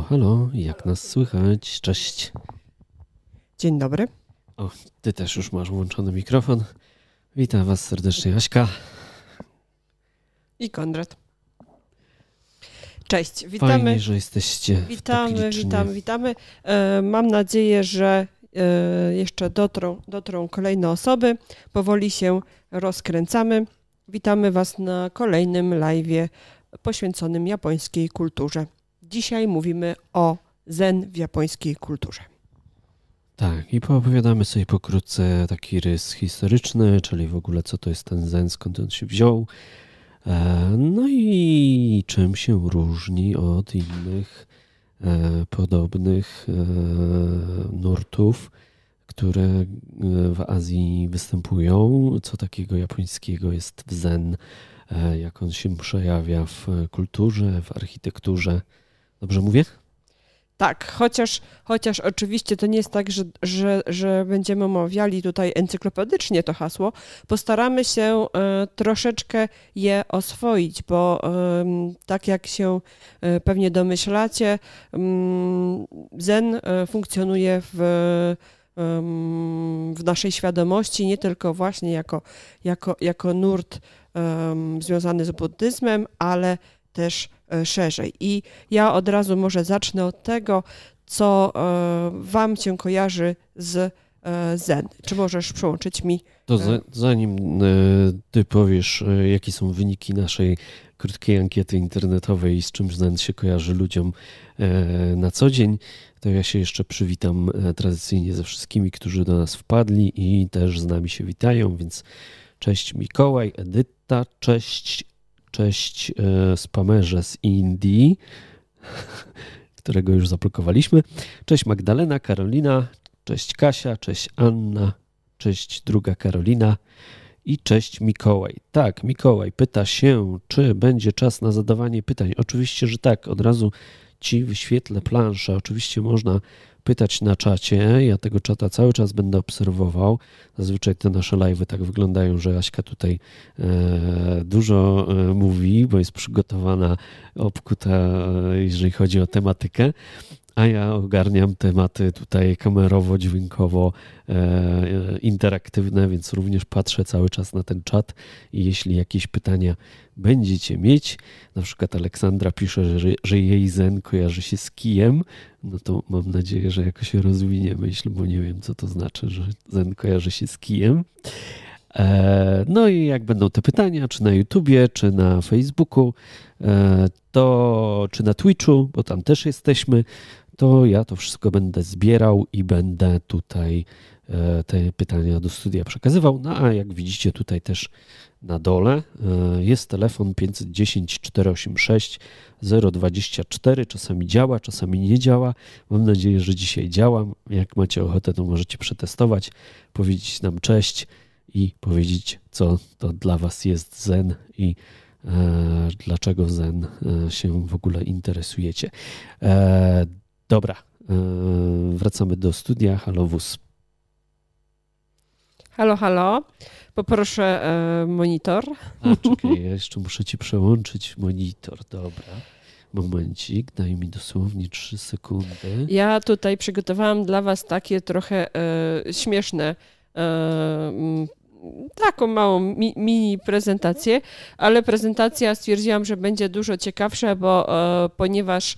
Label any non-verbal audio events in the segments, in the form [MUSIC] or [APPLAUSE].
Halo, halo, jak nas słychać? Cześć. Dzień dobry. O, ty też już masz włączony mikrofon. Witam was serdecznie, Aśka. I Konrad. Cześć, witamy. Fajnie, że jesteście. tak Witamy, witamy, witamy. E, mam nadzieję, że e, jeszcze dotrą, dotrą kolejne osoby. Powoli się rozkręcamy. Witamy Was na kolejnym live poświęconym japońskiej kulturze. Dzisiaj mówimy o zen w japońskiej kulturze. Tak, i poopowiadamy sobie pokrótce taki rys historyczny, czyli w ogóle co to jest ten zen, skąd on się wziął. E, no i czym się różni od innych e, podobnych e, nurtów, które w Azji występują. Co takiego japońskiego jest w zen, jak on się przejawia w kulturze, w architekturze. Dobrze mówię? Tak, chociaż, chociaż oczywiście to nie jest tak, że, że, że będziemy omawiali tutaj encyklopedycznie to hasło. Postaramy się e, troszeczkę je oswoić, bo tak jak się e, pewnie domyślacie, mm, Zen e, funkcjonuje w, w naszej świadomości nie tylko właśnie jako, jako, jako nurt związany z buddyzmem, ale też szerzej. I ja od razu może zacznę od tego, co e, Wam się kojarzy z e, Zen. Czy możesz przełączyć mi? To za, zanim Ty powiesz, jakie są wyniki naszej krótkiej ankiety internetowej i z czym Zen się kojarzy ludziom na co dzień, to ja się jeszcze przywitam tradycyjnie ze wszystkimi, którzy do nas wpadli i też z nami się witają, więc cześć Mikołaj, Edyta, cześć Cześć e, spamerze z Indii, [LAUGHS] którego już zablokowaliśmy. Cześć Magdalena, Karolina, cześć Kasia, cześć Anna, cześć druga Karolina i cześć Mikołaj. Tak, Mikołaj pyta się, czy będzie czas na zadawanie pytań. Oczywiście, że tak. Od razu ci wyświetlę planszę. Oczywiście można pytać na czacie. Ja tego czata cały czas będę obserwował. Zazwyczaj te nasze live'y tak wyglądają, że Aśka tutaj e, dużo e, mówi, bo jest przygotowana, obkuta, e, jeżeli chodzi o tematykę a ja ogarniam tematy tutaj kamerowo, dźwiękowo, e, interaktywne, więc również patrzę cały czas na ten czat i jeśli jakieś pytania będziecie mieć, na przykład Aleksandra pisze, że, że jej zen kojarzy się z kijem, no to mam nadzieję, że jakoś się rozwinie myśl, bo nie wiem, co to znaczy, że zen kojarzy się z kijem. E, no i jak będą te pytania, czy na YouTubie, czy na Facebooku, e, to czy na Twitchu, bo tam też jesteśmy, to ja to wszystko będę zbierał i będę tutaj e, te pytania do studia przekazywał. No a jak widzicie tutaj też na dole e, jest telefon 510 486 024. Czasami działa, czasami nie działa. Mam nadzieję, że dzisiaj działa. Jak macie ochotę, to możecie przetestować, powiedzieć nam cześć i powiedzieć, co to dla Was jest Zen i e, dlaczego Zen się w ogóle interesujecie. Dobra, e, wracamy do studia. Halo WUS. Halo, halo. Poproszę e, monitor. A, czekaj, ja jeszcze muszę ci przełączyć monitor. Dobra. Momencik, daj mi dosłownie 3 sekundy. Ja tutaj przygotowałam dla Was takie trochę e, śmieszne e, taką małą mi, mini prezentację, ale prezentacja stwierdziłam, że będzie dużo ciekawsza, bo e, ponieważ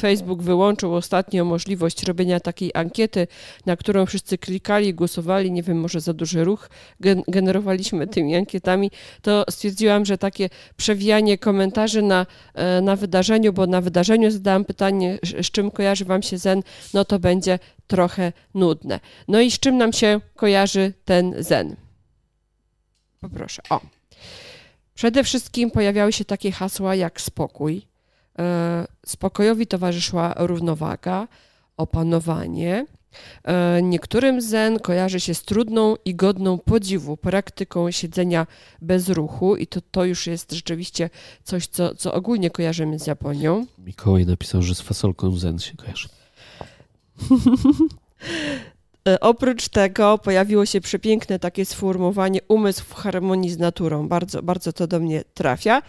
Facebook wyłączył ostatnio możliwość robienia takiej ankiety, na którą wszyscy klikali, głosowali, nie wiem, może za duży ruch gen, generowaliśmy tymi ankietami, to stwierdziłam, że takie przewijanie komentarzy na, e, na wydarzeniu, bo na wydarzeniu zadałam pytanie, z czym kojarzy Wam się Zen, no to będzie trochę nudne. No i z czym nam się kojarzy ten zen? Poproszę. O. Przede wszystkim pojawiały się takie hasła jak spokój. E, spokojowi towarzyszyła równowaga, opanowanie. E, niektórym zen kojarzy się z trudną i godną podziwu praktyką siedzenia bez ruchu i to, to już jest rzeczywiście coś, co, co ogólnie kojarzymy z Japonią. Mikołaj napisał, że z fasolką zen się kojarzy. 哼哼哼哼 E, oprócz tego pojawiło się przepiękne takie sformułowanie umysł w harmonii z naturą. Bardzo, bardzo to do mnie trafia.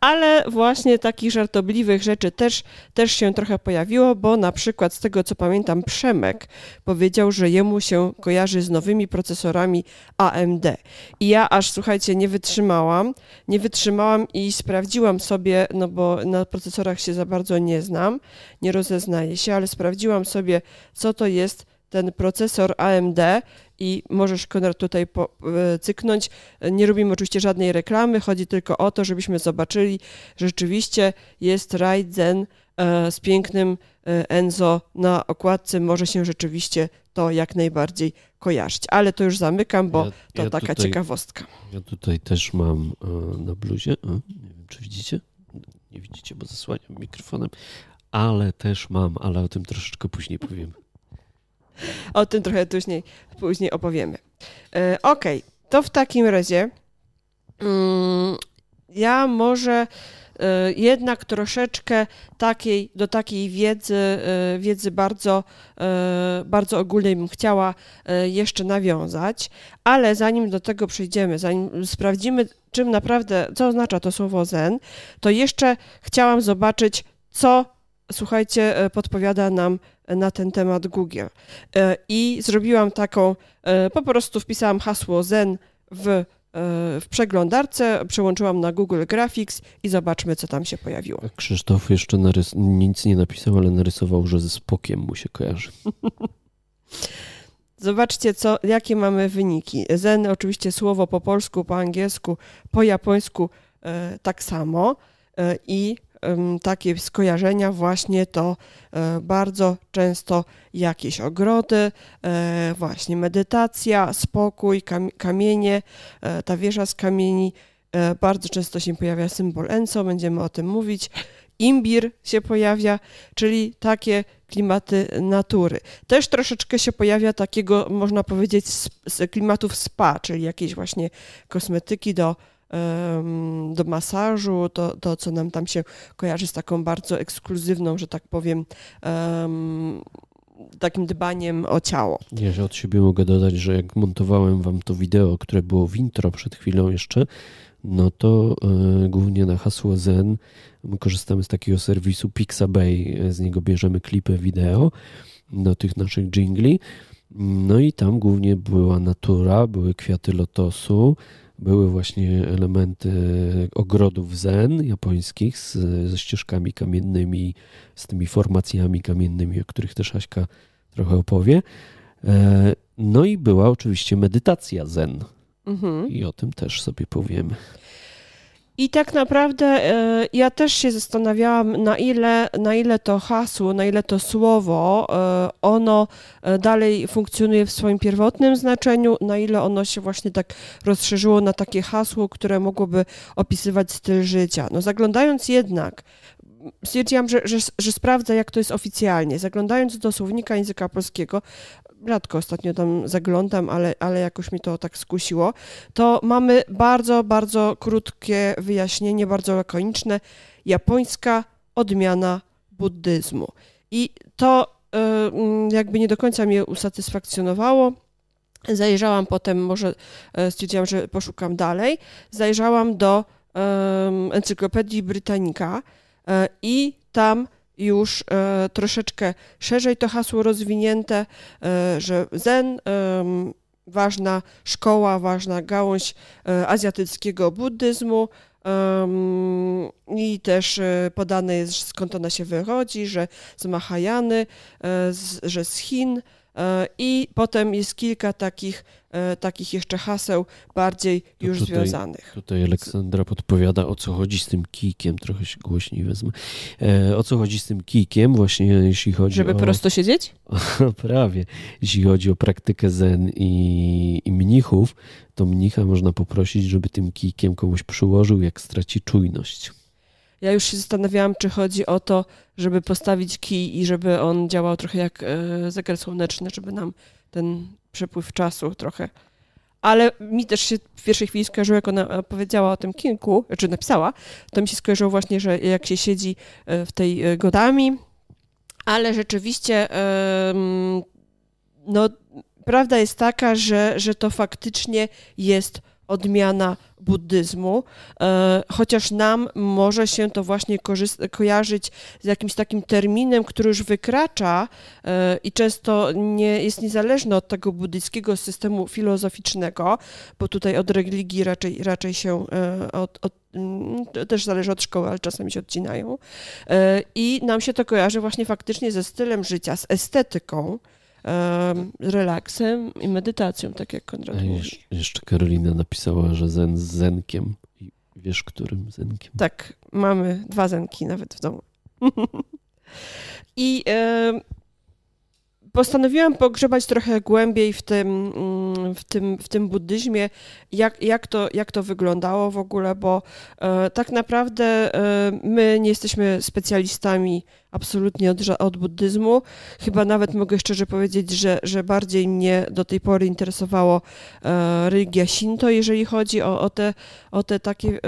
Ale właśnie takich żartobliwych rzeczy też, też się trochę pojawiło, bo na przykład z tego co pamiętam Przemek powiedział, że jemu się kojarzy z nowymi procesorami AMD. I ja aż słuchajcie, nie wytrzymałam. Nie wytrzymałam i sprawdziłam sobie, no bo na procesorach się za bardzo nie znam, nie rozeznaję się, ale sprawdziłam sobie, co to jest ten procesor AMD i możesz Konrad tutaj po, e, cyknąć. Nie robimy oczywiście żadnej reklamy, chodzi tylko o to, żebyśmy zobaczyli, że rzeczywiście jest Ryzen e, z pięknym e, Enzo na okładce, może się rzeczywiście to jak najbardziej kojarzyć. Ale to już zamykam, bo ja, to ja taka tutaj, ciekawostka. Ja tutaj też mam na bluzie, nie wiem czy widzicie, nie widzicie, bo zasłaniam mikrofonem, ale też mam, ale o tym troszeczkę później powiem. O tym trochę później, później opowiemy. E, ok, to w takim razie mm, ja może e, jednak troszeczkę takiej, do takiej wiedzy, e, wiedzy bardzo, bardzo ogólnej bym chciała jeszcze nawiązać, ale zanim do tego przejdziemy, zanim sprawdzimy, czym naprawdę, co oznacza to słowo zen, to jeszcze chciałam zobaczyć, co, słuchajcie, podpowiada nam na ten temat Google. E, I zrobiłam taką, e, po prostu wpisałam hasło Zen w, e, w przeglądarce, przełączyłam na Google Graphics i zobaczmy, co tam się pojawiło. Krzysztof jeszcze narys- nic nie napisał, ale narysował, że ze spokiem mu się kojarzy. [LAUGHS] Zobaczcie, co, jakie mamy wyniki. Zen, oczywiście słowo po polsku, po angielsku, po japońsku tak samo. I takie skojarzenia właśnie to e, bardzo często jakieś ogrody, e, właśnie medytacja, spokój, kamienie, e, ta wieża z kamieni. Bardzo często się pojawia symbol Enso, będziemy o tym mówić. Imbir się pojawia, czyli takie klimaty natury. Też troszeczkę się pojawia takiego, można powiedzieć, klimatów spa, czyli jakieś właśnie kosmetyki do do masażu, to, to co nam tam się kojarzy z taką bardzo ekskluzywną, że tak powiem, takim dbaniem o ciało. Ja od siebie mogę dodać, że jak montowałem wam to wideo, które było w intro przed chwilą jeszcze, no to y, głównie na hasło Zen my korzystamy z takiego serwisu Pixabay, z niego bierzemy klipy wideo do tych naszych jingli. No i tam głównie była natura, były kwiaty lotosu, były właśnie elementy ogrodów zen japońskich z, ze ścieżkami kamiennymi, z tymi formacjami kamiennymi, o których też Aśka trochę opowie. E, no i była oczywiście medytacja zen. Mhm. I o tym też sobie powiemy. I tak naprawdę e, ja też się zastanawiałam, na ile, na ile to hasło, na ile to słowo, e, ono e, dalej funkcjonuje w swoim pierwotnym znaczeniu, na ile ono się właśnie tak rozszerzyło na takie hasło, które mogłoby opisywać styl życia. No zaglądając jednak stwierdziłam, że, że, że sprawdzę, jak to jest oficjalnie. Zaglądając do słownika języka polskiego, rzadko ostatnio tam zaglądam, ale, ale jakoś mi to tak skusiło, to mamy bardzo, bardzo krótkie wyjaśnienie, bardzo lakoniczne. Japońska odmiana buddyzmu. I to y, jakby nie do końca mnie usatysfakcjonowało. Zajrzałam potem, może y, stwierdziłam, że poszukam dalej. Zajrzałam do Encyklopedii Britannica y, i tam już e, troszeczkę szerzej to hasło rozwinięte, e, że Zen, e, ważna szkoła, ważna gałąź e, azjatyckiego buddyzmu i też e, podane jest, skąd ona się wyrodzi, że z Mahajany, e, że z Chin, I potem jest kilka takich, e, takich jeszcze haseł bardziej już tutaj, związanych. Tutaj Aleksandra podpowiada, o co chodzi z tym kijkiem. Trochę się głośniej wezmę. E, o co chodzi z tym kijkiem, właśnie jeśli chodzi Żeby o... Żeby prosto siedzieć? [LAUGHS] prawie. Jeśli chodzi o praktykę zen i, i mnichów, to mnicha można poprosić, żeby tym kijkiem komuś przyłożył, jak straci czujność. Ja już się zastanawiałam, czy chodzi o to, żeby postawić kij i żeby on działał trochę jak e, zegar słoneczny, żeby nam ten przepływ czasu trochę. Ale mi też się w pierwszej chwili skojarzyło, jak ona powiedziała o tym kinku, czy napisała, to mi się skojarzyło właśnie, że jak się siedzi e, w tej e, godami, ale rzeczywiście no prawda jest taka, że, że to faktycznie jest odmiana buddyzmu, e, chociaż nam może się to właśnie kojarzyć z jakimś takim terminem, który już wykracza e, i często nie jest niezależny od tego buddyjskiego systemu filozoficznego, bo tutaj od religii raczej, raczej się e, od, od mm, też zależy od szkoły, ale czasami się odcinają. I nam się to kojarzy właśnie faktycznie ze stylem życia, z estetyką, relaksem i medytacją, tak jak Konrad mówi. Jeszcze, jeszcze Karolina napisała, że zen z zenkiem. I wiesz, którym zenkiem? Tak, mamy dwa zenki nawet w domu. [LAUGHS] I postanowiłam pogrzebać trochę głębiej w tym, mm, w tym, w tym buddyzmie, jak, jak, to, jak to wyglądało w ogóle, bo e, tak naprawdę e, my nie jesteśmy specjalistami absolutnie od, od buddyzmu. Chyba nawet mogę szczerze powiedzieć, że, że bardziej mnie do tej pory interesowało e, religia Shinto, jeżeli chodzi o, o, te, o te takie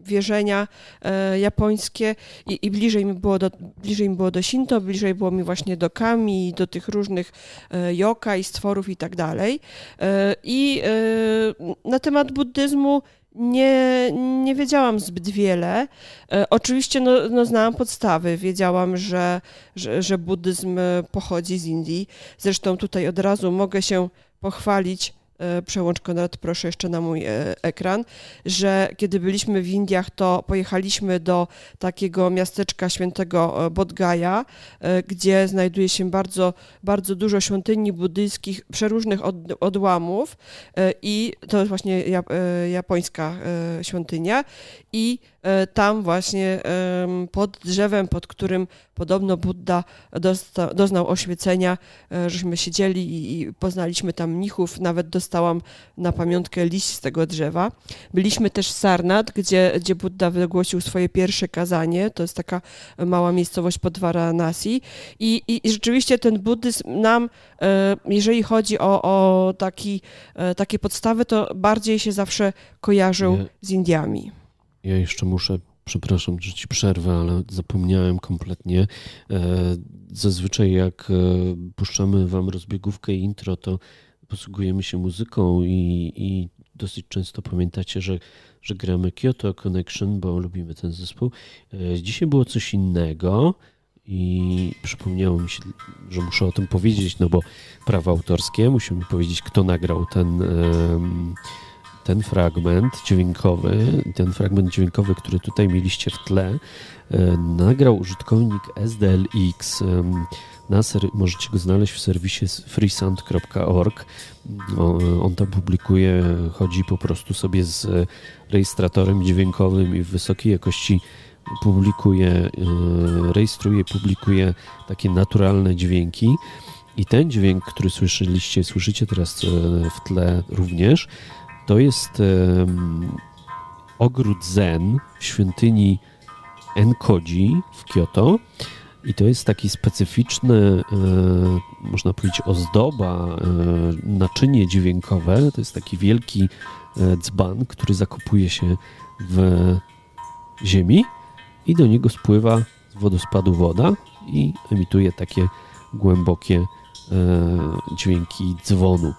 wierzenia e, japońskie i, i, bliżej, mi było do, bliżej mi było do Shinto, bliżej było mi właśnie do kami, do tych różnych e, yoka i stworów i tak dalej. E, I na temat buddyzmu nie, nie wiedziałam zbyt wiele. Oczywiście no, no znałam podstawy. Wiedziałam, że, że, że buddyzm pochodzi z Indii. Zresztą tutaj od razu mogę się pochwalić E, przełącz Konrad proszę jeszcze na mój e, ekran, że kiedy byliśmy w Indiach, to pojechaliśmy do takiego miasteczka świętego e, Bodgaja, gdzie znajduje się bardzo, bardzo dużo świątyni buddyjskich, przeróżnych od, odłamów i to jest właśnie japońska świątynia. I E, tam właśnie pod drzewem, pod którym podobno Buddha doznał oświecenia, e, żeśmy siedzieli i, poznaliśmy tam mnichów, nawet dostałam na pamiątkę liść z tego drzewa. Byliśmy też w Sarnat, gdzie, gdzie Buddha wygłosił swoje pierwsze kazanie, to jest taka mała miejscowość pod Varanasi i, i, i rzeczywiście ten buddyzm nam, e, jeżeli chodzi o, o taki, takie podstawy, to bardziej się zawsze kojarzył z Indiami. Ja jeszcze muszę, przepraszam, że ci przerwę, ale zapomniałem kompletnie. E, zazwyczaj jak e, puszczamy wam rozbiegówkę intro, to posługujemy się muzyką i, i dosyć często pamiętacie, że, że gramy Kyoto Connection, bo lubimy ten zespół. E, dzisiaj było coś innego i przypomniało mi się, że muszę o tym powiedzieć, no bo prawa autorskie, musimy powiedzieć, kto nagrał ten ten fragment dźwiękowy, ten fragment dźwiękowy, który tutaj mieliście w tle, e, nagrał użytkownik SDLX. Na możecie go znaleźć w serwisie freesound.org. On tam publikuje, chodzi po prostu sobie z rejestratorem dźwiękowym i w wysokiej jakości publikuje, e, rejestruje, publikuje takie naturalne dźwięki. I ten dźwięk, który słyszeliście, słyszycie teraz e, w tle również, to jest ogród Zen w świątyni Enkoji w Kyoto. I to jest taki specyficzny, e, można powiedzieć, ozdoba, e, naczynie dźwiękowe. To jest taki wielki e, dzban, który zakopuje się w ziemi i do niego spływa z wodospadu woda i emituje takie głębokie dźwięki dzwonu.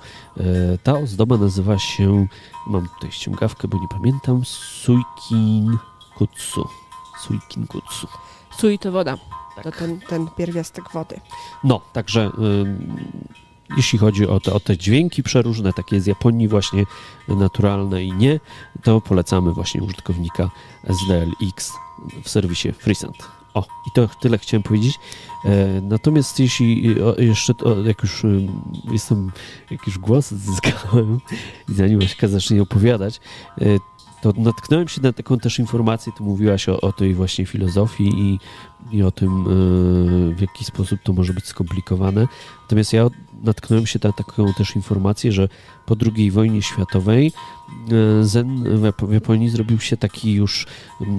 Ta ozdoba nazywa się, mam tutaj ściągawkę, bo nie pamiętam, Suikin Kutsu. Suikin Kutsu. Sui to woda. Tak. To ten, ten pierwiastek wody. No, także y, jeśli chodzi o te, o te dźwięki przeróżne, takie z Japonii właśnie naturalne i nie, to polecamy właśnie użytkownika SDLX w serwisie FreeSound. O, i to tyle chciałem powiedzieć. E, natomiast jeśli jeszcze, jak już y, jestem, jak już głos zyskałem i zanim Aśka zacznie opowiadać, e, to natknąłem się na taką też informację, tu mówiłaś o, o tej właśnie filozofii i, i o tym, e, w jaki sposób to może być skomplikowane. Natomiast ja natknąłem się na taką też informację, że po II wojnie światowej e, Zen w Japonii zrobił się taki już,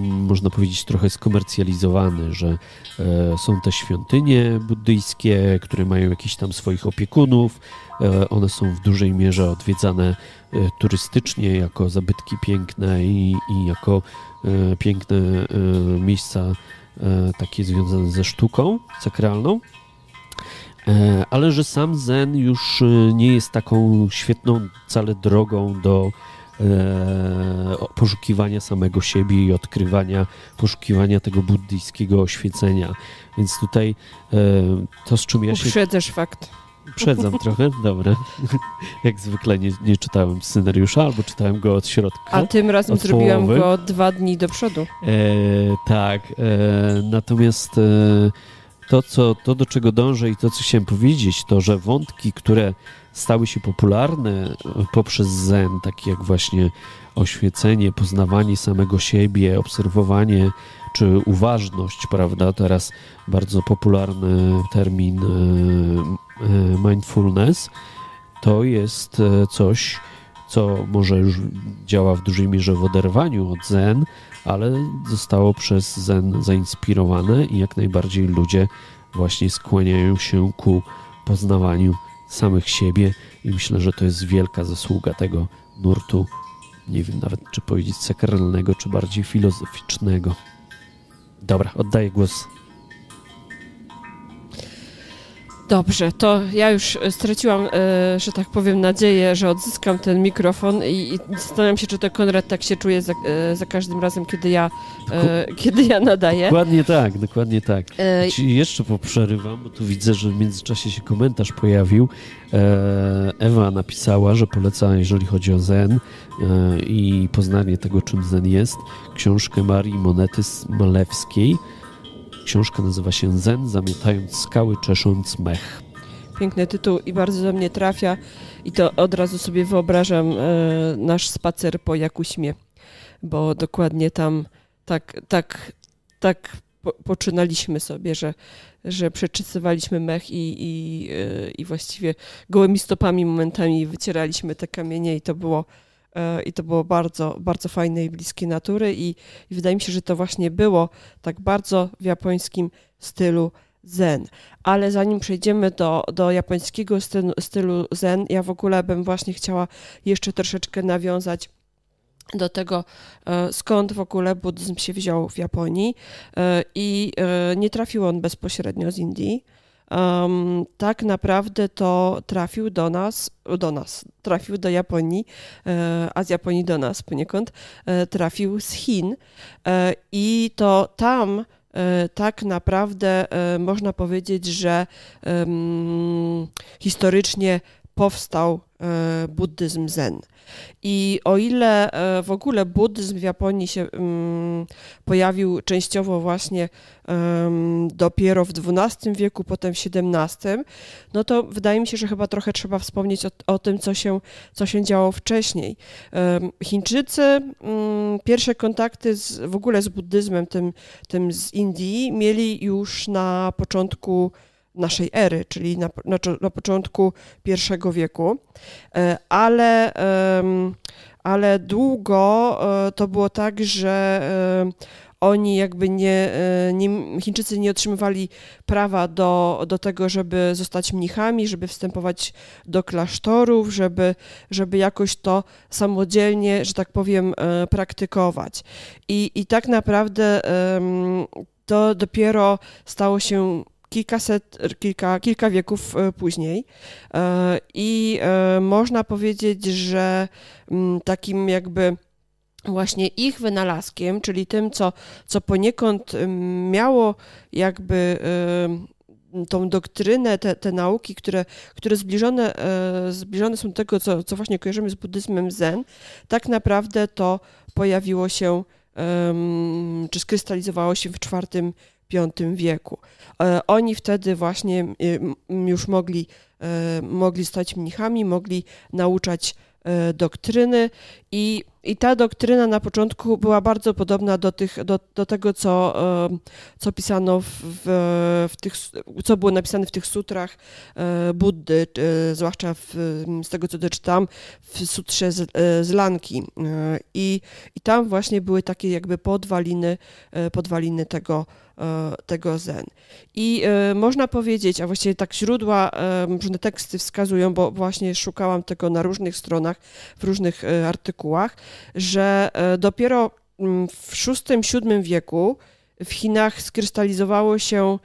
można powiedzieć, trochę skomercjalizowany, że e, są te świątynie buddyjskie, które mają jakiś tam swoich opiekunów. E, one są w dużej mierze odwiedzane turystycznie jako zabytki piękne i, i jako piękne miejsca takie związane ze sztuką sakralną E, ale że sam Zen już nie jest taką świetną wcale drogą do poszukiwania samego siebie i odkrywania, poszukiwania tego buddyjskiego oświecenia. Więc tutaj to, z czym ja się... Uprzedzasz fakt. Uprzedzam [LAUGHS] trochę, dobra. Jak zwykle nie, nie, czytałem scenariusza, albo czytałem go od środka. A tym razem zrobiłam połowy. go dwa dni do przodu. E, tak, e, natomiast e, to, co, to, do czego dążę i to, co chciałem powiedzieć, to, że wątki, które stały się popularne poprzez zen, takie jak właśnie oświecenie, poznawanie samego siebie, obserwowanie czy uważność, prawda? Teraz bardzo popularny termin e, e, mindfulness. To jest e, coś, co może już działa w dużej mierze w oderwaniu od zen, ale zostało przez zen zainspirowane i jak najbardziej ludzie właśnie skłaniają się ku poznawaniu samych siebie i myślę, że to jest wielka zasługa tego nurtu, nie wiem nawet czy powiedzieć sakralnego, czy bardziej filozoficznego. Dobra, oddaję głos Dobrze, to ja już straciłam, e, że tak powiem, nadzieję, że odzyskam ten mikrofon i, zastanawiam się, czy to Konrad tak się czuje za, e, za każdym razem, kiedy ja, e, kiedy ja nadaję. Dokładnie tak, dokładnie tak. E... Ci jeszcze poprzerywam, bo tu widzę, że w międzyczasie się komentarz pojawił. Ewa napisała, że poleca, jeżeli chodzi o Zen i poznanie tego, czym Zen jest, książkę Marii Monety Malewskiej Książka nazywa się Zen, zamiatając skały, czesząc mech. Piękny tytuł i bardzo do mnie trafia. I to od razu sobie wyobrażam e, nasz spacer po Jakuśmie, bo dokładnie tam tak, tak, tak po, poczynaliśmy sobie, że, że przeczysywaliśmy mech i, i, e, i właściwie gołymi stopami momentami wycieraliśmy te kamienie i to było E, i to było bardzo, bardzo fajne i bliskie natury i, i wydaje mi się, że to właśnie było tak bardzo w japońskim stylu zen. Ale zanim przejdziemy do, do japońskiego stylu, stylu zen, ja w ogóle bym właśnie chciała jeszcze troszeczkę nawiązać do tego, e, skąd w ogóle buddyzm się wziął w Japonii. E, I nie trafił on bezpośrednio z Indii um, tak naprawdę to trafił do nas, do nas, trafił do Japonii, e, a z Japonii do nas poniekąd, e, trafił z Chin e, i to tam tak naprawdę można powiedzieć, że historycznie powstał buddyzm zen. I o ile e, w ogóle buddyzm w Japonii się um, pojawił częściowo właśnie dopiero w XII wieku, potem w XVII, no to wydaje mi się, że chyba trochę trzeba wspomnieć o, o tym, co się, co się działo wcześniej. Chińczycy pierwsze kontakty z, w ogóle z buddyzmem, tym, tym z Indii, mieli już na początku naszej ery, czyli na, na, na początku I wieku, e, ale, ale długo e, to było tak, że e, oni jakby nie, nie, Chińczycy nie otrzymywali prawa do, do tego, żeby zostać mnichami, żeby wstępować do klasztorów, żeby, żeby jakoś to samodzielnie, że tak powiem, praktykować. I, i tak naprawdę to dopiero stało się kilkaset, kilka, kilka wieków e, później. E, I e, można powiedzieć, że mm, takim jakby właśnie ich wynalazkiem, czyli tym, co, co poniekąd miało jakby tą doktrynę, te, te nauki, które, które zbliżone, zbliżone są do tego, co, co właśnie kojarzymy z buddyzmem zen, tak naprawdę to pojawiło się, czy skrystalizowało się w czwartym Wieku. E, oni wtedy właśnie już mogli, e, mogli stać mnichami, mogli nauczać e, doktryny i, i ta doktryna na początku była bardzo podobna do, tych, do, do tego, co, co pisano w, w, tych, co było napisane w tych sutrach Buddy, zwłaszcza w, z tego, co doczytam, w sutrze z, z Lanki. I, I tam właśnie były takie jakby podwaliny, podwaliny tego, E, tego zen. I e, można powiedzieć, a właściwie tak źródła, e, różne teksty wskazują, bo właśnie szukałam tego na różnych stronach, w różnych artykułach, że dopiero mm, w VI-VII wieku w Chinach skrystalizowało się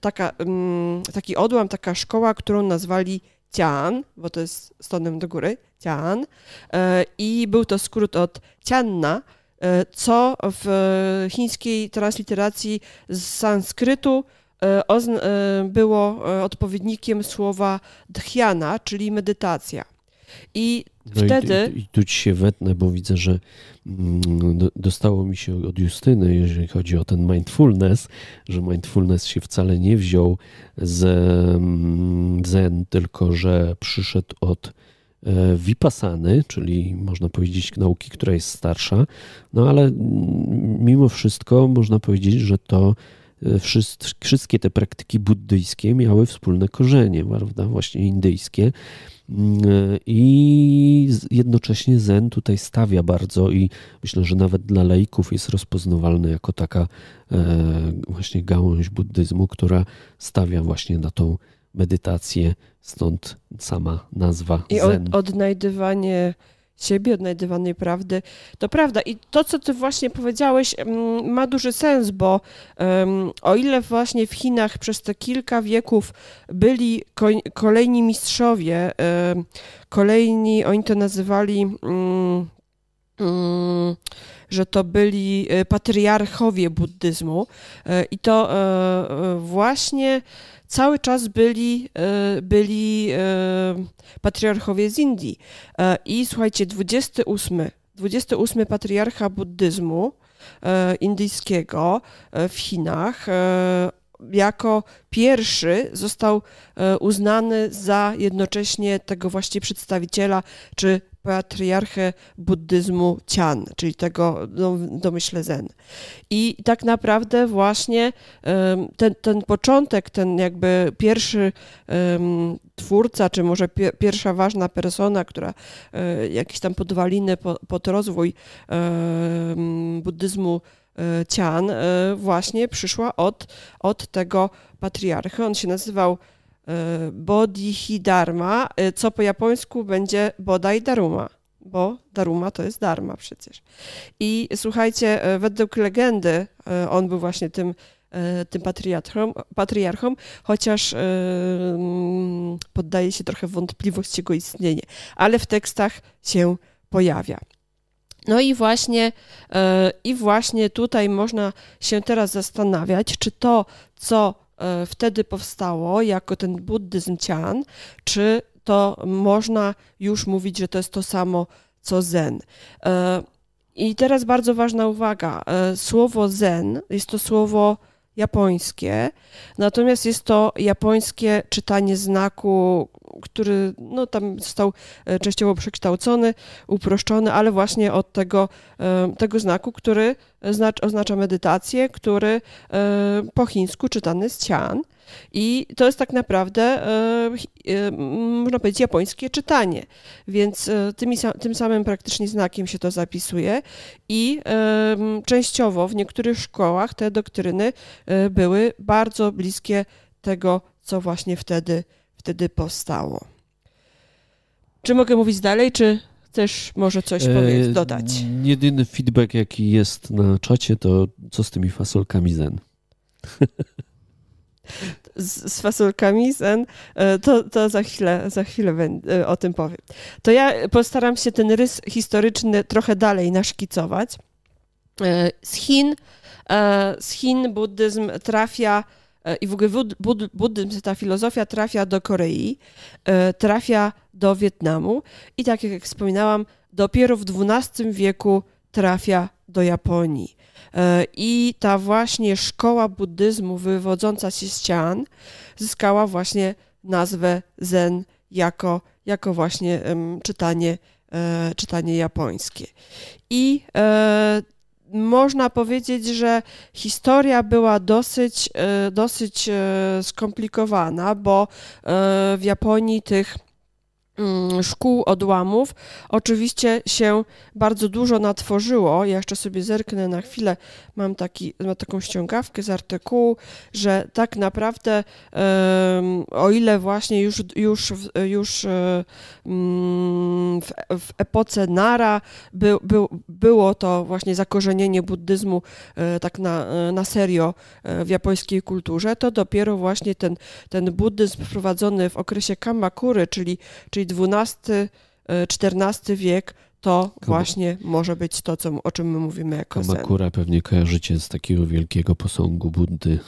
taka, mm, taki odłam, taka szkoła, którą nazwali Cian, bo to jest stonem do góry, Cian. I był to skrót od Cianna, co w chińskiej transliteracji z sanskrytu było odpowiednikiem słowa dhyana, czyli medytacja. I no wtedy. I, i, tu ci się wetnę, bo widzę, że mm, dostało mi się od Justyny, jeżeli chodzi o ten mindfulness, że mindfulness się wcale nie wziął z mm, zen, tylko że przyszedł od e, Vipassany, czyli można powiedzieć nauki, która jest starsza, no ale mm, mimo wszystko można powiedzieć, że to e, wszystkie te praktyki buddyjskie miały wspólne korzenie, prawda, właśnie indyjskie. I jednocześnie Zen tutaj stawia bardzo i myślę, że nawet dla laików jest rozpoznawalny jako taka e, właśnie gałąź buddyzmu, która stawia właśnie na tą medytację, stąd sama nazwa I Zen. I odnajdywanie siebie, odnajdywanej prawdy. To prawda. I to, co ty właśnie powiedziałeś, mm, ma duży sens, bo um, o ile właśnie w Chinach przez te kilka wieków byli kolejni mistrzowie, um, kolejni, oni to nazywali. Um, że to byli e, patriarchowie buddyzmu e, i to e, właśnie cały czas byli, e, byli e, patriarchowie z Indii. E, I słuchajcie, 28, 28 patriarcha buddyzmu indyjskiego w Chinach jako pierwszy został uznany za jednocześnie tego właśnie przedstawiciela czy patriarchę buddyzmu Cian, czyli tego domyśle Zen. I tak naprawdę właśnie ten, ten początek, ten jakby pierwszy twórca, czy może pi pierwsza ważna persona, która um, jakieś tam podwaliny po, pod rozwój buddyzmu e, Cian e, właśnie przyszła od, od tego patriarchy. On się nazywał E, Bodhidharma, e, co po japońsku będzie Bodai Daruma, bo Daruma to jest Dharma przecież. I słuchajcie, e, według legendy on był właśnie tym, tym patriarchą, patriarchą, chociaż mm, poddaje się trochę wątpliwość jego istnienie, ale w tekstach się pojawia. No i właśnie, i właśnie tutaj można się teraz zastanawiać, czy to, co wtedy powstało jako ten buddyzm cian, czy to można już mówić, że to jest to samo co zen. E, I teraz bardzo ważna uwaga. E, słowo zen jest to słowo japońskie, natomiast jest to japońskie czytanie znaku, który no, tam został e, częściowo przekształcony, uproszczony, ale właśnie od tego, e, tego znaku, który oznacza medytację, który e, po chińsku czytany jest cian. I to jest tak naprawdę, można powiedzieć, japońskie czytanie. Więc tymi, tym samym praktycznie znakiem się to zapisuje. I częściowo w niektórych szkołach te doktryny były bardzo bliskie tego, co właśnie wtedy wtedy powstało. Czy mogę mówić dalej, czy chcesz może coś powiedz, e, dodać? Jedyny feedback, jaki jest na czacie, to co z tymi fasolkami zen? [LAUGHS] Z, z, fasolkami zen, e, to, to za chwilę, za chwilę e, o tym powiem. To ja postaram się ten rys historyczny trochę dalej naszkicować. Z Chin, z Chin buddyzm trafia E, i w ogóle bud, buddyzm, ta filozofia trafia do Korei, e, trafia do Wietnamu i tak jak wspominałam, dopiero w XII wieku trafia do Japonii. E, I ta właśnie szkoła buddyzmu wywodząca się z Cian zyskała właśnie nazwę Zen jako, jako właśnie czytanie, czytanie japońskie. I można powiedzieć, że historia była dosyć, e, dosyć e, skomplikowana, bo e, w Japonii tych szkół odłamów. Oczywiście się bardzo dużo natworzyło. Ja jeszcze sobie zerknę na chwilę. Mam, taki, mam taką ściągawkę z artykułu, że tak naprawdę o ile właśnie już, już, już um, w, w, epoce Nara by, by, było to właśnie zakorzenienie buddyzmu um, tak na, na serio w japońskiej kulturze, to dopiero właśnie ten, ten buddyzm wprowadzony w okresie Kamakury, czyli, czyli czyli XII-XIV wiek, to właśnie może być to, co, o czym my mówimy jako Kamakura sen. pewnie kojarzycie z takiego wielkiego posągu Buddy.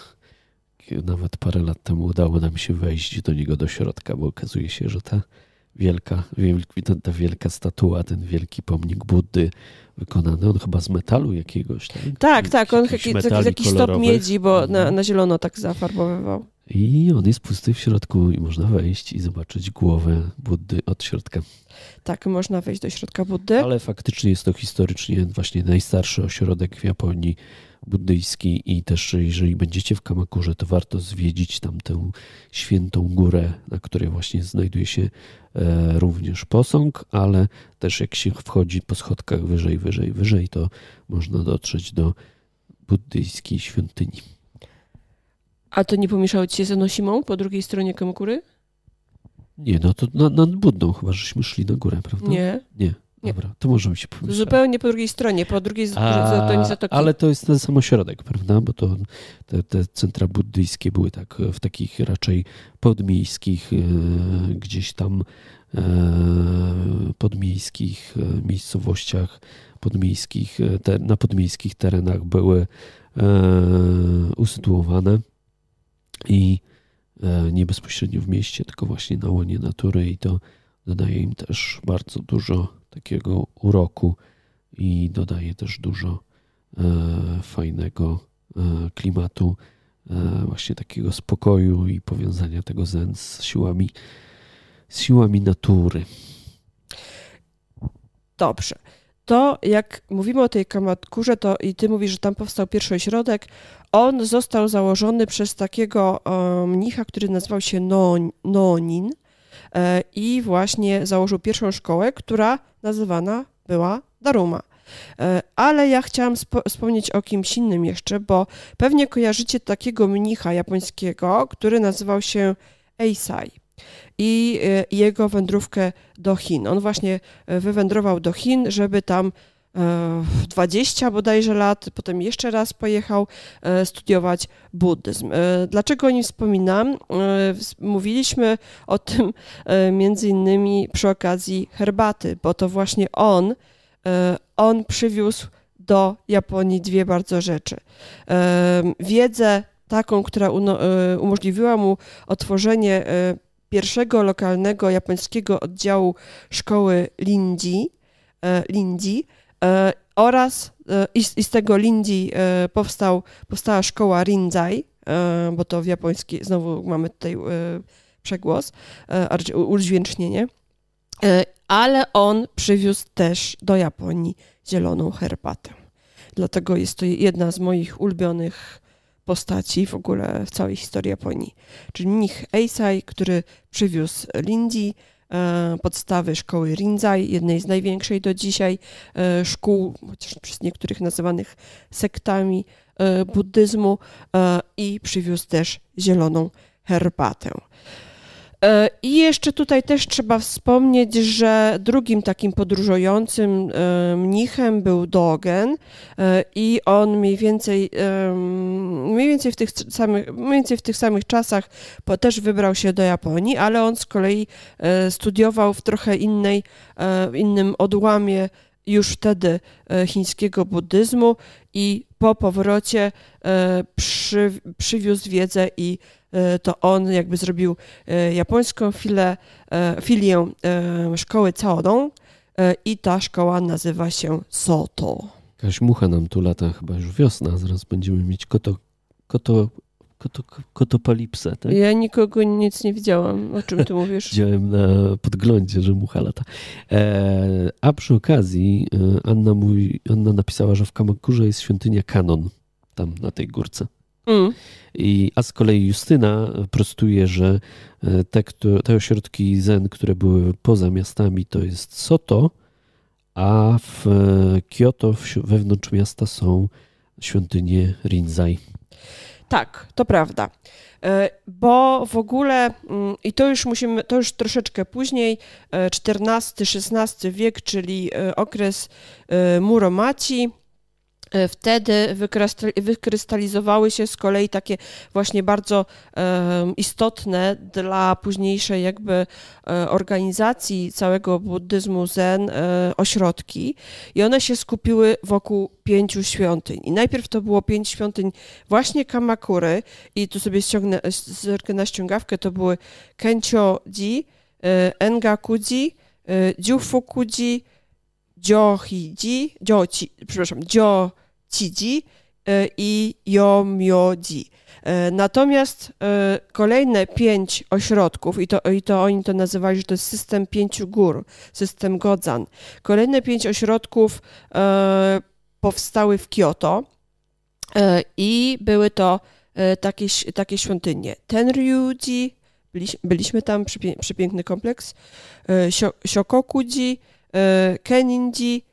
Nawet parę lat temu udało nam się wejść do niego do środka, bo okazuje się, że ta wielka, ta wielka statua, ten wielki pomnik Buddy wykonany, on chyba z metalu jakiegoś. Tak, tak, tak on jakiś, jakiś stop miedzi, bo na, mhm. na zielono tak zafarbowywał. I on jest pusty w środku i można wejść i zobaczyć głowę Buddy od środka. Tak, można wejść do środka Buddy. Ale faktycznie jest to historycznie właśnie najstarszy ośrodek w Japonii buddyjski i też jeżeli będziecie w Kamakurze, to warto zwiedzić tam tę świętą górę, na której właśnie znajduje się e, również posąg, ale też jak się wchodzi po schodkach wyżej, wyżej, wyżej, to można dotrzeć do buddyjskiej świątyni. A to nie pomieszało ci się z Enosimą po drugiej stronie Kamakury? Nie, no to nad, nad Buddą chyba, żeśmy szli na górę, prawda? Nie. Nie. Dobra, to może mi się pomyśleć. Zupełnie po drugiej stronie, po drugiej stronie zatoki. Ale to jest ten sam ośrodek, prawda? Bo to te, te centra buddyjskie były tak w takich raczej podmiejskich, e, gdzieś tam e, podmiejskich e, miejscowościach, podmiejskich, te, na podmiejskich terenach były usytuowane i nie bezpośrednio w mieście, tylko właśnie na łonie natury i to dodaje im też bardzo dużo takiego uroku i dodaje też dużo e, fajnego e, klimatu, e, właśnie takiego spokoju i powiązania tego zen z siłami, z siłami natury. Dobrze. To jak mówimy o tej Kamatkurze, to i ty mówisz, że tam powstał pierwszy ośrodek, on został założony przez takiego mnicha, który nazywał się Nonin i właśnie założył pierwszą szkołę, która nazywana była Daruma. E, ale ja chciałam wspomnieć o kimś innym jeszcze, bo pewnie kojarzycie takiego mnicha japońskiego, który nazywał się Eisai i e, jego wędrówkę do Chin. On właśnie e, wywędrował do Chin, żeby tam 20 bodajże lat, potem jeszcze raz pojechał studiować buddyzm. Dlaczego o nim wspominam? Mówiliśmy o tym między innymi przy okazji herbaty, bo to właśnie on, on przywiózł do Japonii dwie bardzo rzeczy. Wiedzę taką, która umożliwiła mu otworzenie pierwszego lokalnego japońskiego oddziału szkoły Lindi E, oraz e, i, i z tego Lindi e, powstał, powstała szkoła Rinzai, bo to w japońskiej, znowu mamy tutaj przegłos, udźwięcznienie, ale on przywiózł też do Japonii zieloną herbatę. Dlatego jest to jedna z moich ulubionych postaci w ogóle w całej historii Japonii. Czyli mnich Eisai, który przywiózł Lindi, E, podstawy szkoły Rinzai, jednej z największej do dzisiaj e, szkół, chociaż przez niektórych nazywanych sektami e, buddyzmu i przywiózł też zieloną herbatę. E, I jeszcze tutaj też trzeba wspomnieć, że drugim takim podróżującym e, mnichem był Dogen e, i on mniej więcej, mniej więcej, w, tych samych, mniej więcej w tych samych czasach też wybrał się do Japonii, ale on z kolei studiował w trochę innej, innym odłamie już wtedy chińskiego buddyzmu i po powrocie przy, przywiózł wiedzę i to on jakby zrobił e, japońską filę, e, filię szkoły Caodong i ta szkoła nazywa się Soto. Jakaś mucha nam tu lata, chyba już wiosna, zaraz będziemy mieć koto, koto, koto, kotopalipsę. Tak? Ja nikogo nic nie widziałam. O czym ty mówisz? [LAUGHS] Widziałem na podglądzie, że mucha lata. E, a przy okazji Anna, mówi, Anna napisała, że w Kamakurze jest świątynia Kanon, tam na tej górce. Mm. I, a z kolei Justyna prostuje, że te, te ośrodki zen, które były poza miastami, to jest Soto, a w Kyoto wewnątrz miasta są świątynie Rinzai. Tak, to prawda. E, bo w ogóle, mm, i to już musimy, to już troszeczkę później, XIV-XVI wiek, czyli e, okres e, Muromaci, E, wtedy wykrystalizowały się z kolei takie właśnie bardzo istotne dla późniejszej jakby e, organizacji całego buddyzmu zen e, ośrodki. I one się skupiły wokół pięciu świątyń. I najpierw to było pięć świątyń właśnie Kamakury i tu sobie ściągnę zerkę na ściągawkę, to były Kencho-ji, Engaku-ji, Jufuku-ji, Jochi-ji, Jochi, przepraszam, Jo Ciji e, i Yomyoji. E, natomiast e, kolejne pięć ośrodków, i to, i to oni to nazywali, że to jest system pięciu gór, system Godzan. Kolejne pięć ośrodków powstały w Kyoto i były to takie, takie świątynie. Tenryuji, byliśmy tam, przepiękny kompleks, Shokokuji, Keninji,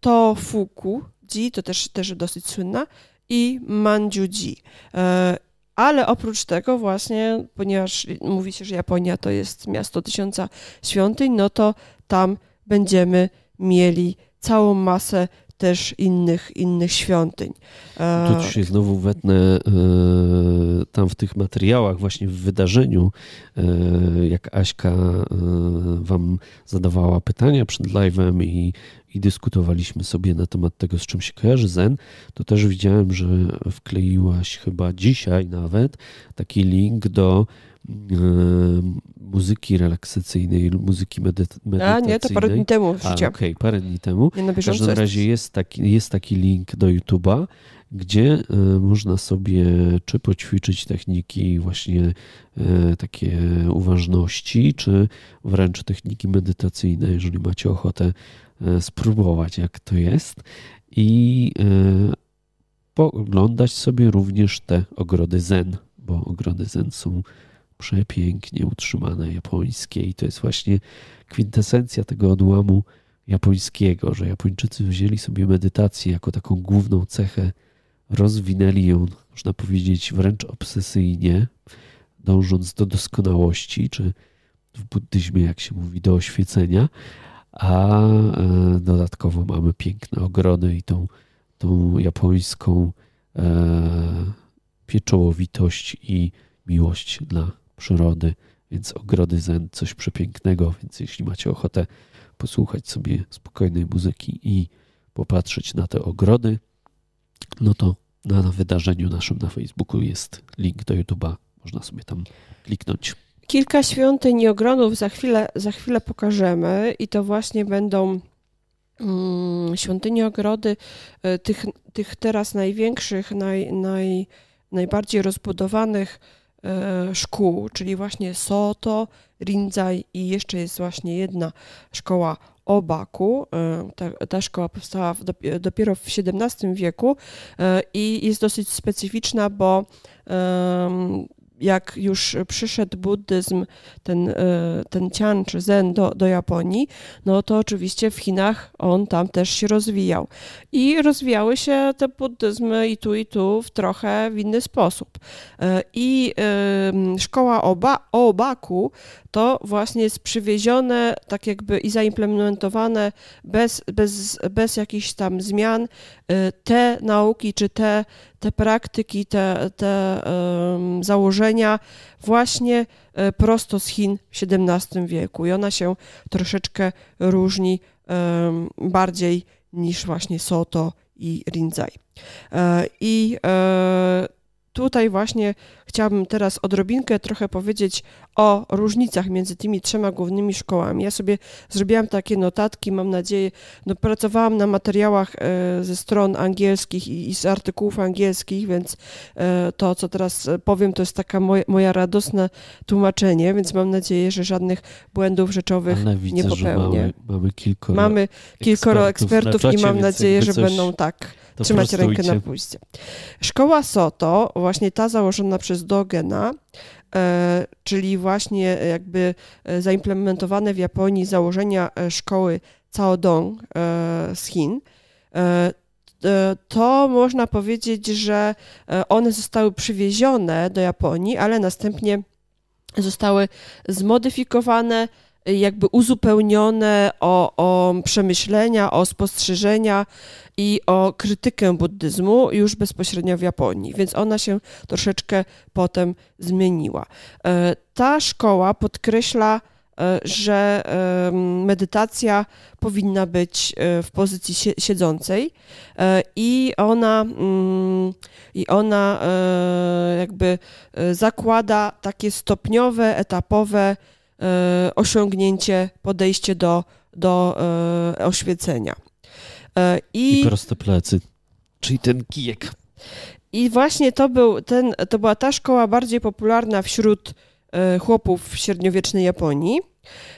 Tofuku, Ji, to też, też dosyć słynna, i Manjuji. E, ale oprócz tego właśnie, ponieważ mówi się, że Japonia to jest miasto tysiąca świątyń, no to tam będziemy mieli całą masę też innych, innych świątyń. E, tu się znowu wetnę e, tam w tych materiałach, właśnie w wydarzeniu, jak Aśka wam zadawała pytania przed live'em i i dyskutowaliśmy sobie na temat tego, z czym się kojarzy Zen, to też widziałem, że wkleiłaś chyba dzisiaj nawet taki link do e, muzyki relaksacyjnej, muzyki medytacyjnej. A nie, to parę dni temu Okej, okay, parę dni temu. Nie, na w każdym razie jest taki, jest taki link do YouTube'a, gdzie e, można sobie czy poćwiczyć techniki właśnie e, takie uważności, czy wręcz techniki medytacyjne, jeżeli macie ochotę E, spróbować, jak to jest i e, pooglądać sobie również te ogrody zen, bo ogrody zen są przepięknie utrzymane, japońskie i to jest właśnie kwintesencja tego odłamu japońskiego, że Japończycy wzięli sobie medytację jako taką główną cechę, rozwinęli ją, można powiedzieć, wręcz obsesyjnie, dążąc do doskonałości, czy w buddyzmie, jak się mówi, do oświecenia, a e, dodatkowo mamy piękne ogrody i tą, tą japońską e, pieczołowitość i miłość dla przyrody, więc ogrody zen coś przepięknego, więc jeśli macie ochotę posłuchać sobie spokojnej muzyki i popatrzeć na te ogrody, no to na, wydarzeniu naszym na Facebooku jest link do YouTube'a, można sobie tam kliknąć. Kilka świątyń i ogrodów za chwilę, za chwilę pokażemy i to właśnie będą mm, świątynie, ogrody e, tych, tych teraz największych, naj, naj, najbardziej rozbudowanych szkół, czyli właśnie Soto, Rinzai i jeszcze jest właśnie jedna szkoła Obaku. E, ta, ta szkoła powstała dopiero w XVII wieku i jest dosyć specyficzna, bo jak już przyszedł buddyzm, ten, e, ten cian czy zen do, do Japonii, no to oczywiście w Chinach on tam też się rozwijał. I rozwijały się te buddyzmy i tu, i tu w trochę w inny sposób. E, I szkoła Oba, Obaku to właśnie jest przywiezione tak jakby i zaimplementowane bez, bez, bez jakichś tam zmian e, te nauki czy te, te praktyki, te, te założenia właśnie e, prosto z Chin w XVII wieku i ona się troszeczkę różni bardziej niż właśnie Soto i Rinzai. E, I tutaj właśnie chciałabym teraz odrobinkę trochę powiedzieć o różnicach między tymi trzema głównymi szkołami. Ja sobie zrobiłam takie notatki, mam nadzieję, no pracowałam na materiałach e, ze stron angielskich i z artykułów angielskich, więc e, to, co teraz powiem, to jest taka moja, moja radosne tłumaczenie, więc mam nadzieję, że żadnych błędów rzeczowych widzę, nie popełnię. Mamy, mamy kilkoro mamy kilkoro ekspertów, ekspertów czacie, i mam nadzieję, że coś... będą tak To trzymać rękę na pulsie. Szkoła Soto, właśnie ta założona przez Dogena, e, czyli właśnie jakby e, zaimplementowane w Japonii założenia e, szkoły Caodong z Chin, to można powiedzieć, że one zostały przywiezione do Japonii, ale następnie zostały zmodyfikowane, jakby uzupełnione o, o przemyślenia, o spostrzeżenia i o krytykę buddyzmu już bezpośrednio w Japonii, więc ona się troszeczkę potem zmieniła. E, Ta szkoła podkreśla, e, że medytacja powinna być e, w pozycji sie- siedzącej i ona, mm, i ona jakby zakłada takie stopniowe, etapowe osiągnięcie, podejście do, do e, oświecenia. E, I proste plecy. Czyli ten kijek. i właśnie to, był ten, to była ta szkoła bardziej popularna wśród e, chłopów w średniowiecznej Japonii.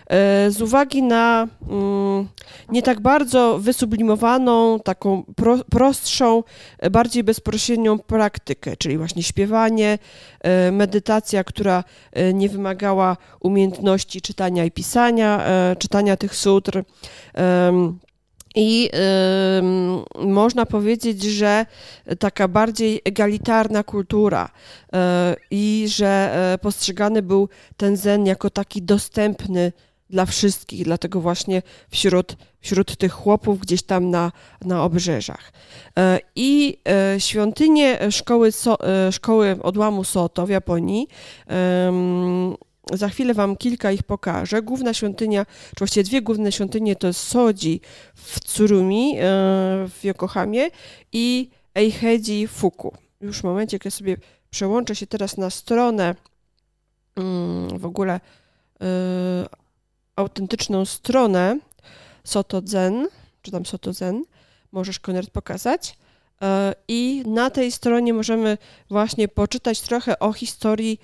E, z uwagi na mm, nie tak bardzo wysublimowaną, taką pro, prostszą, e, bardziej bezpośrednią praktykę, czyli właśnie śpiewanie, e, medytacja, która nie wymagała umiejętności czytania i pisania, czytania tych sutr. I em, można powiedzieć, że taka bardziej egalitarna kultura e, i że e, postrzegany był ten zen jako taki dostępny dla wszystkich, dlatego właśnie wśród, wśród tych chłopów gdzieś tam na, na obrzeżach. E, I e, świątynie szkoły, szkoły odłamu Soto w Japonii za chwilę Wam kilka ich pokażę. Główna świątynia, czy właściwie dwie główne świątynie to Soji w Tsurumi e, w Yokohamie i Eiheiji Fuku. Już w momencie, ja sobie przełączę się teraz na stronę, mm, w ogóle e, autentyczną stronę Soto Zen, czy tam Soto Zen, możesz Konrad pokazać. E, I na tej stronie możemy właśnie poczytać trochę o historii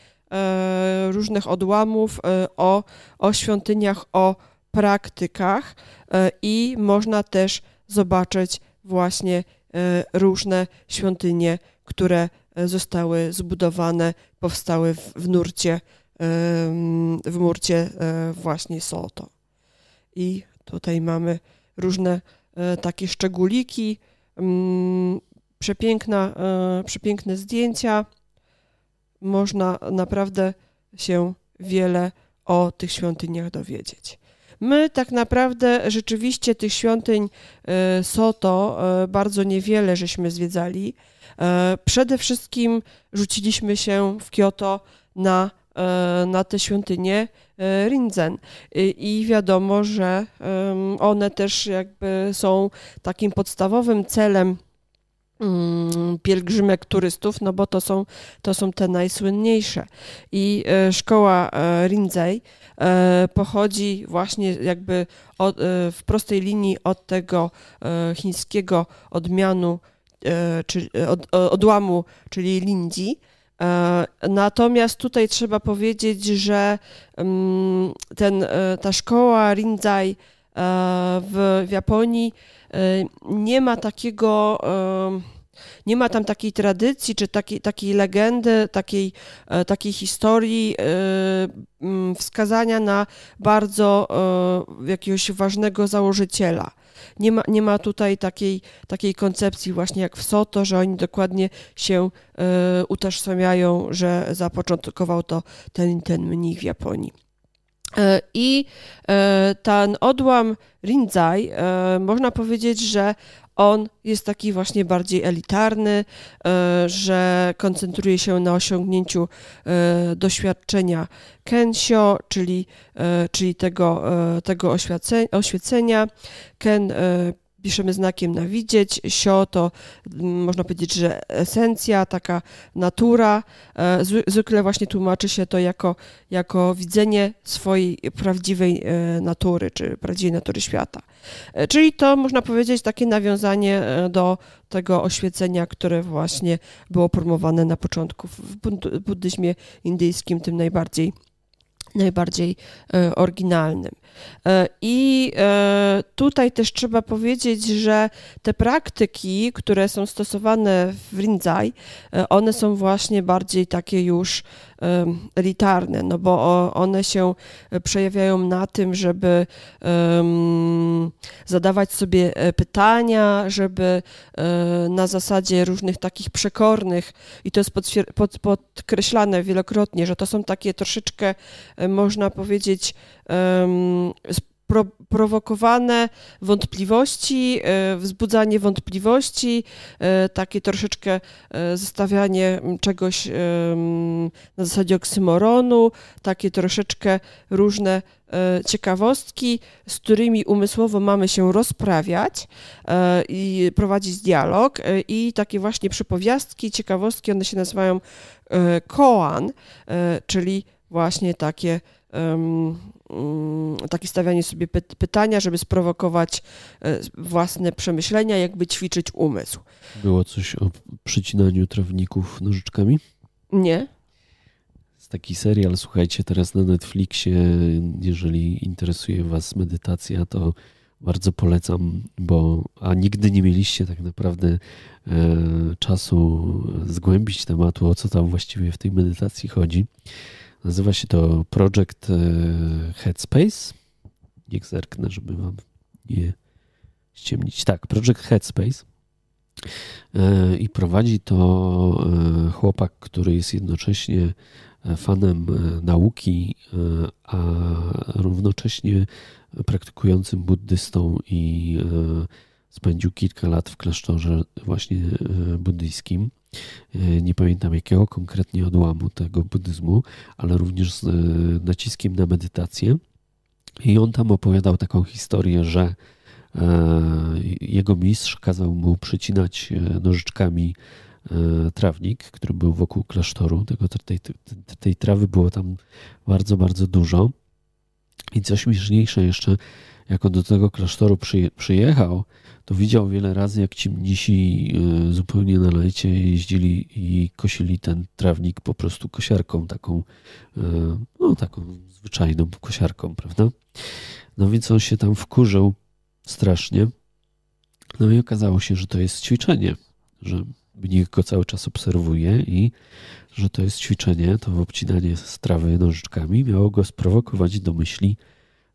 różnych odłamów, e, o, o świątyniach, o praktykach e, i można też zobaczyć właśnie e, różne świątynie, które e, zostały zbudowane, powstały w, w nurcie, w nurcie e, właśnie Soto. I tutaj mamy różne e, takie szczególiki, mm, przepiękna, e, przepiękne zdjęcia. Można naprawdę się wiele o tych świątyniach dowiedzieć. My tak naprawdę rzeczywiście tych świątyń e, Soto e, bardzo niewiele żeśmy zwiedzali. E, Przede wszystkim rzuciliśmy się w Kyoto na, na te świątynie Rinzen. I, wiadomo, że one też jakby są takim podstawowym celem pielgrzymek turystów, no bo to są, to są te najsłynniejsze. I e, szkoła e, Rinzai e, pochodzi właśnie jakby od, w prostej linii od tego chińskiego odmianu, czy, od, odłamu, czyli Lindzi. Natomiast tutaj trzeba powiedzieć, że mm, ten, ta szkoła Rinzai w, w Japonii e, nie ma takiego, e, nie ma tam takiej tradycji, czy takiej, takiej legendy, takiej, e, takiej historii e, wskazania na bardzo e, jakiegoś ważnego założyciela. Nie ma, nie ma tutaj takiej, takiej koncepcji właśnie jak w Soto, że oni dokładnie się e, utożsamiają, że zapoczątkował to ten, ten mnich w Japonii. E, I e, ten odłam Rinzai, e, można powiedzieć, że on jest taki właśnie bardziej elitarny, że koncentruje się na osiągnięciu doświadczenia Kensho, czyli, czyli tego, tego oświecenia. Ken piszemy znakiem na widzieć, sio to mm, można powiedzieć, że esencja, taka natura. E, zwy- Zwykle właśnie tłumaczy się to jako, jako widzenie swojej prawdziwej e, natury, czy prawdziwej natury świata. E, Czyli to można powiedzieć takie nawiązanie do tego oświecenia, które właśnie było promowane na początku w bud- buddyzmie indyjskim, tym najbardziej najbardziej oryginalnym. E, I e, tutaj też trzeba powiedzieć, że te praktyki, które są stosowane w Rinzai, one są właśnie bardziej takie już elitarne, no bo one się przejawiają na tym, żeby zadawać sobie pytania, żeby na zasadzie różnych takich przekornych, i to jest podkreślane wielokrotnie, że to są takie troszeczkę, można powiedzieć, pro, prowokowane wątpliwości, e, wzbudzanie wątpliwości, e, takie troszeczkę e, zostawianie czegoś na zasadzie oksymoronu, takie troszeczkę różne ciekawostki, z którymi umysłowo mamy się rozprawiać i prowadzić dialog. I takie właśnie przypowiastki, ciekawostki, one się nazywają koan, czyli właśnie takie takie stawianie sobie pytania, żeby sprowokować e, własne przemyślenia, jakby ćwiczyć umysł. Było coś o przycinaniu trawników nożyczkami? Nie. Jest taki serial, słuchajcie, teraz na Netflixie, jeżeli interesuje Was medytacja, to bardzo polecam, bo a nigdy nie mieliście tak naprawdę e, czasu zgłębić tematu, o co tam właściwie w tej medytacji chodzi Nazywa się to Project e, Headspace. Niech zerknę, żeby wam nie ściemnić. Tak, Project Headspace. E, I prowadzi to e, chłopak, który jest jednocześnie fanem nauki, a równocześnie praktykującym buddystą i spędził kilka lat w klasztorze właśnie buddyjskim. E, nie pamiętam jakiego konkretnie odłamu tego buddyzmu, ale również z e, naciskiem na medytację. I on tam opowiadał taką historię, że e, jego mistrz kazał mu przycinać nożyczkami trawnik, który był wokół klasztoru. Tego, tej, tej trawy było tam bardzo, bardzo dużo. I co śmieszniejsze jeszcze, jak on do tego klasztoru przyjechał, to widział wiele razy, jak ci mnisi e, zupełnie na lejcie jeździli i kosili ten trawnik po prostu kosiarką taką, e, no taką zwyczajną kosiarką, prawda? No więc on się tam wkurzył strasznie. No i okazało się, że to jest ćwiczenie, że mnich go cały czas obserwuje i że to jest ćwiczenie, to obcinanie strawy nożyczkami miało go sprowokować do myśli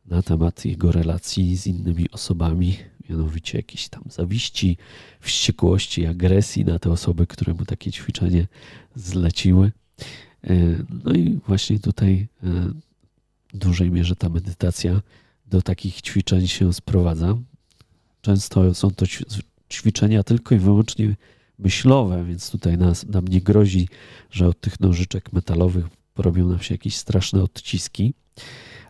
na temat jego relacji z innymi osobami, mianowicie jakieś tam zawiści, wściekłości, agresji na te osoby, które mu takie ćwiczenie zleciły. E, no i właśnie tutaj e, w dużej mierze ta medytacja do takich ćwiczeń się sprowadza. Często są to ćwiczenia tylko i wyłącznie myślowe, więc tutaj nas, nam nie grozi, że od tych nożyczek metalowych porobią nam się jakieś straszne odciski.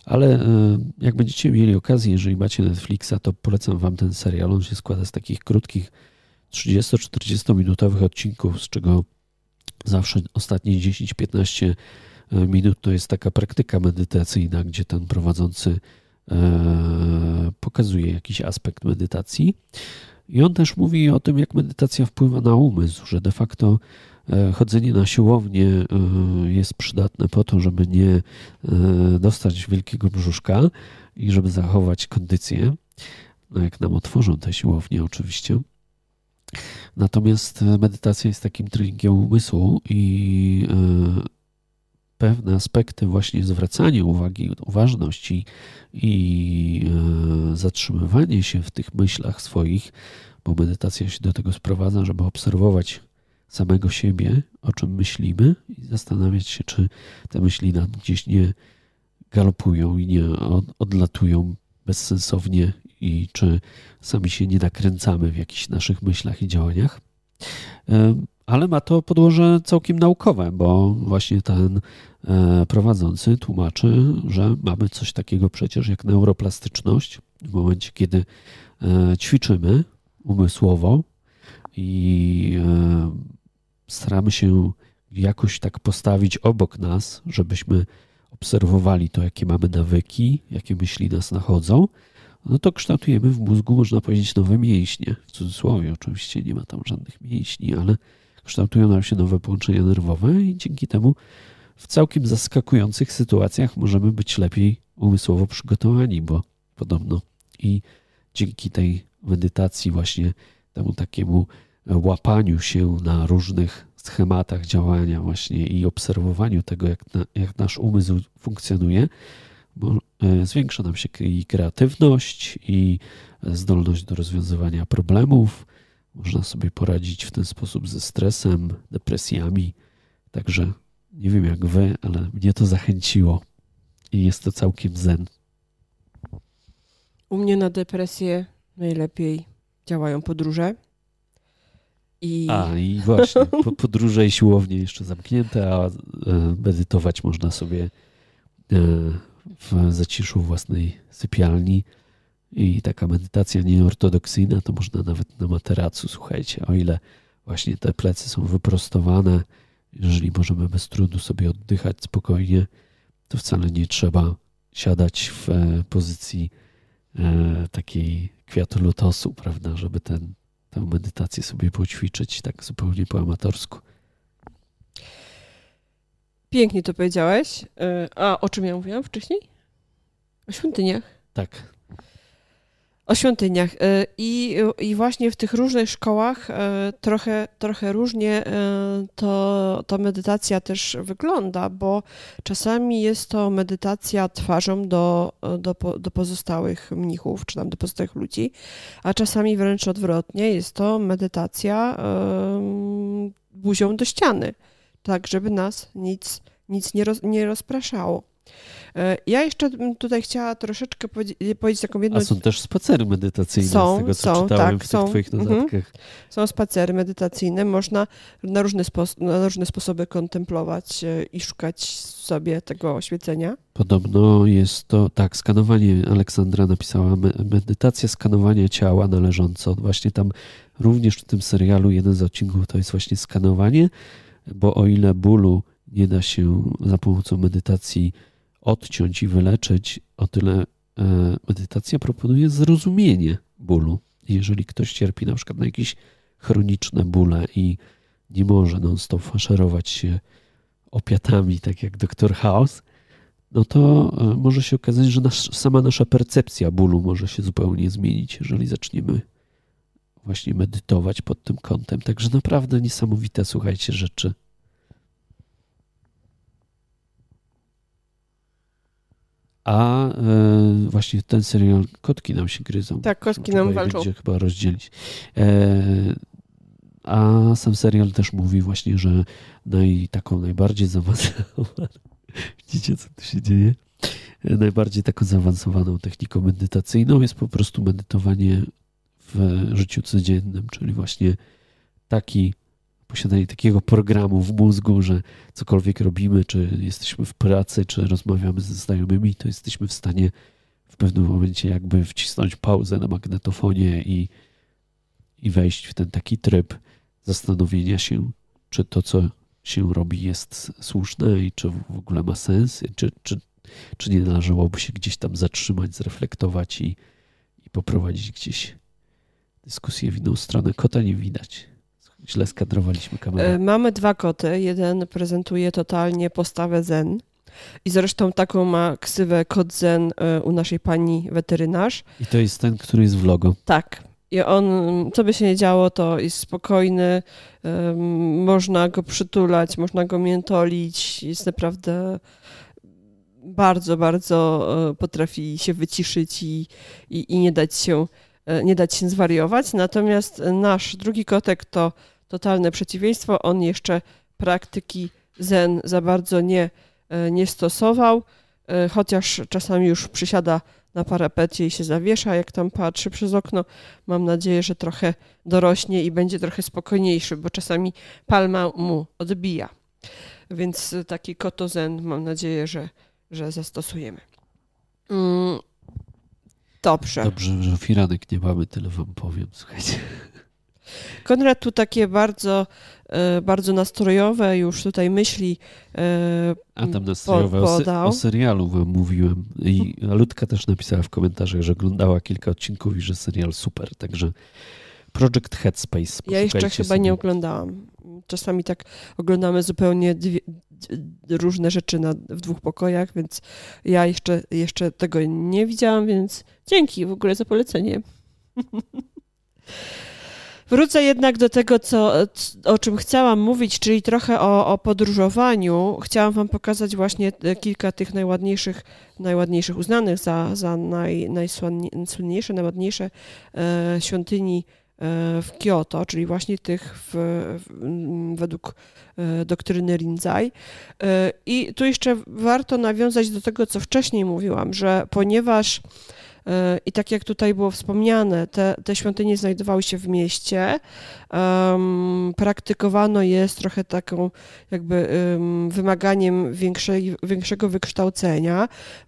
Ale e, jak będziecie mieli okazję, jeżeli macie Netflixa, to polecam wam ten serial. On się składa z takich krótkich 30-40 minutowych odcinków, z czego zawsze ostatnie 10-15 e, minut to jest taka praktyka medytacyjna, gdzie ten prowadzący e, pokazuje jakiś aspekt medytacji. I on też mówi o tym, jak medytacja wpływa na umysł, że de facto chodzenie na siłownię e, jest przydatne po to, żeby nie e, dostać wielkiego brzuszka i żeby zachować kondycję. No jak nam otworzą te siłownie, oczywiście. Natomiast medytacja jest takim treningiem umysłu i pewne aspekty właśnie zwracania uwagi, uważności i zatrzymywanie się w tych myślach swoich, bo medytacja się do tego sprowadza, żeby obserwować samego siebie, o czym myślimy i zastanawiać się, czy te myśli nam gdzieś nie galopują i nie odlatują bezsensownie i czy sami się nie nakręcamy w jakichś naszych myślach i działaniach. Ale ma to podłoże całkiem naukowe, bo właśnie ten e, prowadzący tłumaczy, że mamy coś takiego przecież jak neuroplastyczność. W momencie, kiedy e, ćwiczymy umysłowo i e, staramy się jakoś tak postawić obok nas, żebyśmy obserwowali to, jakie mamy nawyki, jakie myśli nas nachodzą, no to kształtujemy w mózgu, można powiedzieć, nowe mięśnie. W cudzysłowie oczywiście nie ma tam żadnych mięśni, ale kształtują nam się nowe połączenia nerwowe i dzięki temu w całkiem zaskakujących sytuacjach możemy być lepiej umysłowo przygotowani, bo podobno i dzięki tej medytacji, właśnie temu takiemu łapaniu się na różnych schematach działania właśnie i obserwowaniu tego, jak, na, jak nasz umysł funkcjonuje, bo e, zwiększa nam się i kreatywność, i zdolność do rozwiązywania problemów. Można sobie poradzić w ten sposób ze stresem, depresjami. Także nie wiem jak wy, ale mnie to zachęciło i jest to całkiem zen. U mnie na depresję najlepiej działają podróże. I... A, i właśnie, [LAUGHS] podróże i siłownie jeszcze zamknięte, a e, medytować można sobie e, w zaciszu własnej sypialni. I taka medytacja nieortodoksyjna to można nawet na materacu, słuchajcie, o ile właśnie te plecy są wyprostowane, jeżeli możemy bez trudu sobie oddychać spokojnie, to wcale nie trzeba siadać w e, pozycji takiej kwiatu lotosu, prawda, żeby ten tę medytację sobie poćwiczyć tak zupełnie po amatorsku. Pięknie to powiedziałeś. E, a o czym ja mówiłam wcześniej? O świątyniach. Tak o świątyniach. E, I, I właśnie w tych różnych szkołach e, trochę, trochę różnie e, to, to medytacja też wygląda, bo czasami jest to medytacja twarzą do, do, do pozostałych mnichów, czy tam do pozostałych ludzi, a czasami wręcz odwrotnie, jest to medytacja buzią do ściany, tak żeby nas nic, nic nie, roz, nie rozpraszało. E, ja jeszcze tutaj chciała troszeczkę powiedzieć, taką jedną... A są też spacery medytacyjne są, z tego, co są, czytałem tak, w są, twoich mhm. notatkach. Są spacery medytacyjne, można na różne, na różne sposoby kontemplować e, i szukać sobie tego oświecenia. Podobno jest to, tak, skanowanie, Aleksandra napisała, medytacja skanowania ciała należąco. Właśnie tam również w tym serialu jeden z odcinków to jest właśnie skanowanie, bo o ile bólu nie da się za pomocą medytacji odciąć i wyleczyć, o tyle e, medytacja proponuje zrozumienie bólu. Jeżeli ktoś cierpi na przykład na jakieś chroniczne bóle i nie może non-stop faszerować się opiatami, tak jak doktor House, no to e, może się okazać, że nasz, sama nasza percepcja bólu może się zupełnie zmienić, jeżeli zaczniemy właśnie medytować pod tym kątem. Także naprawdę niesamowite, słuchajcie, rzeczy. A e, właśnie ten serial Kotki nam się gryzą. Tak, kotki nam walczą. Będzie chyba rozdzielić. E, a sam serial też mówi właśnie, że naj, taką najbardziej zaawansowaną. [LAUGHS] Widzicie, co tu się dzieje? E, najbardziej taką zaawansowaną techniką medytacyjną jest po prostu medytowanie w życiu codziennym, czyli właśnie taki posiadanie takiego programu w mózgu, że cokolwiek robimy, czy jesteśmy w pracy, czy rozmawiamy ze znajomymi, to jesteśmy w stanie w pewnym momencie jakby wcisnąć pauzę na magnetofonie i, i wejść w ten taki tryb zastanowienia się, czy to, co się robi, jest słuszne i czy w ogóle ma sens, czy, czy, czy nie należałoby się gdzieś tam zatrzymać, zreflektować i, i poprowadzić gdzieś dyskusję w inną stronę. Kota nie widać. Źle skadrowaliśmy kamerę. E, mamy dwa koty. Jeden prezentuje totalnie postawę zen. I zresztą taką ma ksywę kot zen e, u naszej pani weterynarz. I to jest ten, który jest w logo. Tak. I on, co by się nie działo, to jest spokojny, można go przytulać, można go miętolić, jest naprawdę bardzo, bardzo e, potrafi się wyciszyć i, i, i nie dać się nie dać się zwariować. Natomiast nasz drugi kotek to totalne przeciwieństwo. On jeszcze praktyki zen za bardzo nie, e, nie stosował, e, chociaż czasami już przysiada na parapecie i się zawiesza, jak tam patrzy przez okno. Mam nadzieję, że trochę dorośnie i będzie trochę spokojniejszy, bo czasami palma mu odbija. Więc taki kotozen mam nadzieję, że, że zastosujemy. Mm, dobrze. Dobrze, że firanek nie mamy, tyle wam powiem, słuchajcie. Konrad tu takie bardzo, e, bardzo nastrojowe już tutaj myśli e, A tam nastrojowe podał. O, o serialu wam mówiłem i [LAUGHS] Ludka też napisała w komentarzach, że oglądała kilka odcinków i że serial super, także Project Headspace. Ja jeszcze chyba sobie. nie oglądałam. Czasami tak oglądamy zupełnie dwie, różne rzeczy na, w dwóch pokojach, więc ja jeszcze, jeszcze tego nie widziałam, więc dzięki w ogóle za polecenie. [LAUGHS] Wrócę jednak do tego, co, o czym chciałam mówić, czyli trochę o, o podróżowaniu. Chciałam Wam pokazać właśnie kilka tych najładniejszych, najładniejszych uznanych za, za naj, najsłynniejsze, najładniejsze e, świątyni e, w Kyoto, czyli właśnie tych w, w, według e, doktryny Rinzai. E, I tu jeszcze warto nawiązać do tego, co wcześniej mówiłam, że ponieważ i tak jak tutaj było wspomniane, te, te świątynie znajdowały się w mieście. Um, praktykowano je z trochę taką jakby um, wymaganiem większej, większego wykształcenia.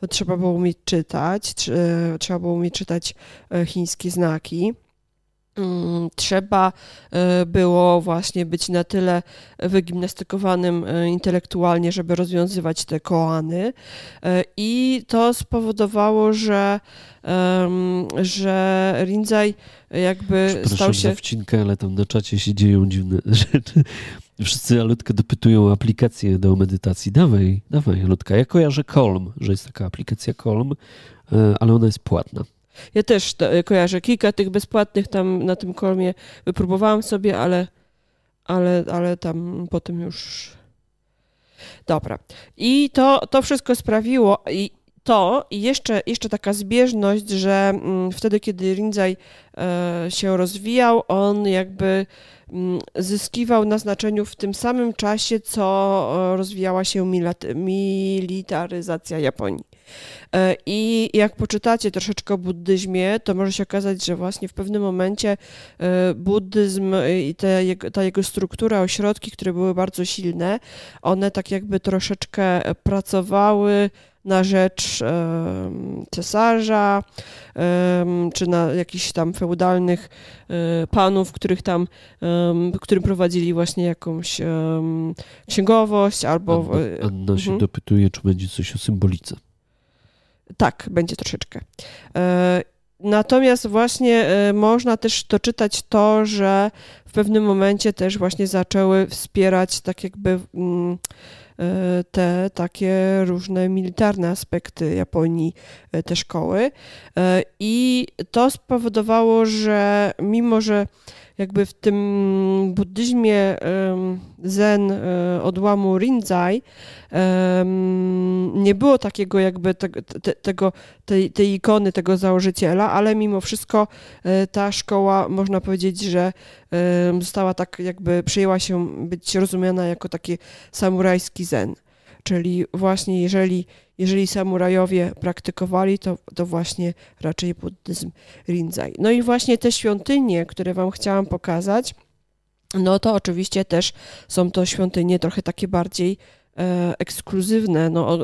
Trzeba było umieć czytać, trzeba było umieć czytać e, chińskie znaki. Mm, trzeba e, było właśnie być na tyle wygimnastykowanym e, intelektualnie, żeby rozwiązywać te koany. E, I to spowodowało, że, że Rinzai jakby stał się... wcinkę, ale tam na czacie się dzieją dziwne [LAUGHS] rzeczy. Wszyscy Alutkę dopytują aplikację do medytacji. Dawaj, dawaj Alutka. Ja kojarzę Kolm, że jest taka aplikacja Kolm, ale ona jest płatna. Ja też to, e, kojarzę kilka tych bezpłatnych tam na tym kolmie wypróbowałam sobie, ale, ale, ale tam potem już. Dobra. I to, to wszystko sprawiło, i to i jeszcze, jeszcze taka zbieżność, że mm, wtedy, kiedy Rinzai e, się rozwijał, on jakby mm, zyskiwał na znaczeniu w tym samym czasie, co e, rozwijała się militaryzacja Japonii. E, I jak poczytacie troszeczkę o buddyzmie, to może się okazać, że właśnie w pewnym momencie e, buddyzm i ta jego struktura, ośrodki, które były bardzo silne, one tak jakby troszeczkę pracowały na rzecz cesarza, czy na jakichś tam feudalnych e, panów, których tam, którym prowadzili właśnie jakąś księgowość albo... Anna, Anna się mhm. dopytuje, czy będzie coś o symbolice. Tak, będzie troszeczkę. E, natomiast właśnie e, można też doczytać to, że w pewnym momencie też właśnie zaczęły wspierać tak jakby mm, e, te takie różne militarne aspekty Japonii, te szkoły. I to spowodowało, że mimo, że jakby w tym buddyzmie zen e, odłamu Rinzai nie było takiego jakby tego, tej, tej ikony, tego założyciela, ale mimo wszystko e, ta szkoła, można powiedzieć, że została tak jakby, przyjęła się być rozumiana jako taki samurajski zen. Czyli właśnie jeżeli, jeżeli samurajowie praktykowali, to, to właśnie raczej buddyzm Rinzai. No i właśnie te świątynie, które Wam chciałam pokazać, no to oczywiście też są to świątynie trochę takie bardziej e, ekskluzywne, no,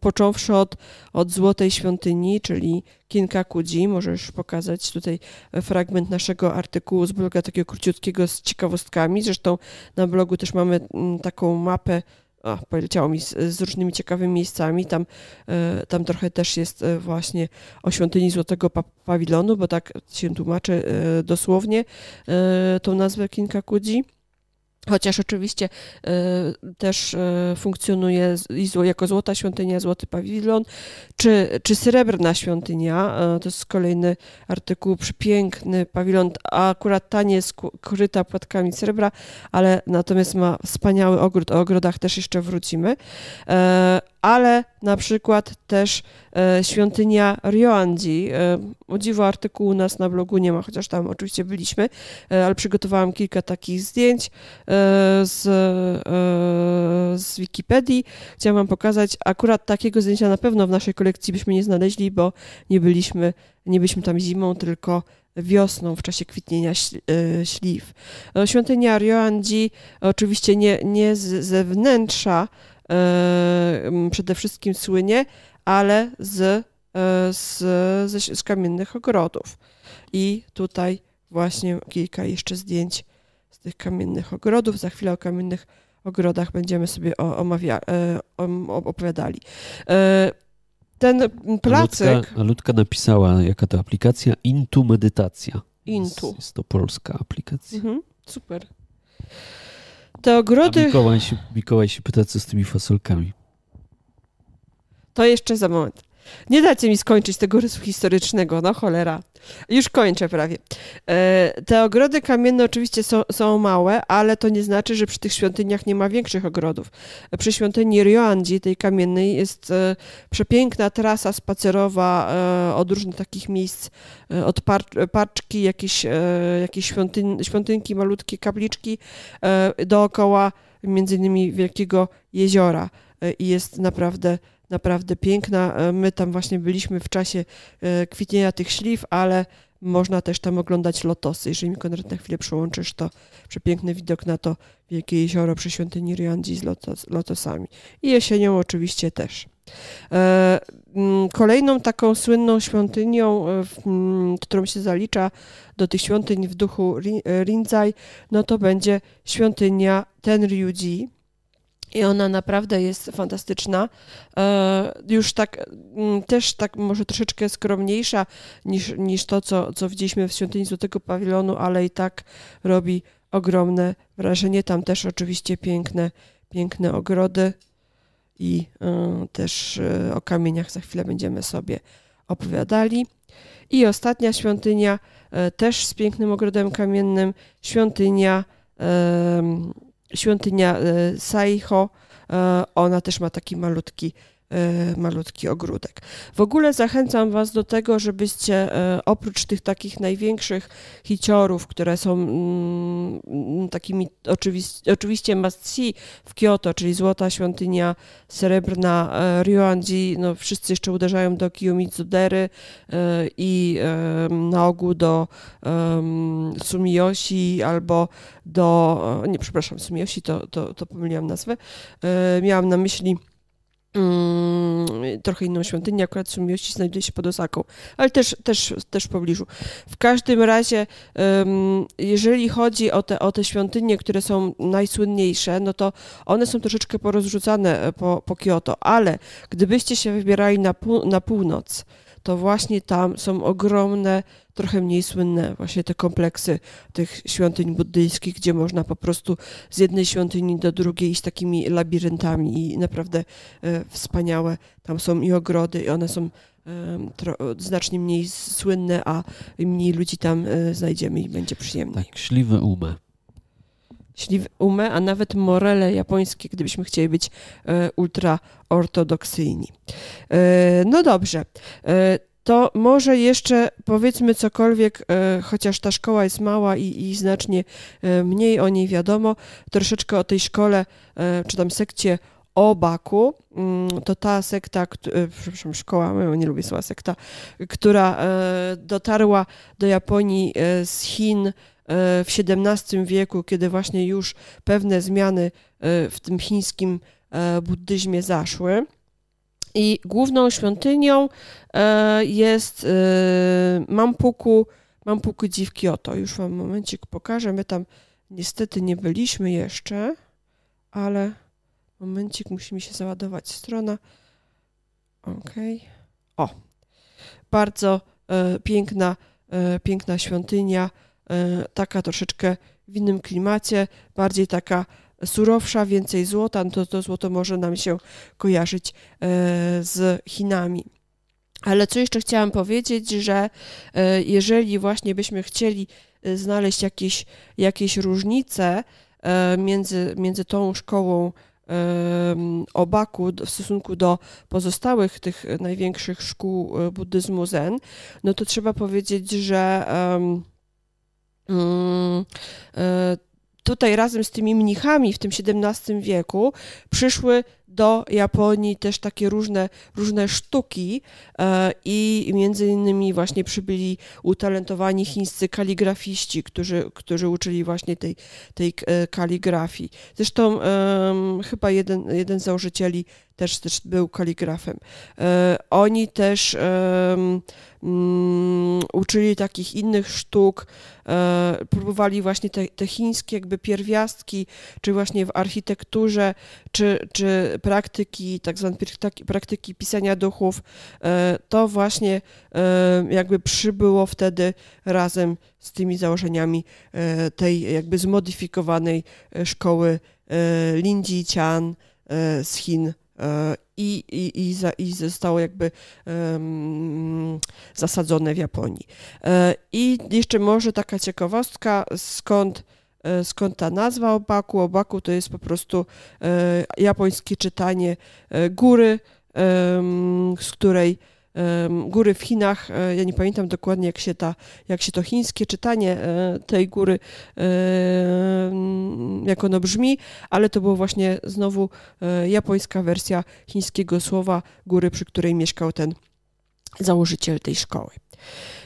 począwszy od, od Złotej Świątyni, czyli Kinkakuji, możesz pokazać tutaj fragment naszego artykułu z bloga takiego króciutkiego z ciekawostkami, zresztą na blogu też mamy m, taką mapę a, poleciało mi z, z, różnymi ciekawymi miejscami. Tam, e, tam trochę też jest e, właśnie o świątyni Złotego Pawilonu, bo tak się tłumaczy e, dosłownie tą nazwę Kinkakudzi. Chociaż oczywiście y, też y, funkcjonuje jako złota świątynia, złoty pawilon, czy, czy srebrna świątynia, y, to jest kolejny artykuł, przepiękny pawilon, a akurat ta nie jest kryta płatkami srebra, ale natomiast ma wspaniały ogród, o ogrodach też jeszcze wrócimy ale na przykład też e, świątynia Ryoanji. E, o dziwo artykułu u nas na blogu nie ma, chociaż tam oczywiście byliśmy, e, ale przygotowałam kilka takich zdjęć z, z Wikipedii. Chciałam wam pokazać, akurat takiego zdjęcia na pewno w naszej kolekcji byśmy nie znaleźli, bo nie byliśmy, nie byliśmy tam zimą, tylko wiosną w czasie kwitnienia śliw. Świątynia Ryoanji oczywiście nie, nie z zewnętrza, przede wszystkim słynie, ale z, e, z, z, z kamiennych ogrodów. I tutaj właśnie kilka jeszcze zdjęć z tych kamiennych ogrodów. Za chwilę o kamiennych ogrodach będziemy sobie omawia, e, opowiadali. E, ten placyk... Ludka, Ludka napisała, jaka to aplikacja? Intu Medytacja. Intu. Jest, jest to polska aplikacja. Mhm, super. Te ogrody... A Mikołaj się, Mikołaj się pyta, co z tymi fasolkami. To jeszcze za moment. Nie dacie mi skończyć tego rysu historycznego, no cholera. Już kończę prawie. E, te ogrody kamienne oczywiście są, są, małe, ale to nie znaczy, że przy tych świątyniach nie ma większych ogrodów. Przy świątyni Ryoanji, tej kamiennej, jest e, przepiękna trasa spacerowa e, od różnych takich miejsc, od parczki, jakieś, jakieś świątyn, świątynki, malutkie kapliczki dookoła między innymi wielkiego jeziora i jest naprawdę naprawdę piękna. E, my tam właśnie byliśmy w czasie e, kwitnienia tych śliw, ale można też tam oglądać lotosy. Jeżeli mi Konrad na chwilę przełączysz, to przepiękny widok na to wielkie jezioro przy świątyni Ryandzi z lotos, lotosami. I jesienią oczywiście też. E, kolejną taką słynną świątynią, którą się zalicza do tych świątyń w duchu Rinzai, no to będzie świątynia Tenryuji, i ona naprawdę jest fantastyczna. E, już tak, mm, też tak może troszeczkę skromniejsza niż, niż to, co, co widzieliśmy w świątyni Złotego Pawilonu, ale i tak robi ogromne wrażenie. Tam też oczywiście piękne, piękne ogrody i e, też e, o kamieniach za chwilę będziemy sobie opowiadali. I ostatnia świątynia, też z pięknym ogrodem kamiennym, świątynia świątynia e, Saiho, e, ona też ma taki malutki malutki ogródek. W ogóle zachęcam Was do tego, żebyście e, oprócz tych takich największych hiciorów, które są mm, mm, takimi oczywiście, oczywiście must w Kyoto, czyli Złota Świątynia, Srebrna e, Ryoanji, no wszyscy jeszcze uderzają do Kiyomizudery i na ogół do Sumiyoshi albo do, nie przepraszam, Sumiyoshi to, to, to pomyliłam nazwę, miałam na myśli Mm, trochę inną świątynię, akurat Sumiości znajduje się pod Osaką, ale też, też, też w pobliżu. W każdym razie, jeżeli chodzi o te, o te świątynie, które są najsłynniejsze, no to one są troszeczkę porozrzucane e, po, po Kyoto, ale gdybyście się wybierali na, pół, na północ, to właśnie tam są ogromne, trochę mniej słynne właśnie te kompleksy tych świątyń buddyjskich, gdzie można po prostu z jednej świątyni do drugiej iść takimi labiryntami i naprawdę e, wspaniałe. Tam są i ogrody i one są e, znacznie mniej słynne, a mniej ludzi tam e, znajdziemy i będzie przyjemnie. Tak, śliwe umę śliwe umę, a nawet morele japońskie, gdybyśmy chcieli być e, ultra ortodoksyjni. E, no dobrze. E, to może jeszcze powiedzmy cokolwiek, chociaż ta szkoła jest mała i, i, znacznie mniej o niej wiadomo, troszeczkę o tej szkole, czy tam sekcie Obaku, mm, to ta sekta, przepraszam, szkoła, nie lubię słowa sekta, która dotarła do Japonii z Chin w XVII wieku, kiedy właśnie już pewne zmiany e, w tym chińskim e, buddyzmie zaszły. I główną świątynią jest Mampuku, Mampuku-ji w Kyoto. Już wam momencik pokażę. My tam niestety nie byliśmy jeszcze, ale momencik, musi mi się załadować strona. Ok. O, bardzo piękna, piękna świątynia E, taka troszeczkę w innym klimacie, bardziej taka surowsza, więcej złota, no to to złoto może nam się kojarzyć e, z Chinami. Ale co jeszcze chciałam powiedzieć, że e, jeżeli właśnie byśmy chcieli znaleźć jakieś, jakieś różnice między, między tą szkołą Obaku w stosunku do pozostałych tych największych szkół buddyzmu Zen, no to trzeba powiedzieć, że e, tutaj razem z tymi mnichami w tym XVII wieku przyszły do Japonii też takie różne, różne sztuki e, i między innymi właśnie przybyli utalentowani chińscy kaligrafiści, którzy, którzy uczyli właśnie tej, tej e, kaligrafii. Zresztą chyba jeden, jeden z założycieli też, też był kaligrafem. Oni też um, uczyli takich innych sztuk, e, próbowali właśnie te, te chińskie jakby pierwiastki, czy właśnie w architekturze, czy, czy praktyki, tak zwane praktyki pisania duchów, e, to właśnie e, jakby przybyło wtedy razem z tymi założeniami tej jakby zmodyfikowanej szkoły Lin Jichan z Chin i, i, i, za, i zostało jakby um, zasadzone w Japonii. E, I jeszcze może taka ciekawostka, skąd, e, skąd ta nazwa obaku. Obaku to jest po prostu e, japońskie czytanie góry, z której góry w Chinach. E, ja nie pamiętam dokładnie, jak się, ta, jak się to chińskie czytanie e, tej góry, jak ono brzmi, ale to było właśnie znowu e, japońska wersja chińskiego słowa góry, przy której mieszkał ten założyciel tej szkoły.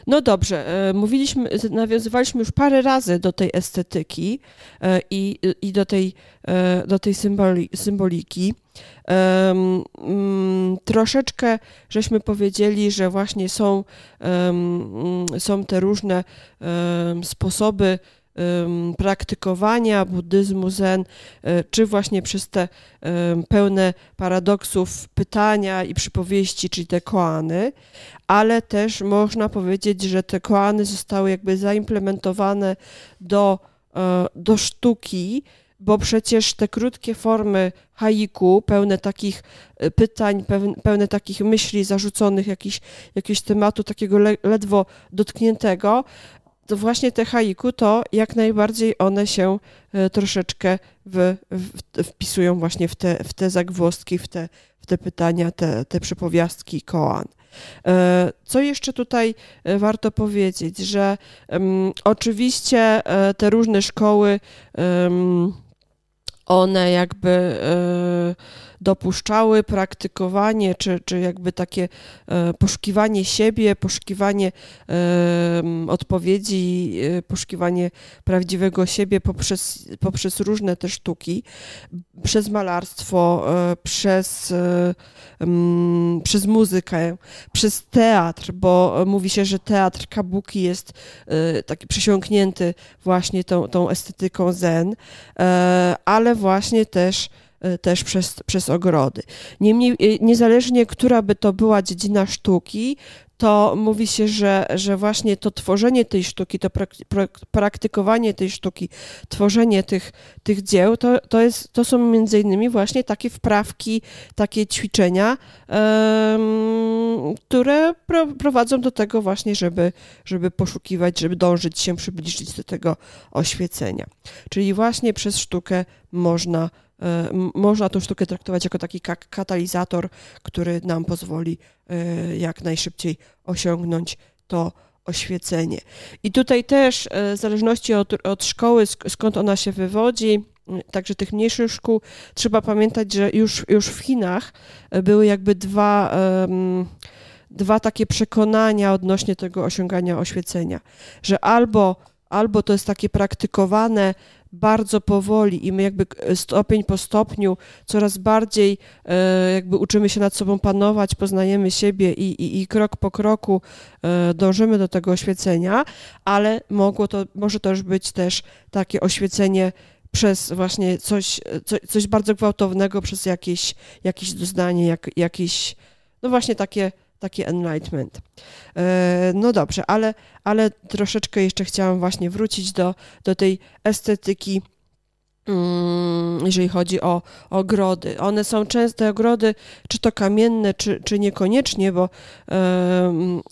No dobrze, mówiliśmy, nawiązywaliśmy już parę razy do tej estetyki i, i do tej, do tej symboli, symboliki. Um, troszeczkę żeśmy powiedzieli, że właśnie są, um, są te różne sposoby praktykowania buddyzmu zen, e, czy właśnie przez te pełne paradoksów pytania i przypowieści, czyli te koany, ale też można powiedzieć, że te koany zostały jakby zaimplementowane do, e, do sztuki, bo przecież te krótkie formy haiku, pełne takich e, pytań, pełne takich myśli zarzuconych, jakiś, jakiegoś tematu takiego ledwo dotkniętego, to właśnie te haiku to jak najbardziej one się e, troszeczkę w, w, wpisują właśnie w te, w te zagwozdki, w te, w te pytania, te, te koan. E, co jeszcze tutaj warto powiedzieć, że um, oczywiście te różne szkoły um, one jakby e, dopuszczały praktykowanie, czy, czy jakby takie e, poszukiwanie siebie, poszukiwanie odpowiedzi, e, poszukiwanie prawdziwego siebie poprzez, poprzez różne te sztuki, przez malarstwo, przez, przez muzykę, przez teatr, bo mówi się, że teatr kabuki jest taki przesiąknięty właśnie tą, tą estetyką zen, ale właśnie też e, też przez, przez ogrody. Niemniej, e, niezależnie która by to była dziedzina sztuki, to mówi się, że, że właśnie to tworzenie tej sztuki, to praktykowanie tej sztuki, tworzenie tych, tych dzieł, to, to, jest, to są między innymi właśnie takie wprawki, takie ćwiczenia, um, które pro, prowadzą do tego właśnie, żeby, żeby poszukiwać, żeby dążyć się, przybliżyć do tego oświecenia. Czyli właśnie przez sztukę można można tą sztukę traktować jako taki katalizator, który nam pozwoli e, jak najszybciej osiągnąć to oświecenie. I tutaj też, e, w zależności od, od szkoły, skąd ona się wywodzi, także tych mniejszych szkół, trzeba pamiętać, że już, już w Chinach były jakby dwa, dwa takie przekonania odnośnie tego osiągania oświecenia, że albo, albo to jest takie praktykowane bardzo powoli i my jakby stopień po stopniu coraz bardziej e, jakby uczymy się nad sobą panować, poznajemy siebie i, i, i krok po kroku e, dążymy do tego oświecenia, ale mogło to, może to już być też takie oświecenie przez właśnie coś, coś, coś bardzo gwałtownego, przez jakieś, jakieś doznanie, jak, jakieś, no właśnie takie taki enlightenment. E, no dobrze, ale, ale troszeczkę jeszcze chciałam właśnie wrócić do, do tej estetyki mm, jeżeli chodzi o ogrody. One są częste ogrody, czy to kamienne, czy, czy niekoniecznie, bo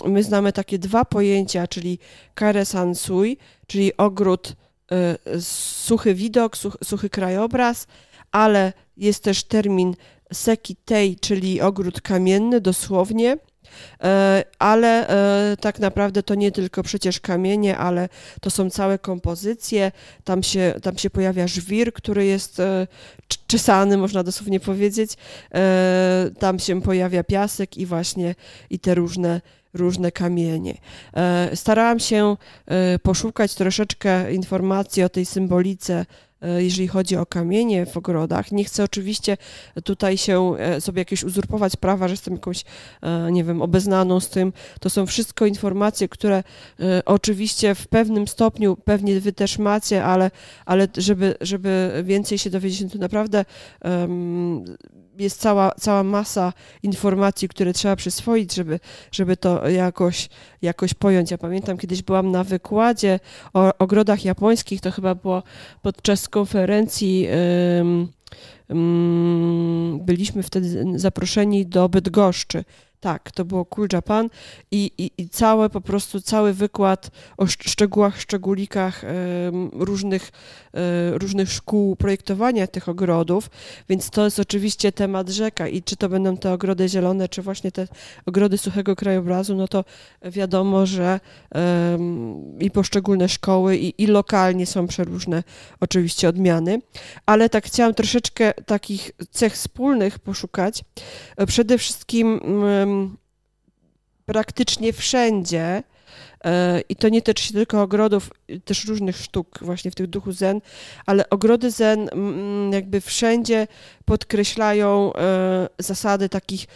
my znamy takie dwa pojęcia, czyli kare sansui, czyli ogród, e, suchy widok, suchy, krajobraz, ale jest też termin sekitei, czyli ogród kamienny, dosłownie, ale e, tak naprawdę to nie tylko przecież kamienie, ale to są całe kompozycje. Tam się, tam się pojawia żwir, który jest e, czesany, można dosłownie powiedzieć. Tam się pojawia piasek i właśnie i te różne różne kamienie. Starałam się poszukać troszeczkę informacji o tej symbolice e, jeżeli chodzi o kamienie w ogrodach. Nie chcę oczywiście tutaj się e, sobie jakieś uzurpować prawa, że jestem jakąś, nie wiem, obeznaną z tym. To są wszystko informacje, które oczywiście w pewnym stopniu pewnie wy też macie, ale, ale żeby, żeby więcej się dowiedzieć, no to naprawdę um, jest cała, cała masa informacji, które trzeba przyswoić, żeby, żeby to jakoś, jakoś pojąć. Ja pamiętam, kiedyś byłam na wykładzie o ogrodach japońskich, to chyba było podczas konferencji. byliśmy wtedy zaproszeni do Bydgoszczy tak, to było Cool Japan i, i, i całe po prostu, cały wykład o szczegółach, szczególikach różnych, e, różnych szkół projektowania tych ogrodów, więc to jest oczywiście temat rzeka i czy to będą te ogrody zielone, czy właśnie te ogrody suchego krajobrazu, no to wiadomo, że i poszczególne szkoły i, i lokalnie są przeróżne oczywiście odmiany, ale tak chciałam troszeczkę takich cech wspólnych poszukać. Przede wszystkim praktycznie wszędzie, e, i to nie tyczy tylko ogrodów, też różnych sztuk właśnie w tych duchu zen, ale ogrody zen jakby wszędzie podkreślają e, zasady takich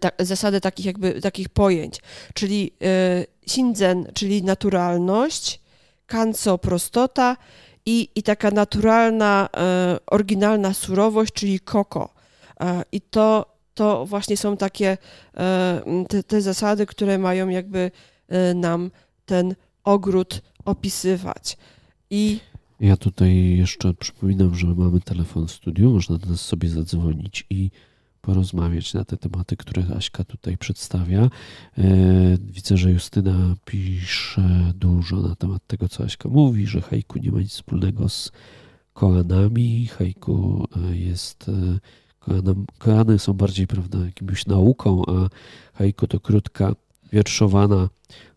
ta, zasady takich jakby takich pojęć, czyli e, shinzen, czyli naturalność, kanso prostota i, i taka naturalna, oryginalna surowość, czyli koko. I to to właśnie są takie e, te, te zasady, które mają jakby e, nam ten ogród opisywać. I ja tutaj jeszcze przypominam, że mamy telefon w studiu, można do nas sobie zadzwonić i porozmawiać na te tematy, które Aśka tutaj przedstawia. E, widzę, że Justyna pisze dużo na temat tego, co Aśka mówi, że haiku nie ma nic wspólnego z koanami. Haiku jest Koany są bardziej, prawda, jakimś nauką, a haiku to krótka, wierszowana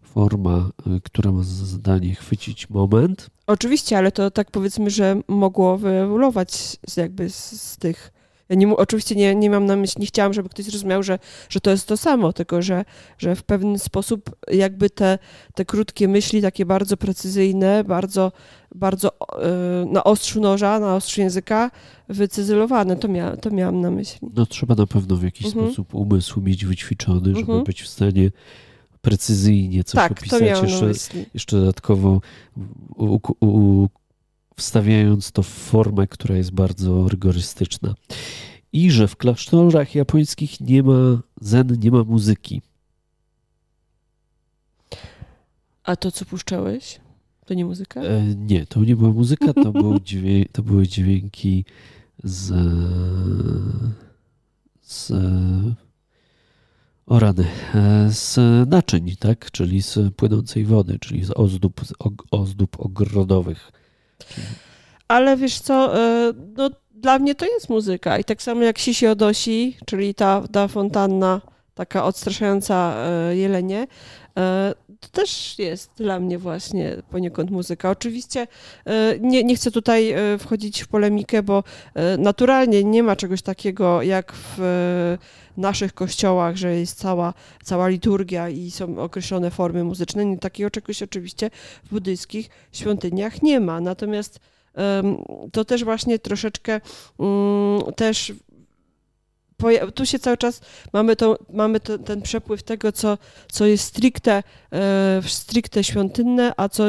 forma, y, która ma za zadanie chwycić moment. Oczywiście, ale to tak powiedzmy, że mogło wyewoluować jakby z, z tych ja nie, oczywiście nie, nie mam na myśli, nie chciałam, żeby ktoś zrozumiał, że, że to jest to samo, tylko że, że w pewien sposób jakby te, te krótkie myśli, takie bardzo precyzyjne, bardzo, bardzo yy, na ostrzu noża, na ostrzu języka, wycyzelowane, to, mia, to miałam na myśli. No trzeba na pewno w jakiś mhm. sposób umysł mieć wyćwiczony, żeby mhm. być w stanie precyzyjnie coś tak, opisać. Jeszcze, jeszcze dodatkowo u, u, wstawiając to w formę, która jest bardzo rygorystyczna. I że w klasztorach japońskich nie ma zen, nie ma muzyki. A to, co puszczałeś, to nie muzyka? E, nie, to nie była muzyka, to, był [LAUGHS] dźwięk, to były dźwięki z, z o rany, e, z naczyń, tak? czyli z płynącej wody, czyli z ozdób, ozdób ogrodowych. Ale wiesz co, e, no, dla mnie to jest muzyka i tak samo jak Sisi Odosi, czyli ta, ta fontanna taka odstraszająca e, jelenie, e, to też jest dla mnie właśnie poniekąd muzyka. Oczywiście nie, nie chcę tutaj wchodzić w polemikę, bo naturalnie nie ma czegoś takiego jak w naszych kościołach, że jest cała, cała liturgia i są określone formy muzyczne. Takiego czegoś oczywiście w buddyjskich świątyniach nie ma. Natomiast to też właśnie troszeczkę mm, też tu się cały czas mamy, to, mamy to, ten przepływ tego, co, co jest stricte, e, stricte świątynne, a co,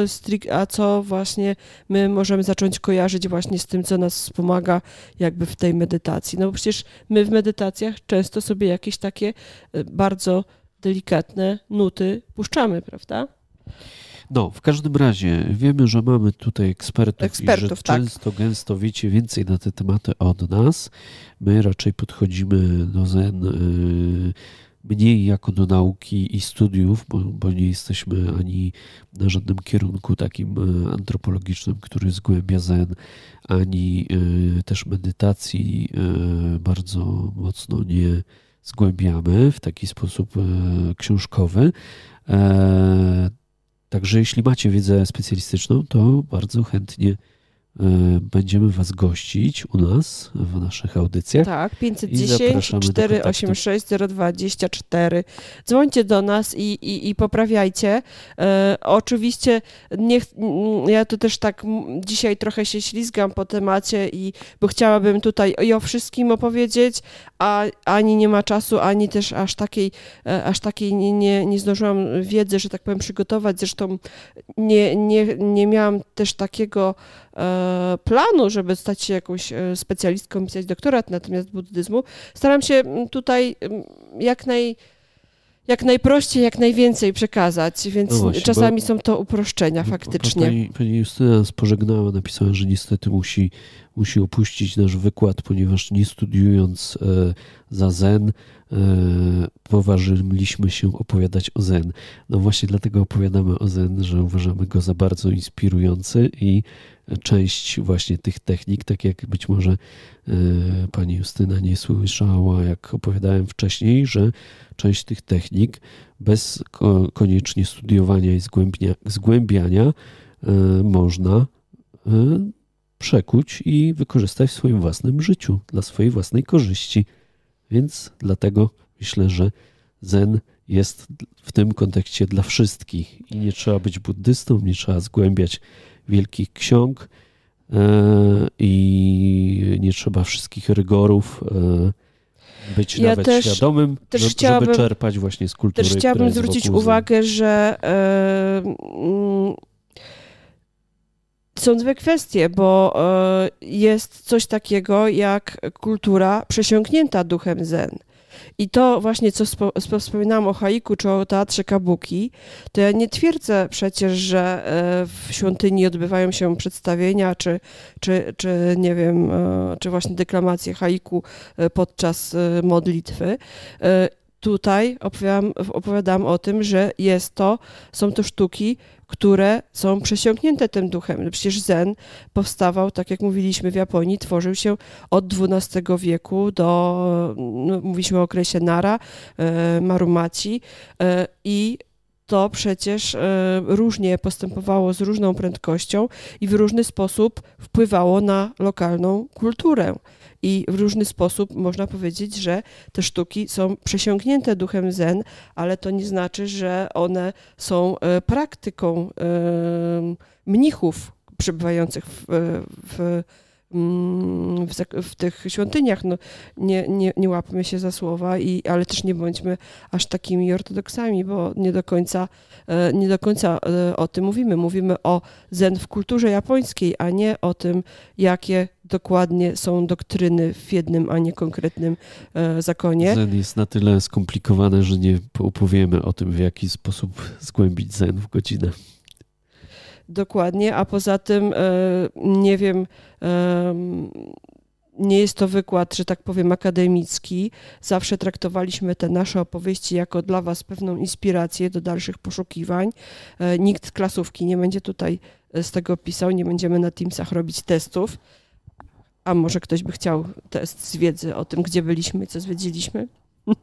a co właśnie my możemy zacząć kojarzyć właśnie z tym, co nas wspomaga jakby w tej medytacji. No bo przecież my w medytacjach często sobie jakieś takie e, bardzo delikatne nuty puszczamy, prawda? No, w każdym razie wiemy, że mamy tutaj ekspertów, ekspertów i że tak. często, gęsto wiecie więcej na te tematy od nas. My raczej podchodzimy do Zen y, mniej jako do nauki i studiów, bo, bo, nie jesteśmy ani na żadnym kierunku takim y, antropologicznym, który zgłębia Zen, ani y, też medytacji bardzo mocno nie zgłębiamy w taki sposób książkowy. Także jeśli macie wiedzę specjalistyczną, to bardzo chętnie będziemy Was gościć u nas w naszych audycjach. Tak, 510 486 024. Dzwońcie do nas i, i, i poprawiajcie. E, oczywiście nie, ja tu też tak dzisiaj trochę się ślizgam po temacie i bo chciałabym tutaj i o wszystkim opowiedzieć, a ani nie ma czasu, ani też aż takiej, e, aż takiej nie, nie, nie zdążyłam wiedzy, że tak powiem, przygotować. Zresztą nie, nie, nie miałam też takiego E, planu, żeby stać się jakąś e, specjalistką, pisać doktorat na temat buddyzmu. Staram się tutaj jak naj jak najprościej, jak najwięcej przekazać, więc no właśnie, czasami są to uproszczenia faktycznie. Pani, pani Justyna nas pożegnała, napisała, że niestety musi, musi opuścić nasz wykład, ponieważ nie studiując e, za Zen, e, poważyliśmy się opowiadać o Zen. No właśnie dlatego opowiadamy o Zen, że uważamy go za bardzo inspirujący i część właśnie tych technik, tak jak być może e, pani Justyna nie słyszała, jak opowiadałem wcześniej, że część tych technik bez koniecznie studiowania i zgłębiania e, można e, przekuć i wykorzystać w swoim własnym życiu, dla swojej własnej korzyści. Więc dlatego myślę, że Zen jest w tym kontekście dla wszystkich i nie trzeba być buddystą, nie trzeba zgłębiać wielkich ksiąg e, i nie trzeba wszystkich rygorów e, być ja nawet też, świadomym, też żeby chciałabym, czerpać właśnie z kultury. Też chciałabym zwrócić uwagę, że yy, są dwie kwestie, bo jest coś takiego jak kultura przesiąknięta duchem zen. I to właśnie, co wspominałam o haiku czy o teatrze kabuki, to ja nie twierdzę przecież, że e, w świątyni odbywają się przedstawienia, czy, czy, czy nie wiem, e, czy właśnie deklamacje haiku e, podczas modlitwy. Tutaj opowiadam, opowiadam o tym, że jest to, są to sztuki, które są przesiąknięte tym duchem. No przecież Zen powstawał, tak jak mówiliśmy w Japonii, tworzył się od XII wieku do, no, mówiliśmy o okresie Nara, e, Marumaci e, i to przecież e, różnie postępowało z różną prędkością i w różny sposób wpływało na lokalną kulturę i w różny sposób można powiedzieć, że te sztuki są przesiąknięte duchem zen, ale to nie znaczy, że one są e, praktyką e, mnichów przebywających w, w mm, w, w, tych świątyniach. No, nie, nie, nie łapmy się za słowa, i, ale też nie bądźmy aż takimi ortodoksami, bo nie do końca, e, nie do końca o tym mówimy. Mówimy o zen w kulturze japońskiej, a nie o tym, jakie dokładnie są doktryny w jednym, a nie konkretnym e, zakonie. Zen jest na tyle skomplikowane, że nie opowiemy o tym, w jaki sposób zgłębić zen w godzinę. Dokładnie, a poza tym e, nie wiem, nie jest to wykład, że tak powiem, akademicki. Zawsze traktowaliśmy te nasze opowieści jako dla Was pewną inspirację do dalszych poszukiwań. E, nikt klasówki nie będzie tutaj z tego pisał, nie będziemy na Teamsach robić testów. A może ktoś by chciał test z wiedzy o tym, gdzie byliśmy, co zwiedziliśmy? [LAUGHS]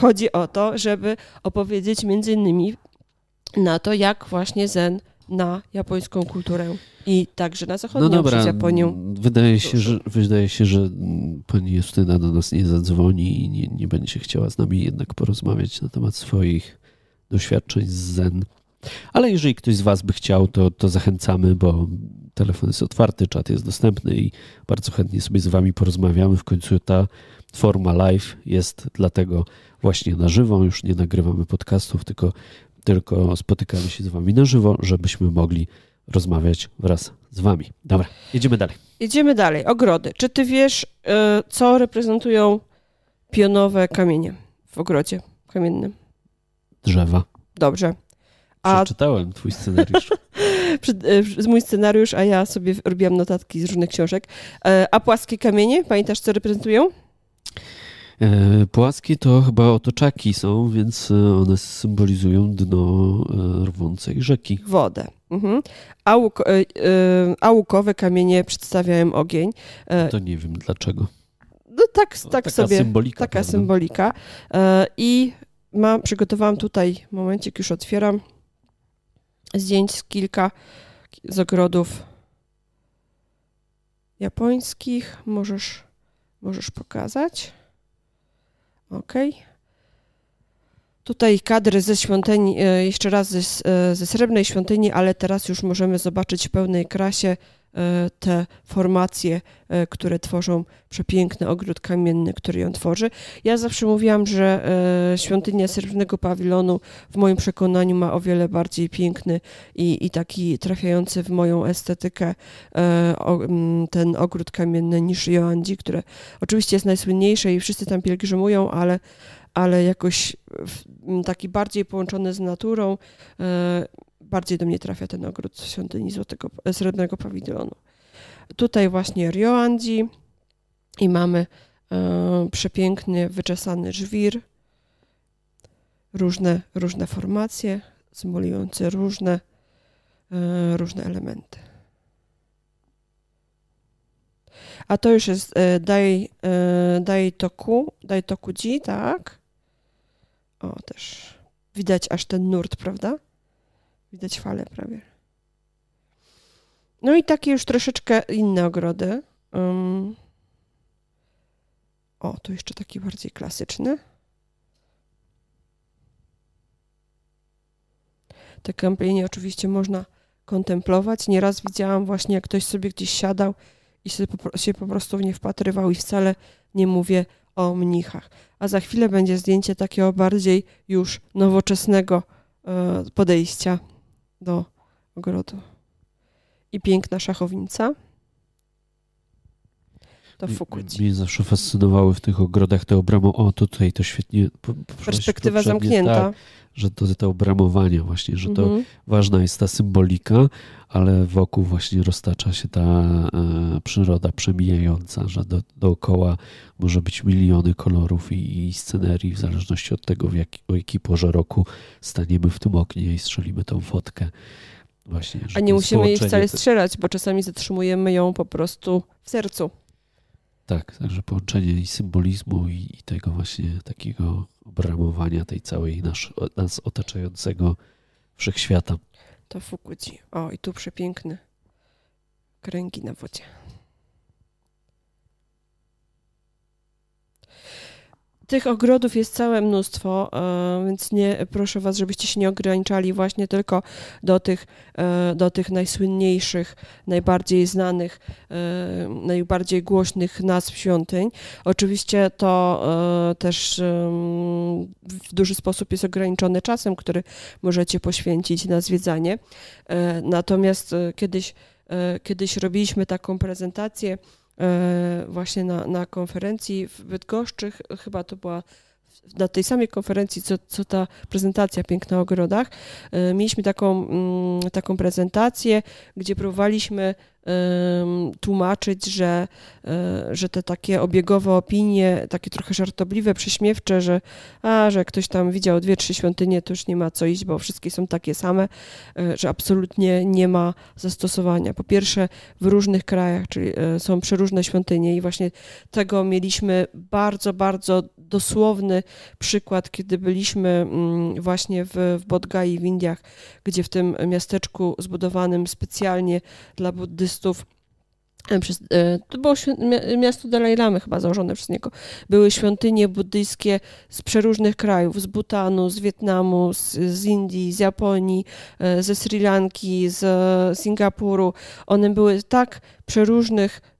Chodzi o to, żeby opowiedzieć między innymi na to, jak właśnie Zen na japońską kulturę i także na zachodnią no dobra, Japonią. Wydaje się, że, wydaje się, że pani Justyna do nas nie zadzwoni i nie, nie będzie chciała z nami jednak porozmawiać na temat swoich doświadczeń z Zen. Ale jeżeli ktoś z Was by chciał, to, to zachęcamy, bo telefon jest otwarty, czat jest dostępny i bardzo chętnie sobie z Wami porozmawiamy. W końcu ta forma live jest dlatego właśnie na żywo. Już nie nagrywamy podcastów, tylko, tylko spotykamy się z Wami na żywo, żebyśmy mogli rozmawiać wraz z Wami. Dobra, jedziemy dalej. Jedziemy dalej. Ogrody. Czy Ty wiesz, e, co reprezentują pionowe kamienie w ogrodzie kamiennym? Drzewa. Dobrze. A... Przeczytałem twój scenariusz. [LAUGHS] E, mój scenariusz, a ja sobie robiłam notatki z różnych książek. E, a płaskie kamienie, pamiętasz, co reprezentują? E, płaskie to chyba otoczaki są, więc one symbolizują dno rwącej rzeki. Wodę. Mhm. Auk, a łukowe kamienie przedstawiają ogień. To nie wiem dlaczego. No tak, tak taka sobie. Symbolika, taka prawda? symbolika. I mam, przygotowałam tutaj, momencik już otwieram zdjęć z kilka z ogrodów japońskich. Możesz, możesz pokazać. Ok. Tutaj kadry ze świątyni, e, jeszcze raz ze, e, ze srebrnej świątyni, ale teraz już możemy zobaczyć w pełnej krasie te formacje, e, które tworzą przepiękny ogród kamienny, który ją tworzy. Ja zawsze mówiłam, że e, świątynia Srebrnego Pawilonu w moim przekonaniu ma o wiele bardziej piękny i, i taki trafiający w moją estetykę ten ogród kamienny niż Joandzi, które oczywiście jest najsłynniejsze i wszyscy tam pielgrzymują, ale ale jakoś taki bardziej połączony z naturą, bardziej do mnie trafia ten ogród świątyni Złotego, Srebrnego Pawilonu. Tutaj właśnie Rioandzi i mamy e, przepiękny, wyczesany żwir, różne, różne formacje symulujące różne, e, różne elementy. A to już jest Dai, e, dai Toku, Dai Tokuji, tak? O, też widać aż ten nurt, prawda? Widać fale prawie. No i takie już troszeczkę inne ogrody. Um. O, tu jeszcze taki bardziej klasyczny. Te kępienie oczywiście można kontemplować. Nieraz widziałam właśnie, jak ktoś sobie gdzieś siadał i się po prostu w nie wpatrywał i wcale nie mówię o mnichach. A za chwilę będzie zdjęcie takiego bardziej już nowoczesnego e, podejścia do ogrodu. I piękna szachownica. To Fukuci. Mnie zawsze fascynowały w tych ogrodach te obramo... O, tutaj to świetnie... Perspektywa zamknięta. Tak, że to te obramowania właśnie, że to mhm. ważna jest ta symbolika, ale wokół właśnie roztacza się ta e, przyroda przemijająca, że do, dookoła może być miliony kolorów i, i scenerii, w zależności od tego, w jak, o jakiej porze roku staniemy w tym oknie i strzelimy tą fotkę. Właśnie, A nie musimy jej wcale strzelać, bo czasami zatrzymujemy ją po prostu w sercu. Tak, także połączenie i symbolizmu i, i tego właśnie takiego obramowania tej całej nasz, nas otaczającego wszechświata. To Fukuji. O, i tu przepiękne kręgi na wodzie. Tych ogrodów jest całe mnóstwo, e, więc nie, proszę Was, żebyście się nie ograniczali właśnie tylko do tych, e, do tych najsłynniejszych, najbardziej znanych, e, najbardziej głośnych nazw świątyń. Oczywiście to też w duży sposób jest ograniczone czasem, który możecie poświęcić na zwiedzanie. Natomiast kiedyś, kiedyś robiliśmy taką prezentację, właśnie na, na konferencji w Bydgoszczy, chyba to była na tej samej konferencji, co, co ta prezentacja Piękna o ogrodach, e, mieliśmy taką, mm, taką prezentację, gdzie próbowaliśmy tłumaczyć, że, e, że te takie obiegowe opinie, takie trochę żartobliwe, prześmiewcze, że, a, że ktoś tam widział dwie, trzy świątynie, to już nie ma co iść, bo wszystkie są takie same, e, że absolutnie nie ma zastosowania. Po pierwsze, w różnych krajach, czyli są przeróżne świątynie i właśnie tego mieliśmy bardzo, bardzo dosłowny przykład, kiedy byliśmy mm, właśnie w, w Bodgai w Indiach, gdzie w tym miasteczku zbudowanym specjalnie dla buddystów e, przez, e, to było miasto Dalai Lamy chyba założone przez niego. Były świątynie buddyjskie z przeróżnych krajów, z Butanu, z Wietnamu, z, z Indii, z Japonii, e, ze Sri Lanki, z Singapuru. One były tak przeróżnych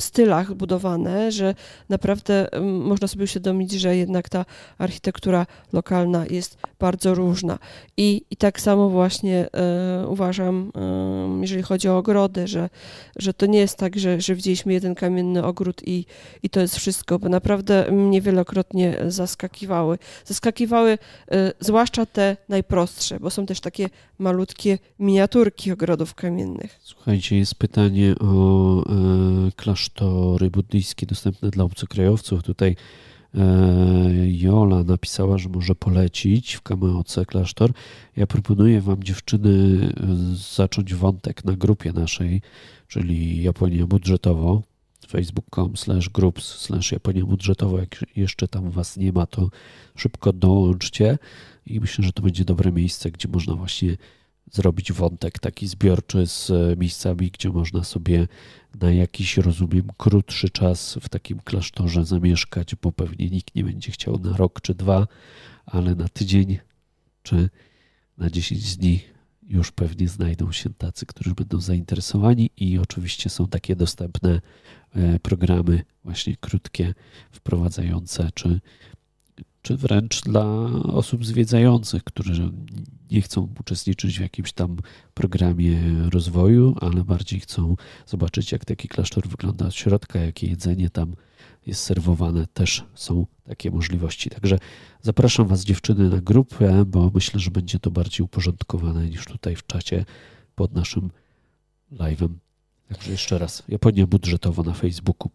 stylach budowane, że naprawdę można sobie uświadomić, że jednak ta architektura lokalna jest bardzo różna. I, i tak samo właśnie e, uważam, jeżeli chodzi o ogrody, że, że to nie jest tak, że, że widzieliśmy jeden kamienny ogród i, i to jest wszystko, bo naprawdę mnie wielokrotnie zaskakiwały. Zaskakiwały e, zwłaszcza te najprostsze, bo są też takie malutkie miniaturki ogrodów kamiennych. Słuchajcie, jest pytanie o klasztory buddyjskie dostępne dla obcokrajowców. Tutaj e, Jola napisała, że może polecić w Kameoce klasztor. Ja proponuję Wam, dziewczyny, zacząć wątek na grupie naszej, czyli Japonia Budżetowo facebook.com slash groups slash Japonia Budżetowo. Jak jeszcze tam Was nie ma, to szybko dołączcie i myślę, że to będzie dobre miejsce, gdzie można właśnie zrobić wątek taki zbiorczy z miejscami, gdzie można sobie na jakiś, rozumiem, krótszy czas w takim klasztorze zamieszkać, bo pewnie nikt nie będzie chciał na rok czy dwa, ale na tydzień czy na 10 dni już pewnie znajdą się tacy, którzy będą zainteresowani i oczywiście są takie dostępne e, programy właśnie krótkie, wprowadzające czy czy wręcz dla osób zwiedzających, którzy nie chcą uczestniczyć w jakimś tam programie rozwoju, ale bardziej chcą zobaczyć, jak taki klasztor wygląda od środka, jakie jedzenie tam jest serwowane. Też są takie możliwości. Także zapraszam Was, dziewczyny, na grupę, bo myślę, że będzie to bardziej uporządkowane niż tutaj w czacie pod naszym live'em. Także jeszcze raz, Japonia budżetowo na Facebooku.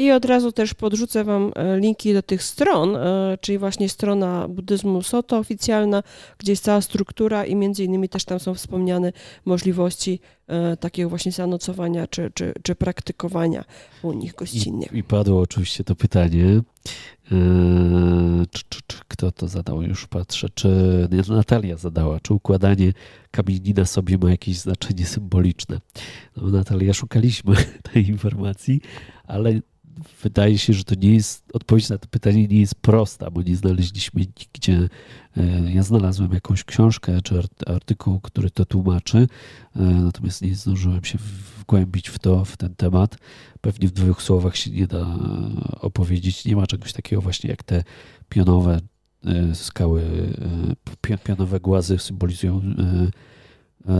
I od razu też podrzucę Wam e, linki do tych stron, e, czyli właśnie strona buddyzmu Soto oficjalna, gdzie jest cała struktura i między innymi też tam są wspomniane możliwości e, takiego właśnie zanocowania czy, czy, czy praktykowania u nich gościnnie. I, I, padło oczywiście to pytanie, czy, czy, czy, kto to zadał, już patrzę, czy Natalia zadała, czy układanie kamieni na sobie ma jakieś znaczenie symboliczne. No, Natalia, szukaliśmy [LAUGHS] tej informacji, ale wydaje się, że to nie jest, odpowiedź na to pytanie nie jest prosta, bo nie znaleźliśmy nigdzie, e, ja znalazłem jakąś książkę czy artykuł, który to tłumaczy, e, natomiast nie zdążyłem się wgłębić w to, w ten temat. Pewnie w dwóch słowach się nie da opowiedzieć. Nie ma czegoś takiego właśnie jak te pionowe e, skały, pionowe głazy symbolizują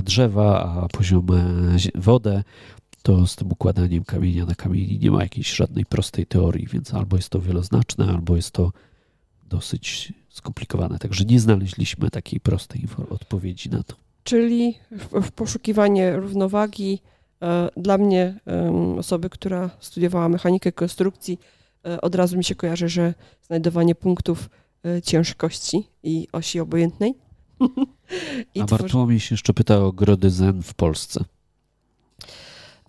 drzewa, a poziome wodę to z tym układaniem kamienia na kamieni nie ma jakiejś żadnej prostej teorii, więc albo jest to wieloznaczne, albo jest to dosyć skomplikowane. Także nie znaleźliśmy takiej prostej odpowiedzi na to. Czyli w, poszukiwanie równowagi e, dla mnie, osoby, która studiowała mechanikę konstrukcji, e, od razu mi się kojarzy, że znajdowanie punktów e, ciężkości i osi obojętnej. [LAUGHS] I A Bartłomiej się jeszcze pyta o grody zen w Polsce.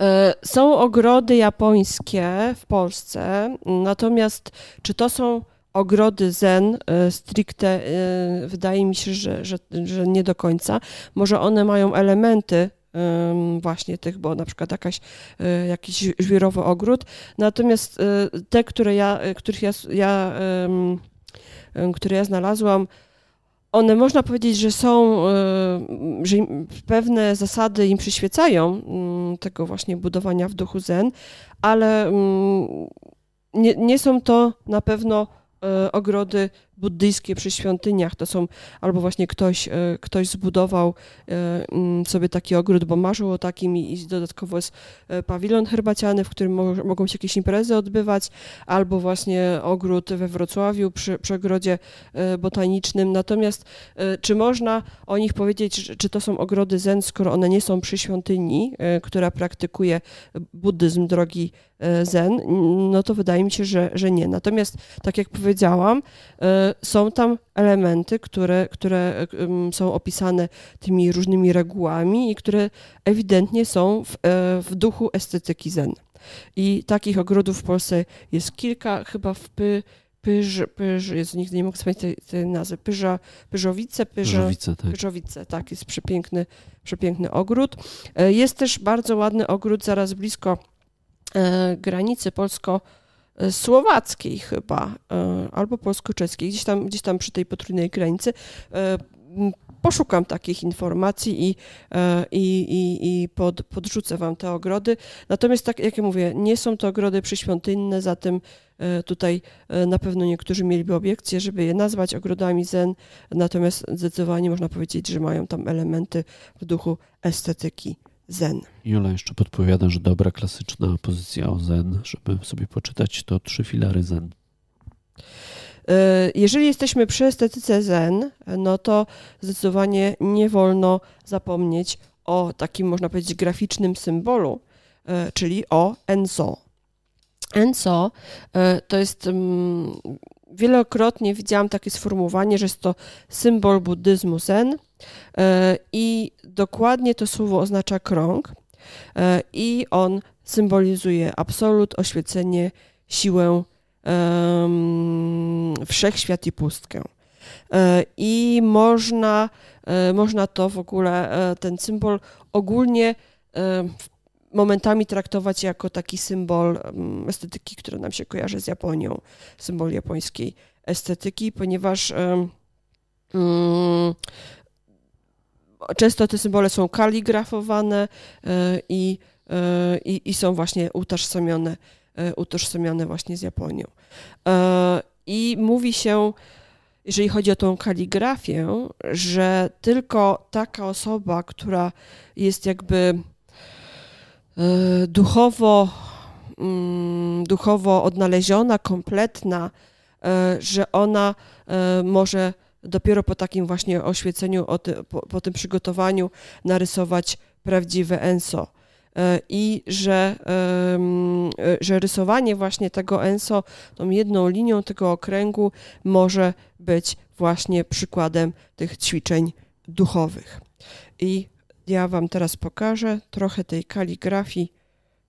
E, są ogrody japońskie w Polsce, natomiast czy to są ogrody zen e, stricte, e, wydaje mi się, że, że, że nie do końca. Może one mają elementy właśnie tych, bo na przykład jakaś, jakiś żwirowy ogród. Natomiast te, które ja, których ja, ja, które ja znalazłam, one można powiedzieć, że są, e, że pewne zasady im przyświecają mm, tego właśnie budowania w duchu zen, ale mm, nie, nie są to na pewno e, ogrody buddyjskie przy świątyniach. To są albo właśnie ktoś, e, ktoś zbudował e, mm, sobie taki ogród, bo marzył o takim i, dodatkowo jest e, pawilon herbaciany, w którym mogą się jakieś imprezy odbywać, albo właśnie ogród we Wrocławiu przy, przy ogrodzie botanicznym. Natomiast czy można o nich powiedzieć, czy to są ogrody zen, skoro one nie są przy świątyni, która praktykuje buddyzm drogi zen, no to wydaje mi się, że, że nie. Natomiast, tak jak powiedziałam, są tam elementy, które, które są opisane tymi różnymi regułami i które ewidentnie są w, e, w duchu estetyki zen. I takich ogrodów w Polsce jest kilka, chyba w Py, Pyż, Pyż, jest, nigdy nie mogę wspomnieć tej, tej nazwy, Pyża, Pyżowice, Pyża, Pyżowice, tak. Pyżowice, tak, jest przepiękny, przepiękny ogród. E, jest też bardzo ładny ogród zaraz blisko e, granicy polsko słowackiej chyba, e, albo polsko-czeskiej, gdzieś tam, gdzieś tam przy tej potrójnej granicy. E, poszukam takich informacji i, e, i, i, i pod, podrzucę Wam te ogrody. Natomiast, tak jak ja mówię, nie są to ogrody przyświątynne, zatem tutaj na pewno niektórzy mieliby obiekcje, żeby je nazwać ogrodami zen, natomiast zdecydowanie można powiedzieć, że mają tam elementy w duchu estetyki zen. Jola jeszcze podpowiada, że dobra klasyczna pozycja o zen, żeby sobie poczytać, to trzy filary zen. E, jeżeli jesteśmy przy estetyce zen, no to zdecydowanie nie wolno zapomnieć o takim, można powiedzieć, graficznym symbolu, e, czyli o enso. Enso e, to jest mm, wielokrotnie widziałam takie sformułowanie, że jest to symbol buddyzmu zen i dokładnie to słowo oznacza krąg e, i on symbolizuje absolut, oświecenie, siłę, wszechświat i pustkę. i można, można to w ogóle, ten symbol ogólnie momentami traktować jako taki symbol mm, estetyki, która nam się kojarzy z Japonią, symbol japońskiej estetyki, ponieważ um, często te symbole są kaligrafowane e, i, e, i, i są właśnie utożsamione, e, utożsamione właśnie z Japonią. I mówi się, jeżeli chodzi o tą kaligrafię, że tylko taka osoba, która jest jakby duchowo, mm, duchowo odnaleziona, kompletna, że ona może dopiero po takim właśnie oświeceniu, po, tym przygotowaniu narysować prawdziwe ENSO. E, I że, e, że rysowanie właśnie tego ENSO, tą jedną linią tego okręgu może być właśnie przykładem tych ćwiczeń duchowych. I ja Wam teraz pokażę trochę tej kaligrafii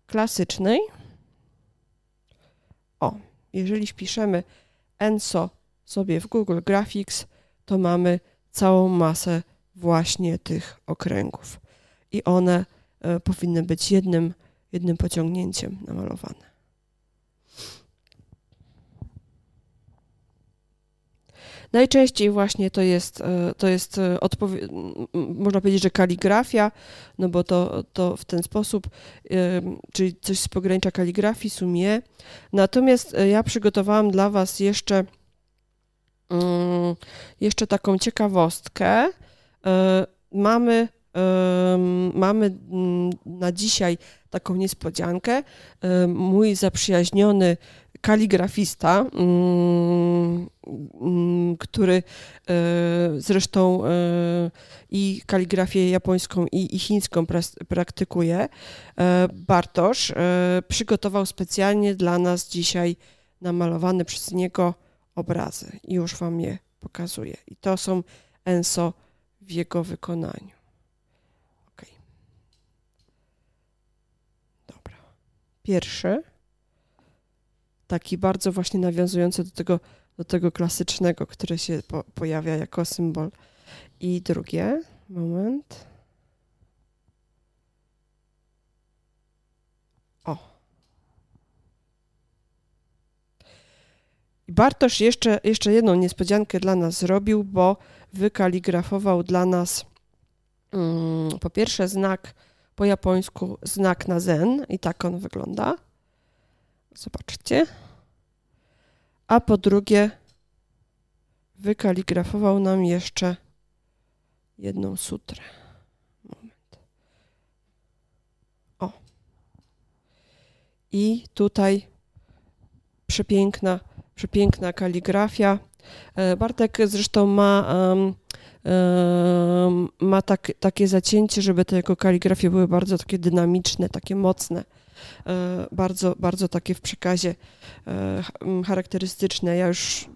klasycznej. O, jeżeli wpiszemy ENSO sobie w Google Graphics, to mamy całą masę właśnie tych okręgów. I one e, powinny być jednym, jednym pociągnięciem namalowane. Najczęściej właśnie to jest, e, to jest e, można powiedzieć, że kaligrafia, no bo to, to w ten sposób, czyli coś z pogranicza kaligrafii, sumie. Natomiast ja przygotowałam dla Was jeszcze Mm, jeszcze taką ciekawostkę. E, mamy, mamy mm, na dzisiaj taką niespodziankę. E, mój zaprzyjaźniony kaligrafista, mm, który e, zresztą i kaligrafię japońską i, chińską praktykuje, Bartosz, przygotował specjalnie dla nas dzisiaj namalowany przez niego obrazy. I już Wam je pokazuję. I to są Enso w jego wykonaniu. Ok. Dobra. Pierwszy, taki bardzo właśnie nawiązujący do tego, do tego klasycznego, które się po, pojawia jako symbol. I drugie, moment. Bartosz jeszcze, jeszcze jedną niespodziankę dla nas zrobił, bo wykaligrafował dla nas um, po pierwsze znak po japońsku, znak na zen i tak on wygląda. Zobaczcie. A po drugie wykaligrafował nam jeszcze jedną sutrę. Moment. O. I tutaj przepiękna przepiękna kaligrafia. E, Bartek zresztą ma, um, ma tak, takie zacięcie, żeby te jego kaligrafie były bardzo takie dynamiczne, takie mocne, bardzo, bardzo takie w przekazie e, charakterystyczne. Ja już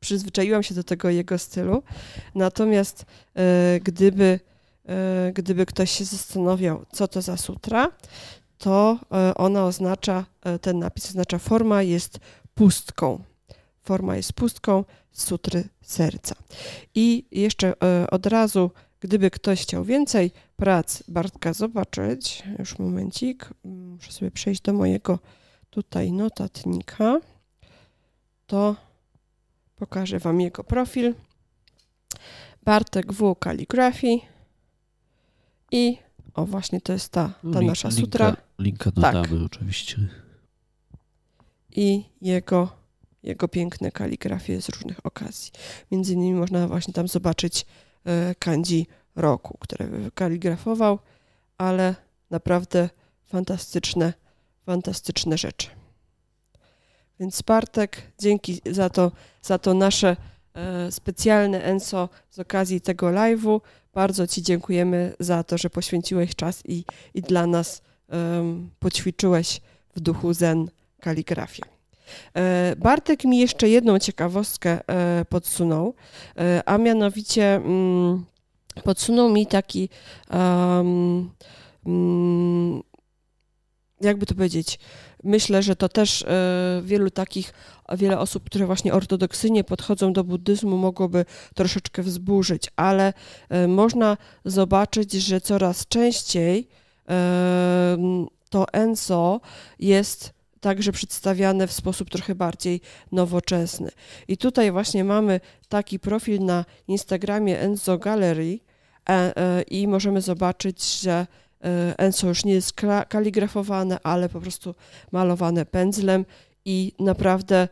przyzwyczaiłam się do tego jego stylu. Natomiast gdyby, gdyby ktoś się zastanawiał, co to za sutra, to ona oznacza, ten napis oznacza forma jest pustką forma jest pustką, sutry serca. I jeszcze e, od razu, gdyby ktoś chciał więcej prac Bartka zobaczyć, już momencik, muszę sobie przejść do mojego tutaj notatnika, to pokażę Wam jego profil. Bartek W. Calligraphy i o właśnie to jest ta, ta Link, nasza sutra. Linka, linka dodamy tak. oczywiście. I jego jego piękne kaligrafie z różnych okazji. Między innymi można właśnie tam zobaczyć e, kanji roku, które kaligrafował, ale naprawdę fantastyczne, fantastyczne rzeczy. Więc Bartek, dzięki za to, za to nasze e, specjalne ENSO z okazji tego live'u. Bardzo Ci dziękujemy za to, że poświęciłeś czas i, i dla nas um, poćwiczyłeś w duchu zen kaligrafię. E, Bartek mi jeszcze jedną ciekawostkę e, podsunął, a mianowicie mm, podsunął mi taki, um, jakby to powiedzieć, myślę, że to też wielu takich wiele osób, które właśnie ortodoksyjnie podchodzą do buddyzmu, mogłoby troszeczkę wzburzyć, ale można zobaczyć, że coraz częściej to Enso jest także przedstawiane w sposób trochę bardziej nowoczesny. I tutaj właśnie mamy taki profil na Instagramie Enzo Gallery e, e, i możemy zobaczyć, że e, Enzo już nie jest kaligrafowane, ale po prostu malowane pędzlem i naprawdę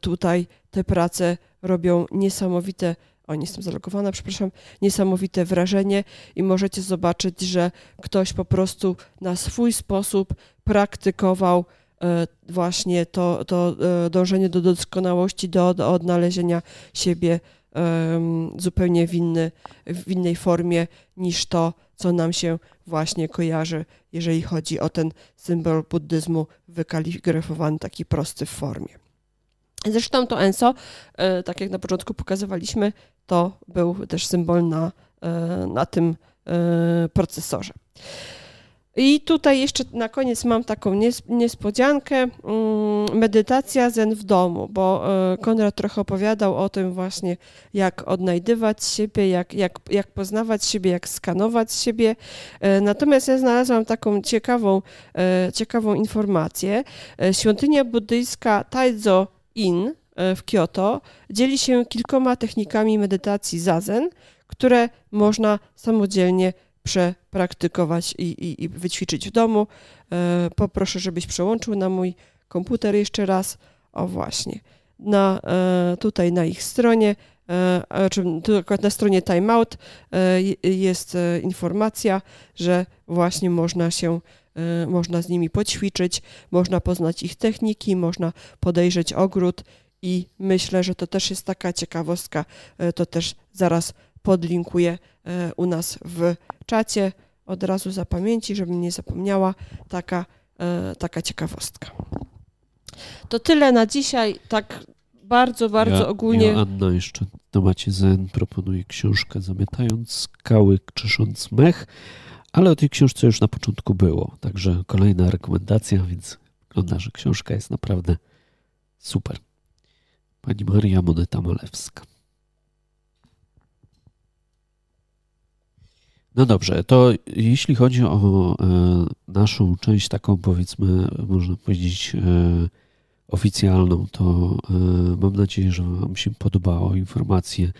tutaj te prace robią niesamowite o, nie jestem zalogowana, przepraszam, niesamowite wrażenie i możecie zobaczyć, że ktoś po prostu na swój sposób praktykował właśnie to, to e, dążenie do doskonałości, do, do odnalezienia siebie zupełnie w, inny, w innej formie niż to, co nam się właśnie kojarzy, jeżeli chodzi o ten symbol buddyzmu wykaligrafowany taki prosty w formie. Zresztą to ENSO, e, tak jak na początku pokazywaliśmy, to był też symbol na, e, na tym e, procesorze. I tutaj jeszcze na koniec mam taką niespodziankę. Mm, medytacja zen w domu, bo Konrad trochę opowiadał o tym właśnie, jak odnajdywać siebie, jak, jak, jak poznawać siebie, jak skanować siebie. Natomiast ja znalazłam taką ciekawą, ciekawą informację. Świątynia buddyjska Taizo In e, w Kyoto dzieli się kilkoma technikami medytacji zazen, które można samodzielnie przepraktykować i, i, i wyćwiczyć w domu. E, poproszę, żebyś przełączył na mój komputer jeszcze raz. O właśnie. Na, e, tutaj na ich stronie, czy na stronie Timeout jest informacja, że właśnie można się można z nimi poćwiczyć, można poznać ich techniki, można podejrzeć ogród i myślę, że to też jest taka ciekawostka, to też zaraz podlinkuję y, u nas w czacie, od razu za pamięci, żebym nie zapomniała, taka, taka ciekawostka. To tyle na dzisiaj, tak bardzo, bardzo ja, ogólnie. Ja, Anna, jeszcze w temacie Zen proponuję książkę Zamiatając skały, czysząc mech. Ale o tej książce już na początku było, także kolejna rekomendacja, więc wygląda, że książka jest naprawdę super. Pani Maria Moneta Malewska. No dobrze, to jeśli chodzi o e, naszą część taką powiedzmy, można powiedzieć e, oficjalną, to e, mam nadzieję, że Wam się podobało informacje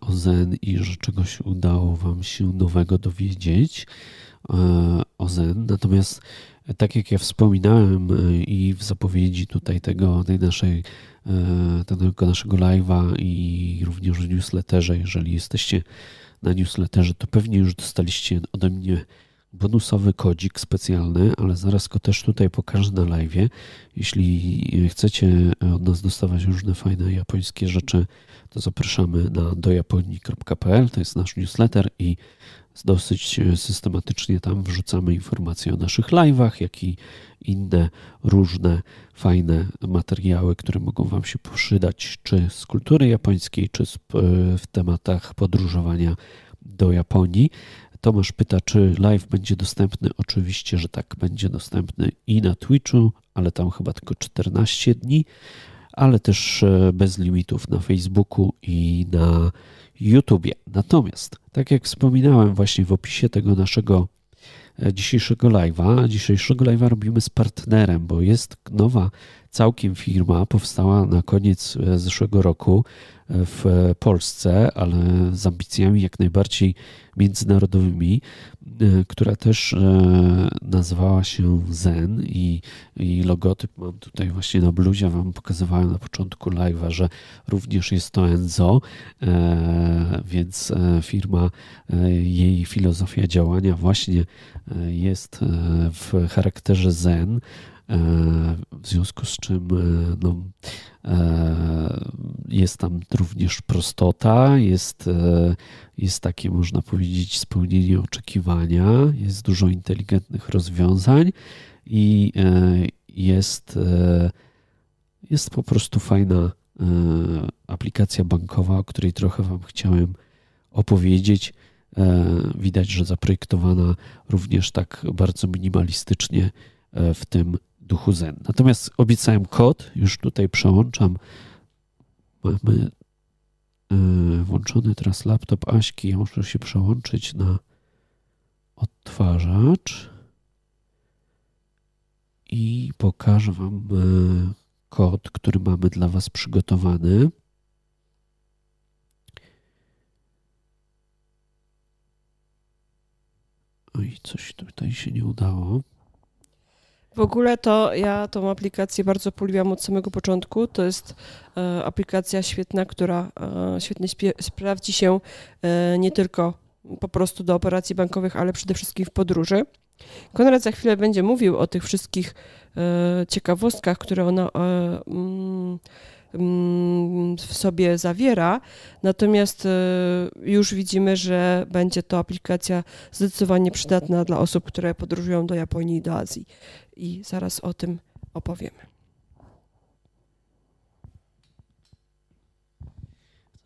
o Zen i że czegoś udało Wam się nowego dowiedzieć o Zen. Natomiast tak jak ja wspominałem i w zapowiedzi tutaj tego, tej naszej, tego naszego live'a i również w newsletterze, jeżeli jesteście na newsletterze, to pewnie już dostaliście ode mnie bonusowy kodzik specjalny, ale zaraz go też tutaj pokażę na live. Jeśli chcecie od nas dostawać różne fajne japońskie rzeczy, to zapraszamy na dojaponii.pl, to jest nasz newsletter i dosyć systematycznie tam wrzucamy informacje o naszych live'ach, jak i inne różne fajne materiały, które mogą Wam się przydać, czy z kultury japońskiej, czy w tematach podróżowania do Japonii. Tomasz pyta, czy live będzie dostępny. Oczywiście, że tak, będzie dostępny i na Twitchu, ale tam chyba tylko 14 dni, ale też e, bez limitów na Facebooku i na YouTubie. Natomiast, tak jak wspominałem właśnie w opisie tego naszego e, dzisiejszego live'a, dzisiejszego live'a robimy z partnerem, bo jest nowa całkiem firma, powstała na koniec e, zeszłego roku w Polsce, ale z ambicjami jak najbardziej międzynarodowymi, e, która też e, nazywała się Zen i, i logotyp mam tutaj właśnie na bluzie, wam pokazywałem na początku live'a, że również jest to Enzo, e, więc firma, jej filozofia działania właśnie jest w charakterze Zen, w związku z czym no, jest tam również prostota, jest, jest takie, można powiedzieć, spełnienie oczekiwania, jest dużo inteligentnych rozwiązań i jest, jest po prostu fajna aplikacja bankowa, o której trochę Wam chciałem opowiedzieć. Widać, że zaprojektowana również tak bardzo minimalistycznie w tym duchu zen. Natomiast obiecałem kod, już tutaj przełączam. Mamy yy, włączony teraz laptop Aśki. Ja muszę się przełączyć na odtwarzacz i pokażę Wam yy, kod, który mamy dla Was przygotowany. Oj, coś tutaj się nie udało. W ogóle to ja tą aplikację bardzo polubiłam od samego początku. To jest e, aplikacja świetna, która e, świetnie sprawdzi się e, nie tylko po prostu do operacji bankowych, ale przede wszystkim w podróży. Konrad za chwilę będzie mówił o tych wszystkich e, ciekawostkach, które ona e, mm, mm, w sobie zawiera. Natomiast e, już widzimy, że będzie to aplikacja zdecydowanie przydatna dla osób, które podróżują do Japonii i do Azji i zaraz o tym opowiemy.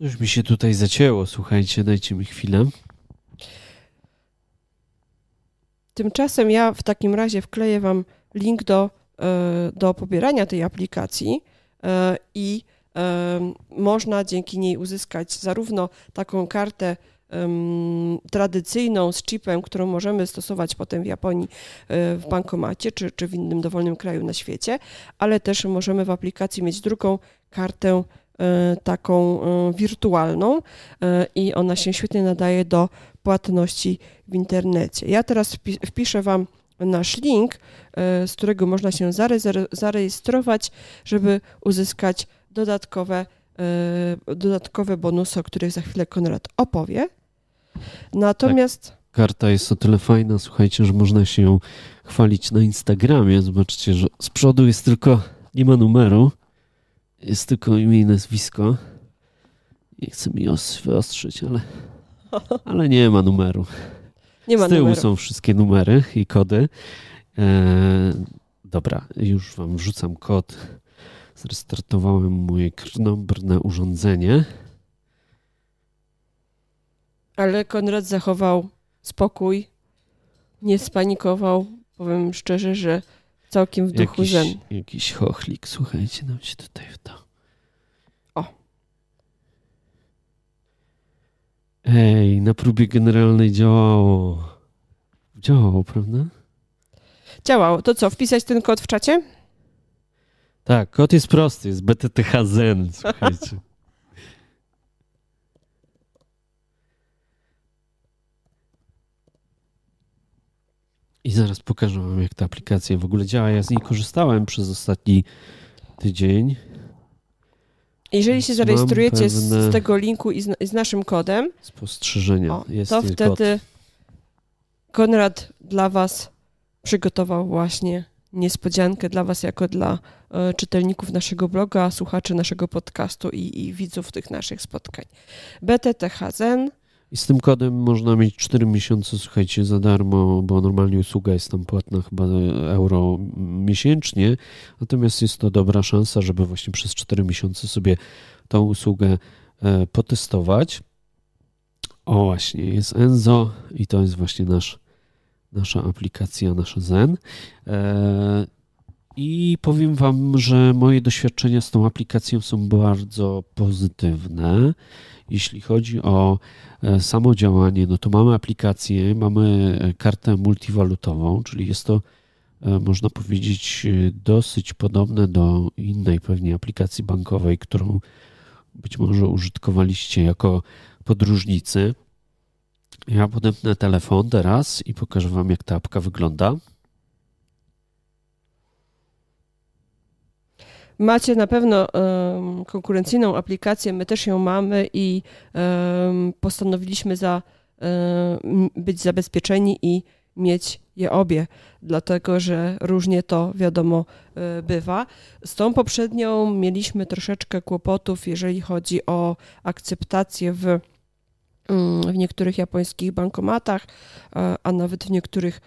Już mi się tutaj zacięło, słuchajcie, dajcie mi chwilę. Tymczasem ja w takim razie wkleję Wam link do, e, do pobierania tej aplikacji e, i e, można dzięki niej uzyskać zarówno taką kartę tradycyjną z chipem, którą możemy stosować potem w Japonii e, w bankomacie czy, czy w innym dowolnym kraju na świecie, ale też możemy w aplikacji mieć drugą kartę e, taką e, wirtualną i ona się świetnie nadaje do płatności w internecie. Ja teraz wpiszę Wam nasz link, z którego można się zarejestrować, żeby uzyskać dodatkowe, dodatkowe bonusy, o których za chwilę Konrad opowie. Natomiast. Tak. Karta jest o tyle fajna, słuchajcie, że można się ją chwalić na Instagramie. Zobaczcie, że z przodu jest tylko, nie ma numeru, jest tylko imię i nazwisko. Nie chcę mi wyostrzyć, ale, [LAUGHS] ale nie ma numeru. Nie ma z tyłu numeru. są wszystkie numery i kody. E, dobra, już wam wrzucam kod. Zrestartowałem moje krnobrne urządzenie. Ale Konrad zachował spokój, nie spanikował. Powiem szczerze, że całkiem w duchu jakiś, zen. Jakiś chochlik, słuchajcie, nam się tutaj wdał. O. Ej, na próbie generalnej działało. Działało, prawda? Działało. To co, wpisać ten kod w czacie? Tak, kod jest prosty, jest BTTH Zen, słuchajcie. [LAUGHS] I zaraz pokażę Wam, jak ta aplikacja w ogóle działa. Ja z niej korzystałem przez ostatni tydzień. Jeżeli się zarejestrujecie z, tego linku i z, z naszym kodem, spostrzeżenia, o, jest to wtedy kod. Konrad dla Was przygotował właśnie niespodziankę dla Was, jako dla e, czytelników naszego bloga, słuchaczy naszego podcastu i, i widzów tych naszych spotkań. BTTH Zen i z tym kodem można mieć 4 miesiące, słuchajcie, za darmo, bo normalnie usługa jest tam płatna chyba euro miesięcznie. Natomiast jest to dobra szansa, żeby właśnie przez 4 miesiące sobie tą usługę e, potestować. O, właśnie, jest Enzo i to jest właśnie nasz, nasza aplikacja, nasz Zen. I powiem Wam, że moje doświadczenia z tą aplikacją są bardzo pozytywne. Jeśli chodzi o e, samo działanie, no to mamy aplikację, mamy e, kartę multiwalutową, czyli jest to, e, można powiedzieć, dosyć podobne do innej pewnie aplikacji bankowej, którą być może użytkowaliście jako podróżnicy. Ja podepnę telefon teraz i pokażę Wam, jak ta apka wygląda. Macie na pewno um, konkurencyjną aplikację, my też ją mamy i um, postanowiliśmy za, um, być zabezpieczeni i mieć je obie, dlatego że różnie to wiadomo e, bywa. Z tą poprzednią mieliśmy troszeczkę kłopotów, jeżeli chodzi o akceptację w, mm, w niektórych japońskich bankomatach, a nawet w niektórych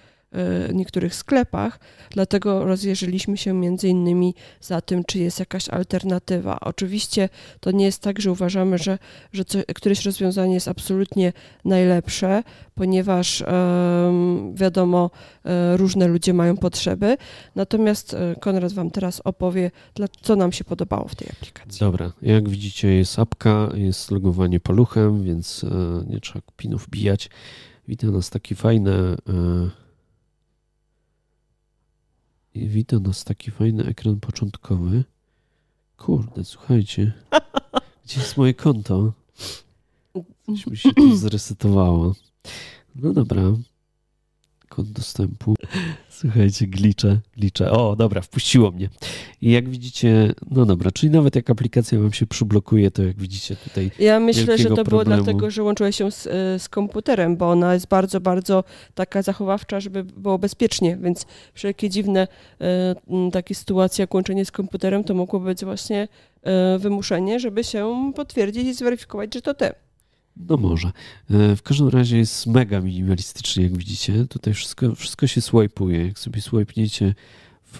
niektórych sklepach, dlatego rozjeżyliśmy się między innymi za tym, czy jest jakaś alternatywa. Oczywiście to nie jest tak, że uważamy, że, że co, któreś rozwiązanie jest absolutnie najlepsze, ponieważ wiadomo, e, różne ludzie mają potrzeby. Natomiast e, Konrad Wam teraz opowie, co nam się podobało w tej aplikacji. Dobra, jak widzicie jest apka, jest logowanie paluchem, więc e, nie trzeba pinów bijać. Wita nas taki fajny wita nas taki fajny ekran początkowy. Kurde, słuchajcie. Gdzie jest moje konto? Coś mi się tu [CLEARS THROAT] zresetowało. No dobra. Kod dostępu. Słuchajcie, glicze, glicze. O, dobra, wpuściło mnie. I jak widzicie, no dobra, czyli nawet jak aplikacja wam się przyblokuje, to jak widzicie tutaj. Ja myślę, że to problemu. było dlatego, że łączyłeś się z, e, z komputerem, bo ona jest bardzo, bardzo taka zachowawcza, żeby było bezpiecznie, więc wszelkie dziwne e, takie sytuacje jak łączenie z komputerem, to mogło być właśnie e, wymuszenie, żeby się potwierdzić i zweryfikować, że to ty. No może. E, w każdym razie jest mega minimalistycznie, jak widzicie. Tutaj wszystko, wszystko się swipe'uje. Jak sobie swipe'niecie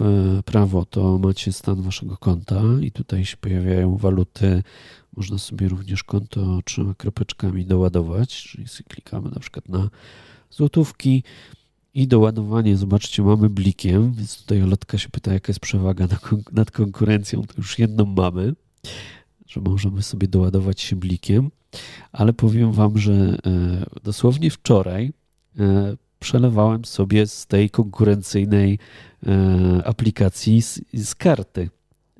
w prawo, to macie stan waszego konta i tutaj się pojawiają waluty. Można sobie również konto trzema kropeczkami doładować, czyli klikamy na przykład na złotówki i doładowanie, zobaczcie, mamy blikiem, więc tutaj Lotka się pyta, jaka jest przewaga nad konkurencją, to już jedną mamy, że możemy sobie doładować się blikiem ale powiem Wam, że e, dosłownie wczoraj e, przelewałem sobie z tej konkurencyjnej e, aplikacji z, z karty,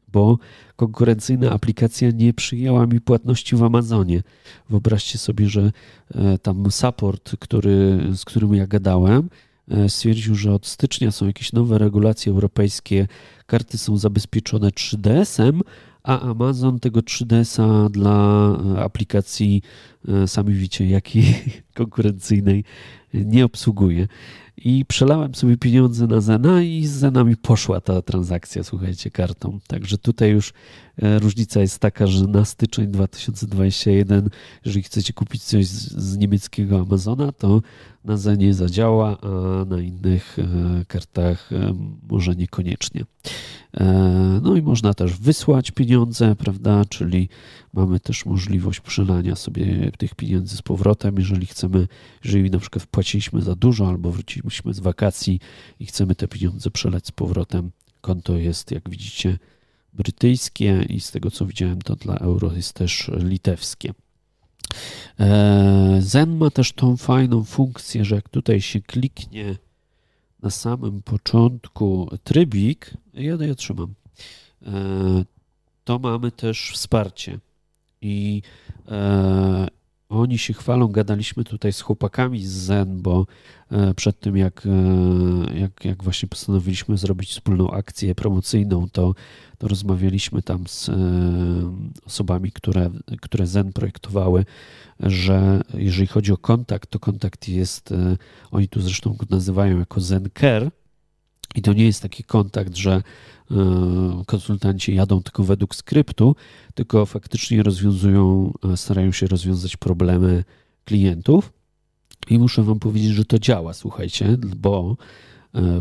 bo konkurencyjna aplikacja nie przyjęła mi płatności w Amazonie. Wyobraźcie sobie, że tam support, który, z którym ja gadałem, stwierdził, że od stycznia są jakieś nowe regulacje europejskie, karty są zabezpieczone 3DS-em, a Amazon tego 3DS-a dla e, aplikacji, e, sami widzicie, jakiej [LAUGHS] konkurencyjnej nie obsługuje. I przelałem sobie pieniądze na Zena i z Zenami poszła ta transakcja, słuchajcie, kartą. Także tutaj już e, różnica jest taka, że na styczeń 2021, jeżeli chcecie kupić coś z, z niemieckiego Amazona, to na Zenie zadziała, a na innych kartach może niekoniecznie. E, no i można też wysłać pieniądze, prawda? Czyli mamy też możliwość przelania sobie tych pieniędzy z powrotem, jeżeli chcemy, jeżeli na przykład wpłaciliśmy za dużo albo wróciliśmy z wakacji i chcemy te pieniądze przelać z powrotem. Konto jest, jak widzicie, brytyjskie i z tego co widziałem, to dla euro jest też litewskie. E, Zen ma też tą fajną funkcję, że jak tutaj się kliknie na samym początku trybik, ja je trzymam, e, to mamy też wsparcie. I e, oni się chwalą, gadaliśmy tutaj z chłopakami z Zen, bo e, przed tym jak, jak, jak właśnie postanowiliśmy zrobić wspólną akcję promocyjną, to, to rozmawialiśmy tam z osobami, które, które Zen projektowały że jeżeli chodzi o kontakt, to kontakt jest, e, oni tu zresztą go nazywają jako Zen Care. I to nie jest taki kontakt, że e, konsultanci jadą tylko według skryptu, tylko faktycznie rozwiązują, e, starają się rozwiązać problemy klientów. I muszę Wam powiedzieć, że to działa, słuchajcie, bo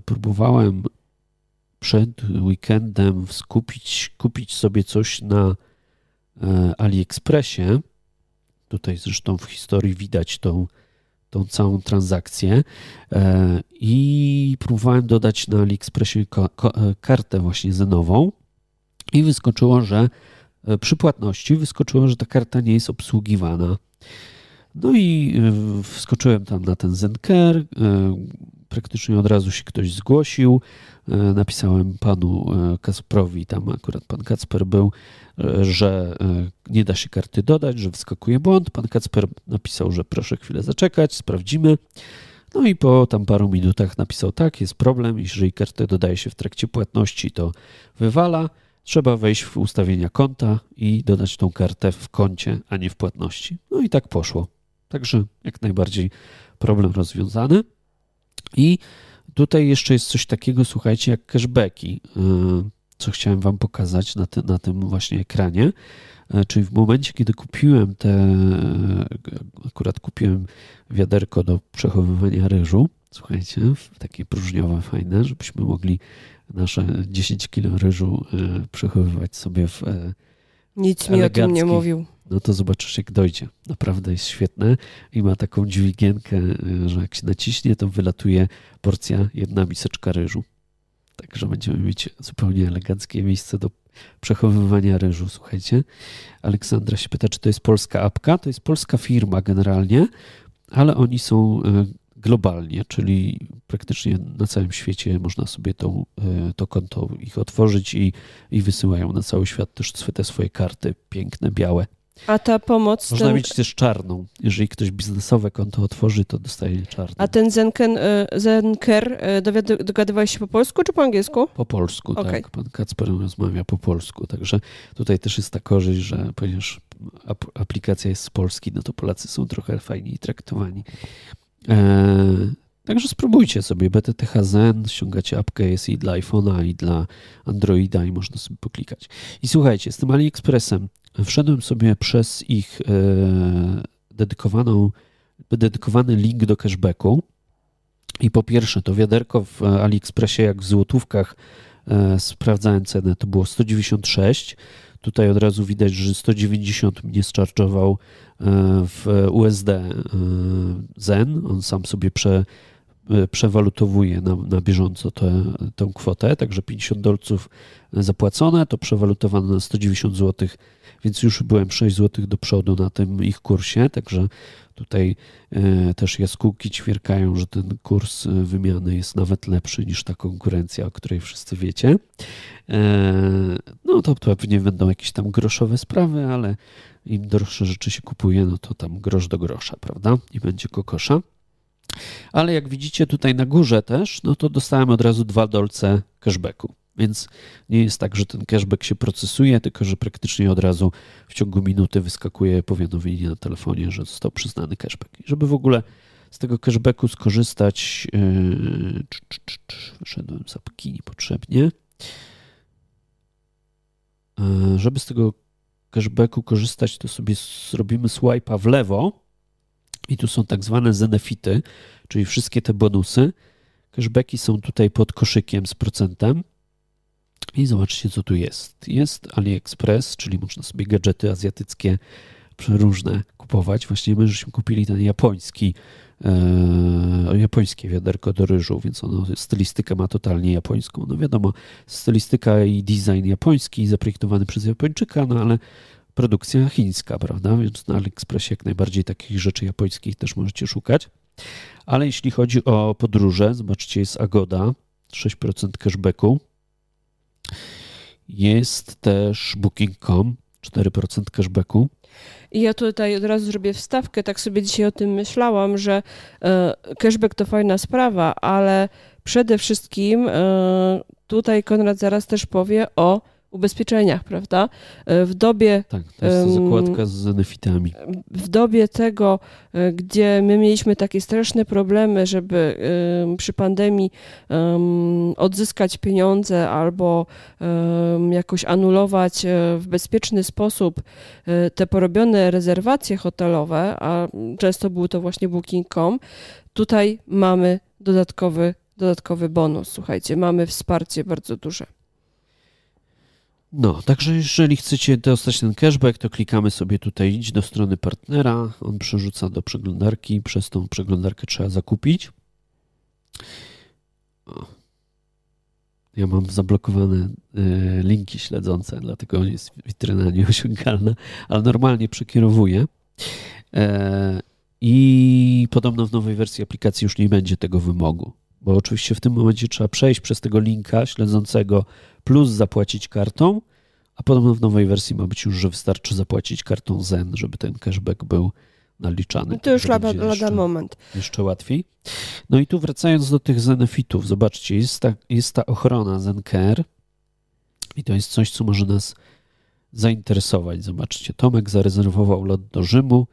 próbowałem przed weekendem skupić, kupić sobie coś na AliExpressie Tutaj zresztą w historii widać tą, tą całą transakcję. E, I próbowałem dodać na AliExpressie e, kartę właśnie zenową i wyskoczyło, że e, przy płatności wyskoczyło, że ta karta nie jest obsługiwana. No i wskoczyłem tam na ten Zenker. Praktycznie od razu się ktoś zgłosił. Napisałem panu Kasprowi, tam akurat pan Kacper był, że e, nie da się karty dodać, że wyskakuje błąd. Pan Kacper napisał, że proszę chwilę zaczekać, sprawdzimy. No i po tam paru minutach napisał tak, jest problem, jeżeli kartę dodaje się w trakcie płatności, to wywala. Trzeba wejść w ustawienia konta i dodać tą kartę w koncie, a nie w płatności. No i tak poszło. Także jak najbardziej problem rozwiązany. I tutaj jeszcze jest coś takiego, słuchajcie, jak cashbacki. Yy, co chciałem Wam pokazać na, te, na tym właśnie ekranie. E, czyli w momencie, kiedy kupiłem te, akurat kupiłem wiaderko do przechowywania ryżu, Słuchajcie, takie próżniowe, fajne, żebyśmy mogli nasze 10 kilo ryżu y, przechowywać sobie w. Y, Nic mi o tym nie mówił. No to zobaczysz, jak dojdzie. Naprawdę jest świetne i ma taką dźwigienkę, y, że jak się naciśnie, to wylatuje porcja, jedna miseczka ryżu. Także będziemy mieć zupełnie eleganckie miejsce do przechowywania ryżu. Słuchajcie, Aleksandra się pyta, czy to jest polska apka. To jest polska firma generalnie, ale oni są globalnie, czyli praktycznie na całym świecie można sobie to, e, to konto ich otworzyć i, i wysyłają na cały świat też te swoje karty piękne, białe. A ta pomoc. Można ten... mieć też czarną. Jeżeli ktoś biznesowe konto otworzy, to dostaje czarną. A ten Zenken, e, Zenker e, dogadywałeś się po polsku czy po angielsku? Po polsku, okay. tak. Pan Kacper rozmawia po polsku. Także tutaj też jest ta korzyść, że ponieważ aplikacja jest z Polski, no to Polacy są trochę fajniej traktowani. E, także spróbujcie sobie BTTH Zen, ściągacie apkę, jest i dla iPhone'a, i dla Androida i można sobie poklikać. I słuchajcie, z tym AliExpressem wszedłem sobie przez ich e, dedykowaną, dedykowany link do cashbacku i po pierwsze to wiaderko w AliExpressie jak w złotówkach e, sprawdzałem cenę, to było 196 Tutaj od razu widać, że 190 mnie zcharge'ował e, w USD e, Zen. On sam sobie prze, e, przewalutowuje na, na bieżąco tę, tę kwotę, także 50 dolców zapłacone, to przewalutowane na 190 zł, więc już byłem 6 zł do przodu na tym ich kursie, także Tutaj e, też jaskółki ćwierkają, że ten kurs e, wymiany jest nawet lepszy niż ta konkurencja, o której wszyscy wiecie. E, no to pewnie będą jakieś tam groszowe sprawy, ale im droższe rzeczy się kupuje, no to tam grosz do grosza, prawda? I będzie kokosza. Ale jak widzicie tutaj na górze też, no to dostałem od razu dwa dolce cashbacku. Więc nie jest tak, że ten cashback się procesuje, tylko że praktycznie od razu w ciągu minuty wyskakuje powiadomienie na telefonie, że został przyznany cashback. I żeby w ogóle z tego cashbacku skorzystać, yy, wyszedłem z apki niepotrzebnie. Yy, żeby z tego cashbacku korzystać, to sobie zrobimy swipe'a w lewo i tu są tak zwane zenefity, czyli wszystkie te bonusy. Cashbacki są tutaj pod koszykiem z procentem i zobaczcie, co tu jest. Jest AliExpress, czyli można sobie gadżety azjatyckie przeróżne kupować. Właśnie my żeśmy kupili ten japoński, e, japońskie wiaderko do ryżu, więc ono stylistykę ma totalnie japońską. No wiadomo, stylistyka i design japoński, zaprojektowany przez Japończyka, no ale produkcja chińska, prawda? Więc na AliExpressie jak najbardziej takich rzeczy japońskich też możecie szukać. Ale jeśli chodzi o podróże, zobaczcie, jest Agoda, 6% cashbacku. Jest też Booking.com, 4% cashbacku. Ja tutaj od razu zrobię wstawkę, tak sobie dzisiaj o tym myślałam, że e, cashback to fajna sprawa, ale przede wszystkim e, tutaj Konrad zaraz też powie o ubezpieczeniach, prawda? E, w dobie. Tak, to jest zakładka z benefitami. W dobie tego, e, gdzie my mieliśmy takie straszne problemy, żeby przy pandemii odzyskać pieniądze albo jakoś anulować e, w bezpieczny sposób te porobione rezerwacje hotelowe, a często był to właśnie Booking.com, tutaj mamy dodatkowy, dodatkowy bonus. Słuchajcie, mamy wsparcie bardzo duże. No, także jeżeli chcecie dostać ten cashback, to klikamy sobie tutaj idź do strony partnera, on przerzuca do przeglądarki, przez tą przeglądarkę trzeba zakupić. O. Ja mam zablokowane y, linki śledzące, dlatego jest witryna nieosiągalna, ale normalnie przekierowuję. E, I podobno w nowej wersji aplikacji już nie będzie tego wymogu, bo oczywiście w tym momencie trzeba przejść przez tego linka śledzącego plus zapłacić kartą, a podobno w nowej wersji ma być już, że wystarczy zapłacić kartą Zen, żeby ten cashback był naliczany. To już lada, lada jeszcze, moment. Jeszcze łatwiej. No i tu wracając do tych Zenefitów, zobaczcie, jest ta, jest ta ochrona ZenCare i to jest coś, co może nas zainteresować. Zobaczcie, Tomek zarezerwował lot do Rzymu.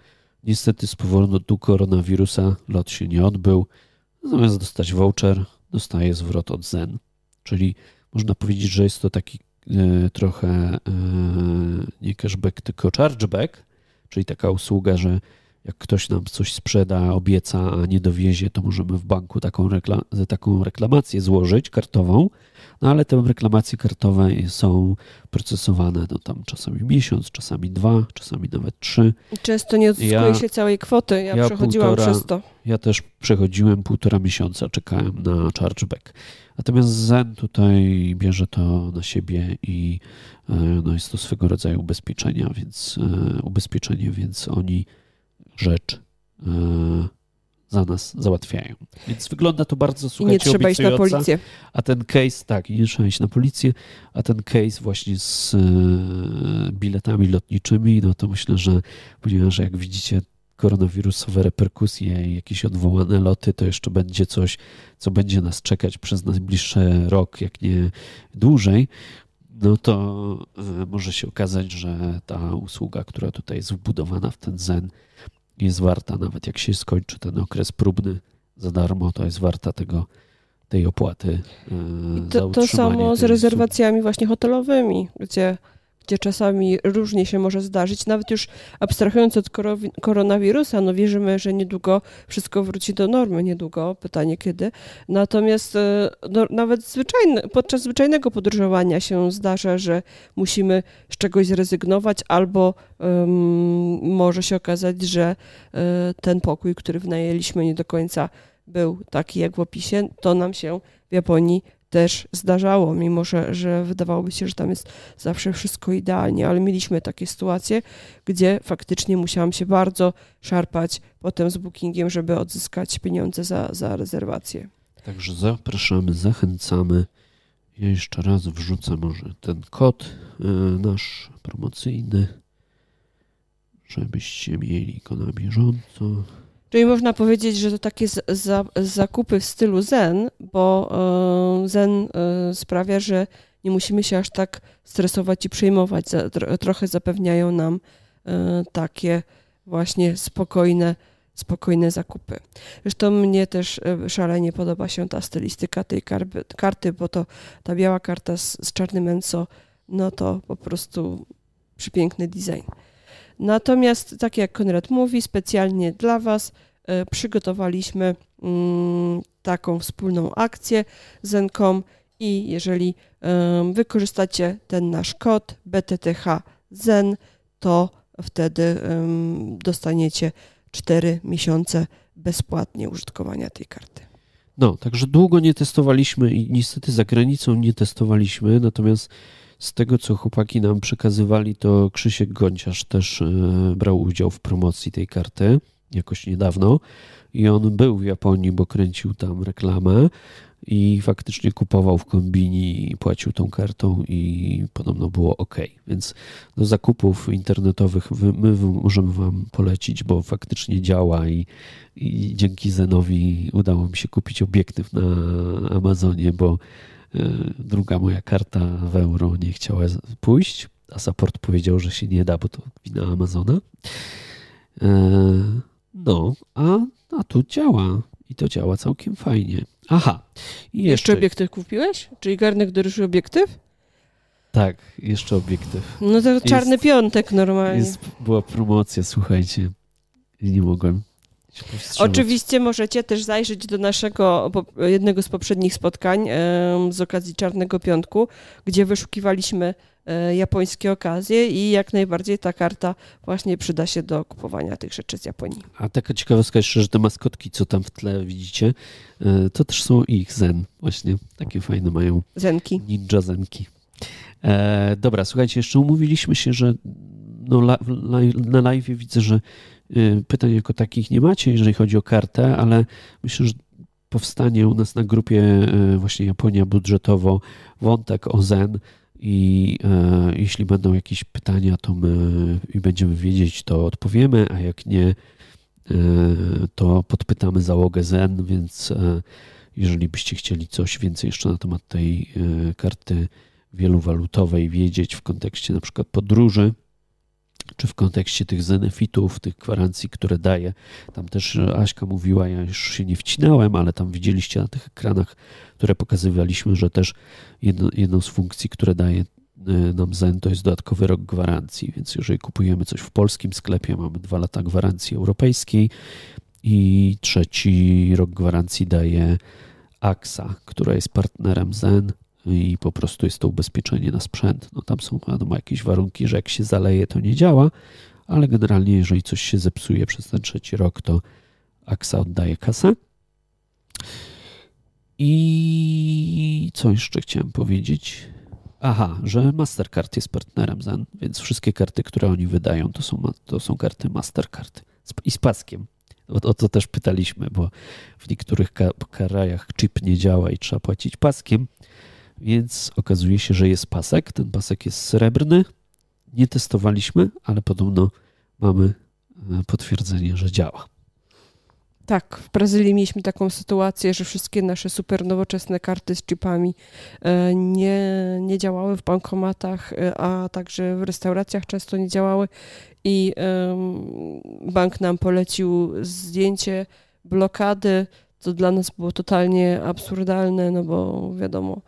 Niestety z powodu koronawirusa lot się nie odbył. Zamiast dostać voucher, dostaje zwrot od Zen. Czyli można powiedzieć, że jest to taki e, trochę e, nie cashback, tylko chargeback, czyli taka usługa, że jak ktoś nam coś sprzeda, obieca, a nie dowiezie, to możemy w banku taką, taką reklamację złożyć kartową, no ale te reklamacje kartowe są procesowane no tam czasami miesiąc, czasami dwa, czasami nawet trzy. Często nie odzyskuje ja, się całej kwoty. Ja, ja przechodziłam półtora, przez to. Ja też przechodziłem półtora miesiąca, czekałem na chargeback. Natomiast Zen tutaj bierze to na siebie i e, no jest to swego rodzaju ubezpieczenia, więc e, ubezpieczenie, więc oni rzecz e, za nas załatwiają. Więc wygląda to bardzo słuchajcie, I nie trzeba iść na policję. A ten case, tak, nie trzeba iść na policję, a ten case właśnie z biletami lotniczymi, no to myślę, że ponieważ jak widzicie koronawirusowe reperkusje i jakieś odwołane loty, to jeszcze będzie coś, co będzie nas czekać przez najbliższy rok, jak nie dłużej, no to e, może się okazać, że ta usługa, która tutaj jest wbudowana w ten Zen, jest warta, nawet jak się skończy ten okres próbny za darmo, to jest warta tego, tej opłaty. E, to, to samo z rezerwacjami właśnie hotelowymi, gdzie gdzie czasami różnie się może zdarzyć, nawet już abstrahując od koronawirusa, no wierzymy, że niedługo wszystko wróci do normy, niedługo, pytanie kiedy. Natomiast e, no, nawet zwyczajne, podczas zwyczajnego podróżowania się zdarza, że musimy z czegoś zrezygnować albo um, może się okazać, że um, ten pokój, który wynajęliśmy nie do końca był taki jak w opisie, to nam się w Japonii też zdarzało, mimo że, że wydawałoby się, że tam jest zawsze wszystko idealnie, ale mieliśmy takie sytuacje, gdzie faktycznie musiałam się bardzo szarpać potem z bookingiem, żeby odzyskać pieniądze za, za rezerwację. Także zapraszamy, zachęcamy. Ja jeszcze raz wrzucę może ten kod y, nasz promocyjny, żebyście mieli go na bieżąco. Czyli można powiedzieć, że to takie za, zakupy w stylu zen, bo e, zen e, sprawia, że nie musimy się aż tak stresować i przejmować. Trochę zapewniają nam e, takie właśnie spokojne, spokojne zakupy. Zresztą mnie też szalenie podoba się ta stylistyka tej karty, bo to ta biała karta z, z czarnym enso, no to po prostu przepiękny design. Natomiast, tak jak Konrad mówi, specjalnie dla Was e, przygotowaliśmy mm, taką wspólną akcję Zencom i jeżeli wykorzystacie ten nasz kod BTTH Zen, to wtedy dostaniecie 4 miesiące bezpłatnie użytkowania tej karty. No, także długo nie testowaliśmy i niestety za granicą nie testowaliśmy, natomiast z tego, co chłopaki nam przekazywali, to Krzysiek Gonciarz też e, brał udział w promocji tej karty jakoś niedawno i on był w Japonii, bo kręcił tam reklamę i faktycznie kupował w kombini i płacił tą kartą i podobno było ok. Więc do zakupów internetowych my możemy Wam polecić, bo faktycznie działa i, i dzięki Zenowi udało mi się kupić obiektyw na Amazonie, bo druga moja karta w euro nie chciała pójść, a support powiedział, że się nie da, bo to wina Amazona. E, no, a, a tu działa i to działa całkiem fajnie. Aha. I jeszcze, jeszcze obiektyw kupiłeś? Czyli garnek do ryżu obiektyw? Tak, jeszcze obiektyw. No to czarny jest, piątek normalnie. Jest, była promocja, słuchajcie. Nie mogłem Oczywiście możecie też zajrzeć do naszego jednego z poprzednich spotkań z okazji Czarnego Piątku, gdzie wyszukiwaliśmy e, japońskie okazje i jak najbardziej ta karta właśnie przyda się do kupowania tych rzeczy z Japonii. A taka ciekawostka jeszcze, że te maskotki, co tam w tle widzicie, e, to też są ich zen właśnie. Takie fajne mają. Zenki. Ninja zenki. E, dobra, słuchajcie, jeszcze umówiliśmy się, że no, na live widzę, że pytań jako takich nie macie, jeżeli chodzi o kartę, ale myślę, że powstanie u nas na grupie y, właśnie Japonia budżetowo wątek o Zen i e, jeśli będą jakieś pytania, to my i będziemy wiedzieć, to odpowiemy, a jak nie, e, to podpytamy załogę Zen, więc e, jeżeli byście chcieli coś więcej jeszcze na temat tej karty wielowalutowej wiedzieć w kontekście na przykład podróży, czy w kontekście tych benefitów, tych gwarancji, które daje. Tam też Aśka mówiła, ja już się nie wcinałem, ale tam widzieliście na tych ekranach, które pokazywaliśmy, że też jedno, jedną z funkcji, które daje nam Zen, to jest dodatkowy rok gwarancji, więc jeżeli kupujemy coś w polskim sklepie, mamy dwa lata gwarancji europejskiej i trzeci rok gwarancji daje AXA, która jest partnerem Zen i po prostu jest to ubezpieczenie na sprzęt. No tam są wiadomo jakieś warunki, że jak się zaleje, to nie działa, ale generalnie jeżeli coś się zepsuje przez ten trzeci rok, to AXA oddaje kasę. I co jeszcze chciałem powiedzieć? Aha, że Mastercard jest partnerem Zen, więc wszystkie karty, które oni wydają, to są, to są karty Mastercard i z paskiem. O, o to też pytaliśmy, bo w niektórych krajach chip nie działa i trzeba płacić paskiem, więc okazuje się, że jest pasek. Ten pasek jest srebrny. Nie testowaliśmy, ale podobno mamy e, potwierdzenie, że działa. Tak, w Brazylii mieliśmy taką sytuację, że wszystkie nasze super nowoczesne karty z chipami e, nie, nie działały w bankomatach, e, a także w restauracjach często nie działały i bank nam polecił zdjęcie blokady co dla nas było totalnie absurdalne, no bo wiadomo.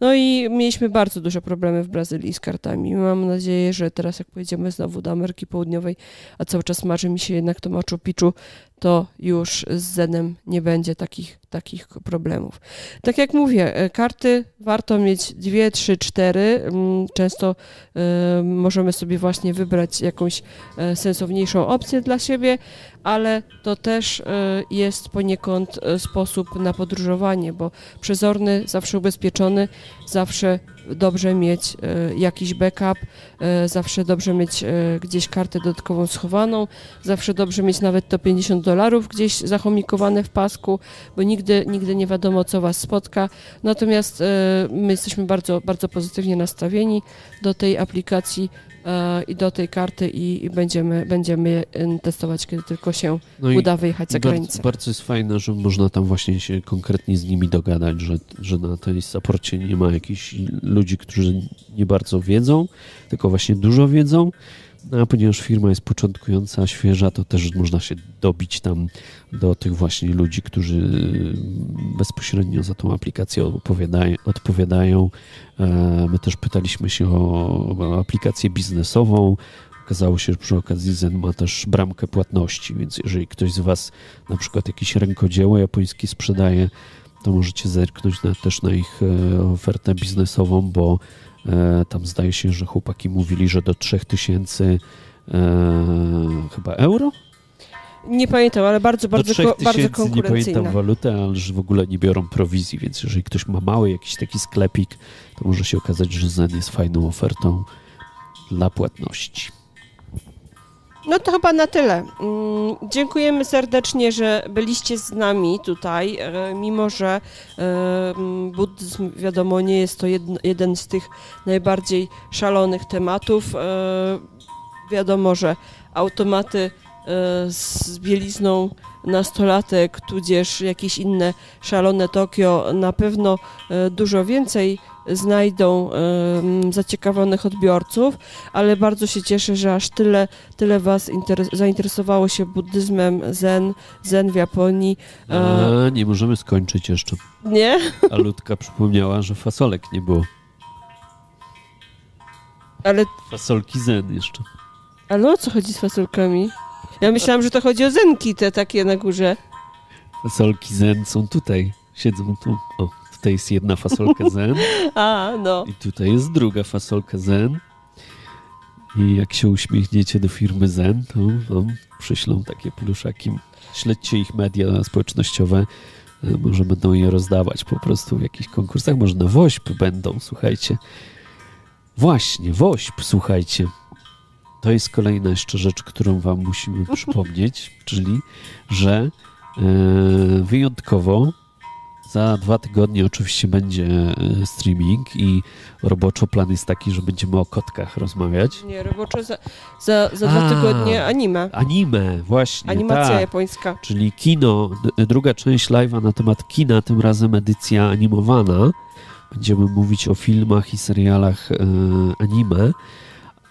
No i mieliśmy bardzo duże problemy w Brazylii z kartami. Mam nadzieję, że teraz jak pojedziemy znowu do Ameryki Południowej, a cały czas marzy mi się jednak to Machu Picchu, to już z Zenem nie będzie takich, takich problemów. Tak jak mówię, e, karty warto mieć dwie, trzy, cztery. Mm, często y, możemy sobie właśnie wybrać jakąś e, sensowniejszą opcję dla siebie, ale to też jest poniekąd sposób na podróżowanie, bo przezorny, zawsze ubezpieczony, zawsze dobrze mieć e, jakiś backup, e, zawsze dobrze mieć e, gdzieś kartę dodatkową schowaną, zawsze dobrze mieć nawet to 50 dolarów gdzieś zachomikowane w pasku, bo nigdy, nigdy nie wiadomo, co Was spotka. Natomiast my jesteśmy bardzo, bardzo pozytywnie nastawieni do tej aplikacji i do tej karty i, i, będziemy, będziemy testować, kiedy tylko się no uda wyjechać za granicę. Bardzo, bardzo jest fajne, że można tam właśnie się konkretnie z nimi dogadać, że, że na tej saporcie nie ma jakichś ludzi, którzy nie bardzo wiedzą, tylko właśnie dużo wiedzą. No, a ponieważ firma jest początkująca, świeża, to też można się dobić tam do tych właśnie ludzi, którzy bezpośrednio za tą aplikację odpowiadają. odpowiadają. E, my też pytaliśmy się o aplikację biznesową. Okazało się, że przy okazji Zen ma też bramkę płatności, więc jeżeli ktoś z Was na przykład jakieś rękodzieło japońskie sprzedaje, to możecie zerknąć na, też na ich e, ofertę biznesową, bo e, tam zdaje się, że chłopaki mówili, że do 3000 e, chyba euro? Nie pamiętam, ale bardzo, bardzo, ko bardzo konkurencyjna. Nie pamiętam walutę, ale że w ogóle nie biorą prowizji, więc jeżeli ktoś ma mały jakiś taki sklepik, to może się okazać, że Zen jest fajną ofertą dla płatności. No to chyba na tyle. Mm, dziękujemy serdecznie, że byliście z nami tutaj, e, mimo że e, buddyzm, wiadomo, nie jest to jeden z tych najbardziej szalonych tematów. E, wiadomo, że automaty z bielizną nastolatek, tudzież jakieś inne szalone Tokio na pewno dużo więcej znajdą zaciekawionych odbiorców, ale bardzo się cieszę, że aż tyle, tyle Was zainteresowało się buddyzmem zen, zen w Japonii. A, nie możemy skończyć jeszcze. Nie? A Ludka przypomniała, że fasolek nie było. Ale... Fasolki zen jeszcze. Ale o co chodzi z fasolkami? Ja myślałam, że to chodzi o zenki te takie na górze. Fasolki zen są tutaj. Siedzą tu. O. Tutaj jest jedna fasolka [LAUGHS] zen. A, no. I tutaj jest druga fasolka zen. I jak się uśmiechniecie do firmy Zen, to wam przyślą takie pluszaki. Śledźcie ich media społecznościowe. E, może będą je rozdawać po prostu w jakichś konkursach. Może na WOŚP będą, słuchajcie. Właśnie, WOŚP, słuchajcie. To jest kolejna jeszcze rzecz, którą wam musimy [LAUGHS] przypomnieć, czyli, że e, wyjątkowo za dwa tygodnie oczywiście będzie e, streaming i roboczo plan jest taki, że będziemy o kotkach rozmawiać. Nie, roboczo za, za, za dwa tygodnie anime. Anime, właśnie. Animacja tak. japońska. Czyli kino, druga część live'a na temat kina, tym razem edycja animowana. Będziemy mówić o filmach i serialach e, anime.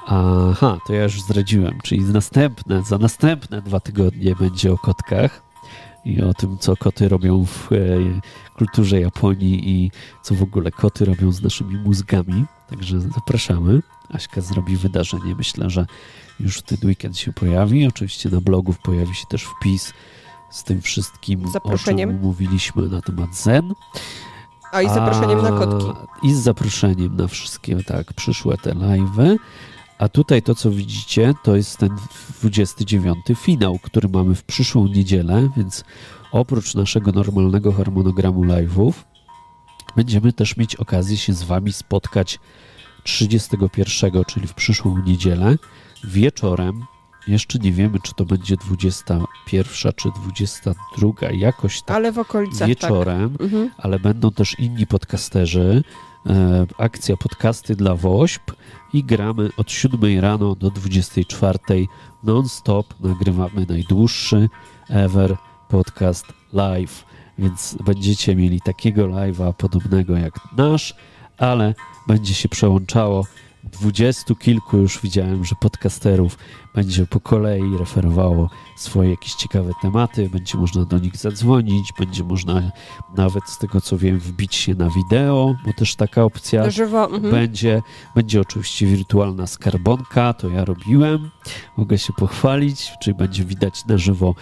Aha, to ja już zdradziłem, czyli następne, za następne dwa tygodnie będzie o kotkach i o tym, co koty robią w e, kulturze Japonii i co w ogóle koty robią z naszymi mózgami. Także zapraszamy. Aśka zrobi wydarzenie. Myślę, że już w ten weekend się pojawi. Oczywiście na blogu pojawi się też wpis z tym wszystkim, Zaproszeniem. o czym mówiliśmy na temat Zen. A i zaproszeniem na kotki. I z zaproszeniem na wszystkie, tak, przyszłe te live'y. A tutaj to, co widzicie, to jest ten 29 finał, który mamy w przyszłą niedzielę, więc oprócz naszego normalnego harmonogramu live'ów, będziemy też mieć okazję się z Wami spotkać 31, czyli w przyszłą niedzielę, wieczorem. Jeszcze nie wiemy, czy to będzie 21 czy 22, jakoś tak Ale w okolicach, wieczorem, tak. Mhm. ale będą też inni podcasterzy. E, akcja podcasty dla WOŚP i gramy od 7 rano do 24 non-stop. Nagrywamy najdłuższy ever podcast live, więc będziecie mieli takiego live'a podobnego jak nasz, ale będzie się przełączało dwudziestu kilku już widziałem, że podcasterów będzie po kolei referowało swoje jakieś ciekawe tematy, będzie można do nich zadzwonić, będzie można nawet z tego co wiem wbić się na wideo, bo też taka opcja Na żywo. Mhm. będzie. Będzie oczywiście wirtualna skarbonka, to ja robiłem. Mogę się pochwalić, czyli będzie widać na żywo,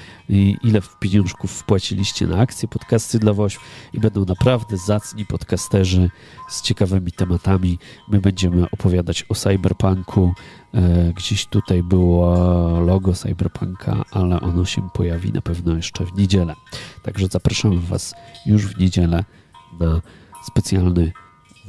ile w pieniążków wpłaciliście na akcję podcasty dla WOŚ i będą naprawdę zacni podcasterzy z ciekawymi tematami. My będziemy opowiadać o cyberpunku. E, Gdzieś tutaj było logo cyberpunka, ale ono się pojawi na pewno jeszcze w niedzielę. Także zapraszamy Was już w niedzielę na specjalny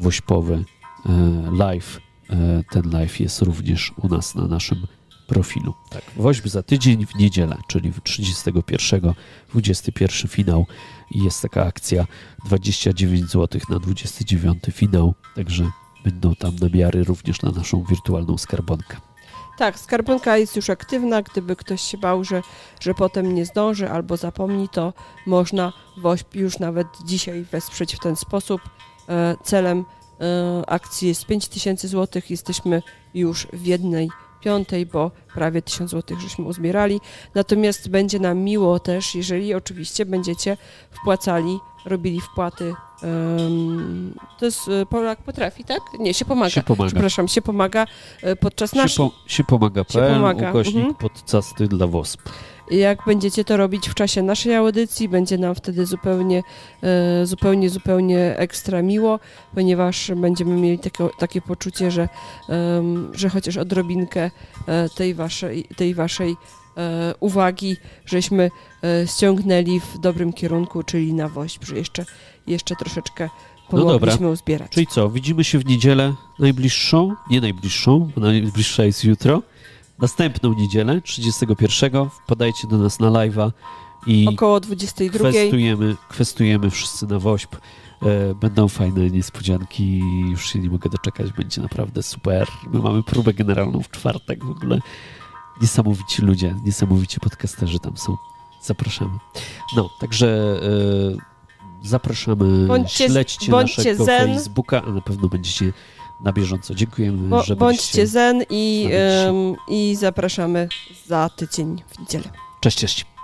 wośpowy e, live. E, Ten live jest również u nas na naszym profilu. Tak. Woźb za tydzień w niedzielę, czyli w 31, 21 finał i jest taka akcja 29 zł na 29 finał, także będą tam namiary również na naszą wirtualną skarbonkę. Tak, skarbonka jest już aktywna. Gdyby ktoś się bał, że, że potem nie zdąży albo zapomni, to można WOŚP już nawet dzisiaj wesprzeć w ten sposób. E, Celem e, akcji jest 5000 zł. Jesteśmy już w jednej piątej, bo prawie 1000 zł żeśmy uzbierali. Natomiast będzie nam miło też, jeżeli oczywiście będziecie wpłacali, robili wpłaty. em, to jest e, Polak potrafi, tak? Nie, się pomaga. Się pomaga. Przepraszam, się pomaga e, podczas Się, naszej. po, się pomaga Się pomaga, ukośnik mhm. podcasty dla WOSP. Jak będziecie to robić w czasie naszej audycji, będzie nam wtedy zupełnie, e, zupełnie, zupełnie ekstra miło, ponieważ będziemy mieli takie, takie poczucie, że, że chociaż odrobinkę e, tej waszej, tej waszej e, uwagi, żeśmy ściągnęli w dobrym kierunku, czyli na WOŚP, że jeszcze, jeszcze troszeczkę No dobra. pomogliśmy uzbierać. Czyli co, widzimy się w niedzielę najbliższą, nie najbliższą, bo najbliższa jest jutro, następną niedzielę, 31. Wpadajcie do nas na live'a i Około 22. kwestujemy, kwestujemy wszyscy na WOŚP. E, Będą fajne niespodzianki, już się nie mogę doczekać, będzie naprawdę super. My mamy próbę generalną w czwartek w ogóle. Niesamowici ludzie, niesamowici podcasterzy tam są. Zapraszamy. No, także e, zapraszamy, Bądźcie- śledźcie bądźcie naszego zen. Facebooka, a na pewno będziecie na bieżąco. Dziękujemy, Bo, że bądźcie zen i, i zapraszamy za tydzień w niedzielę. Cześć, cześć.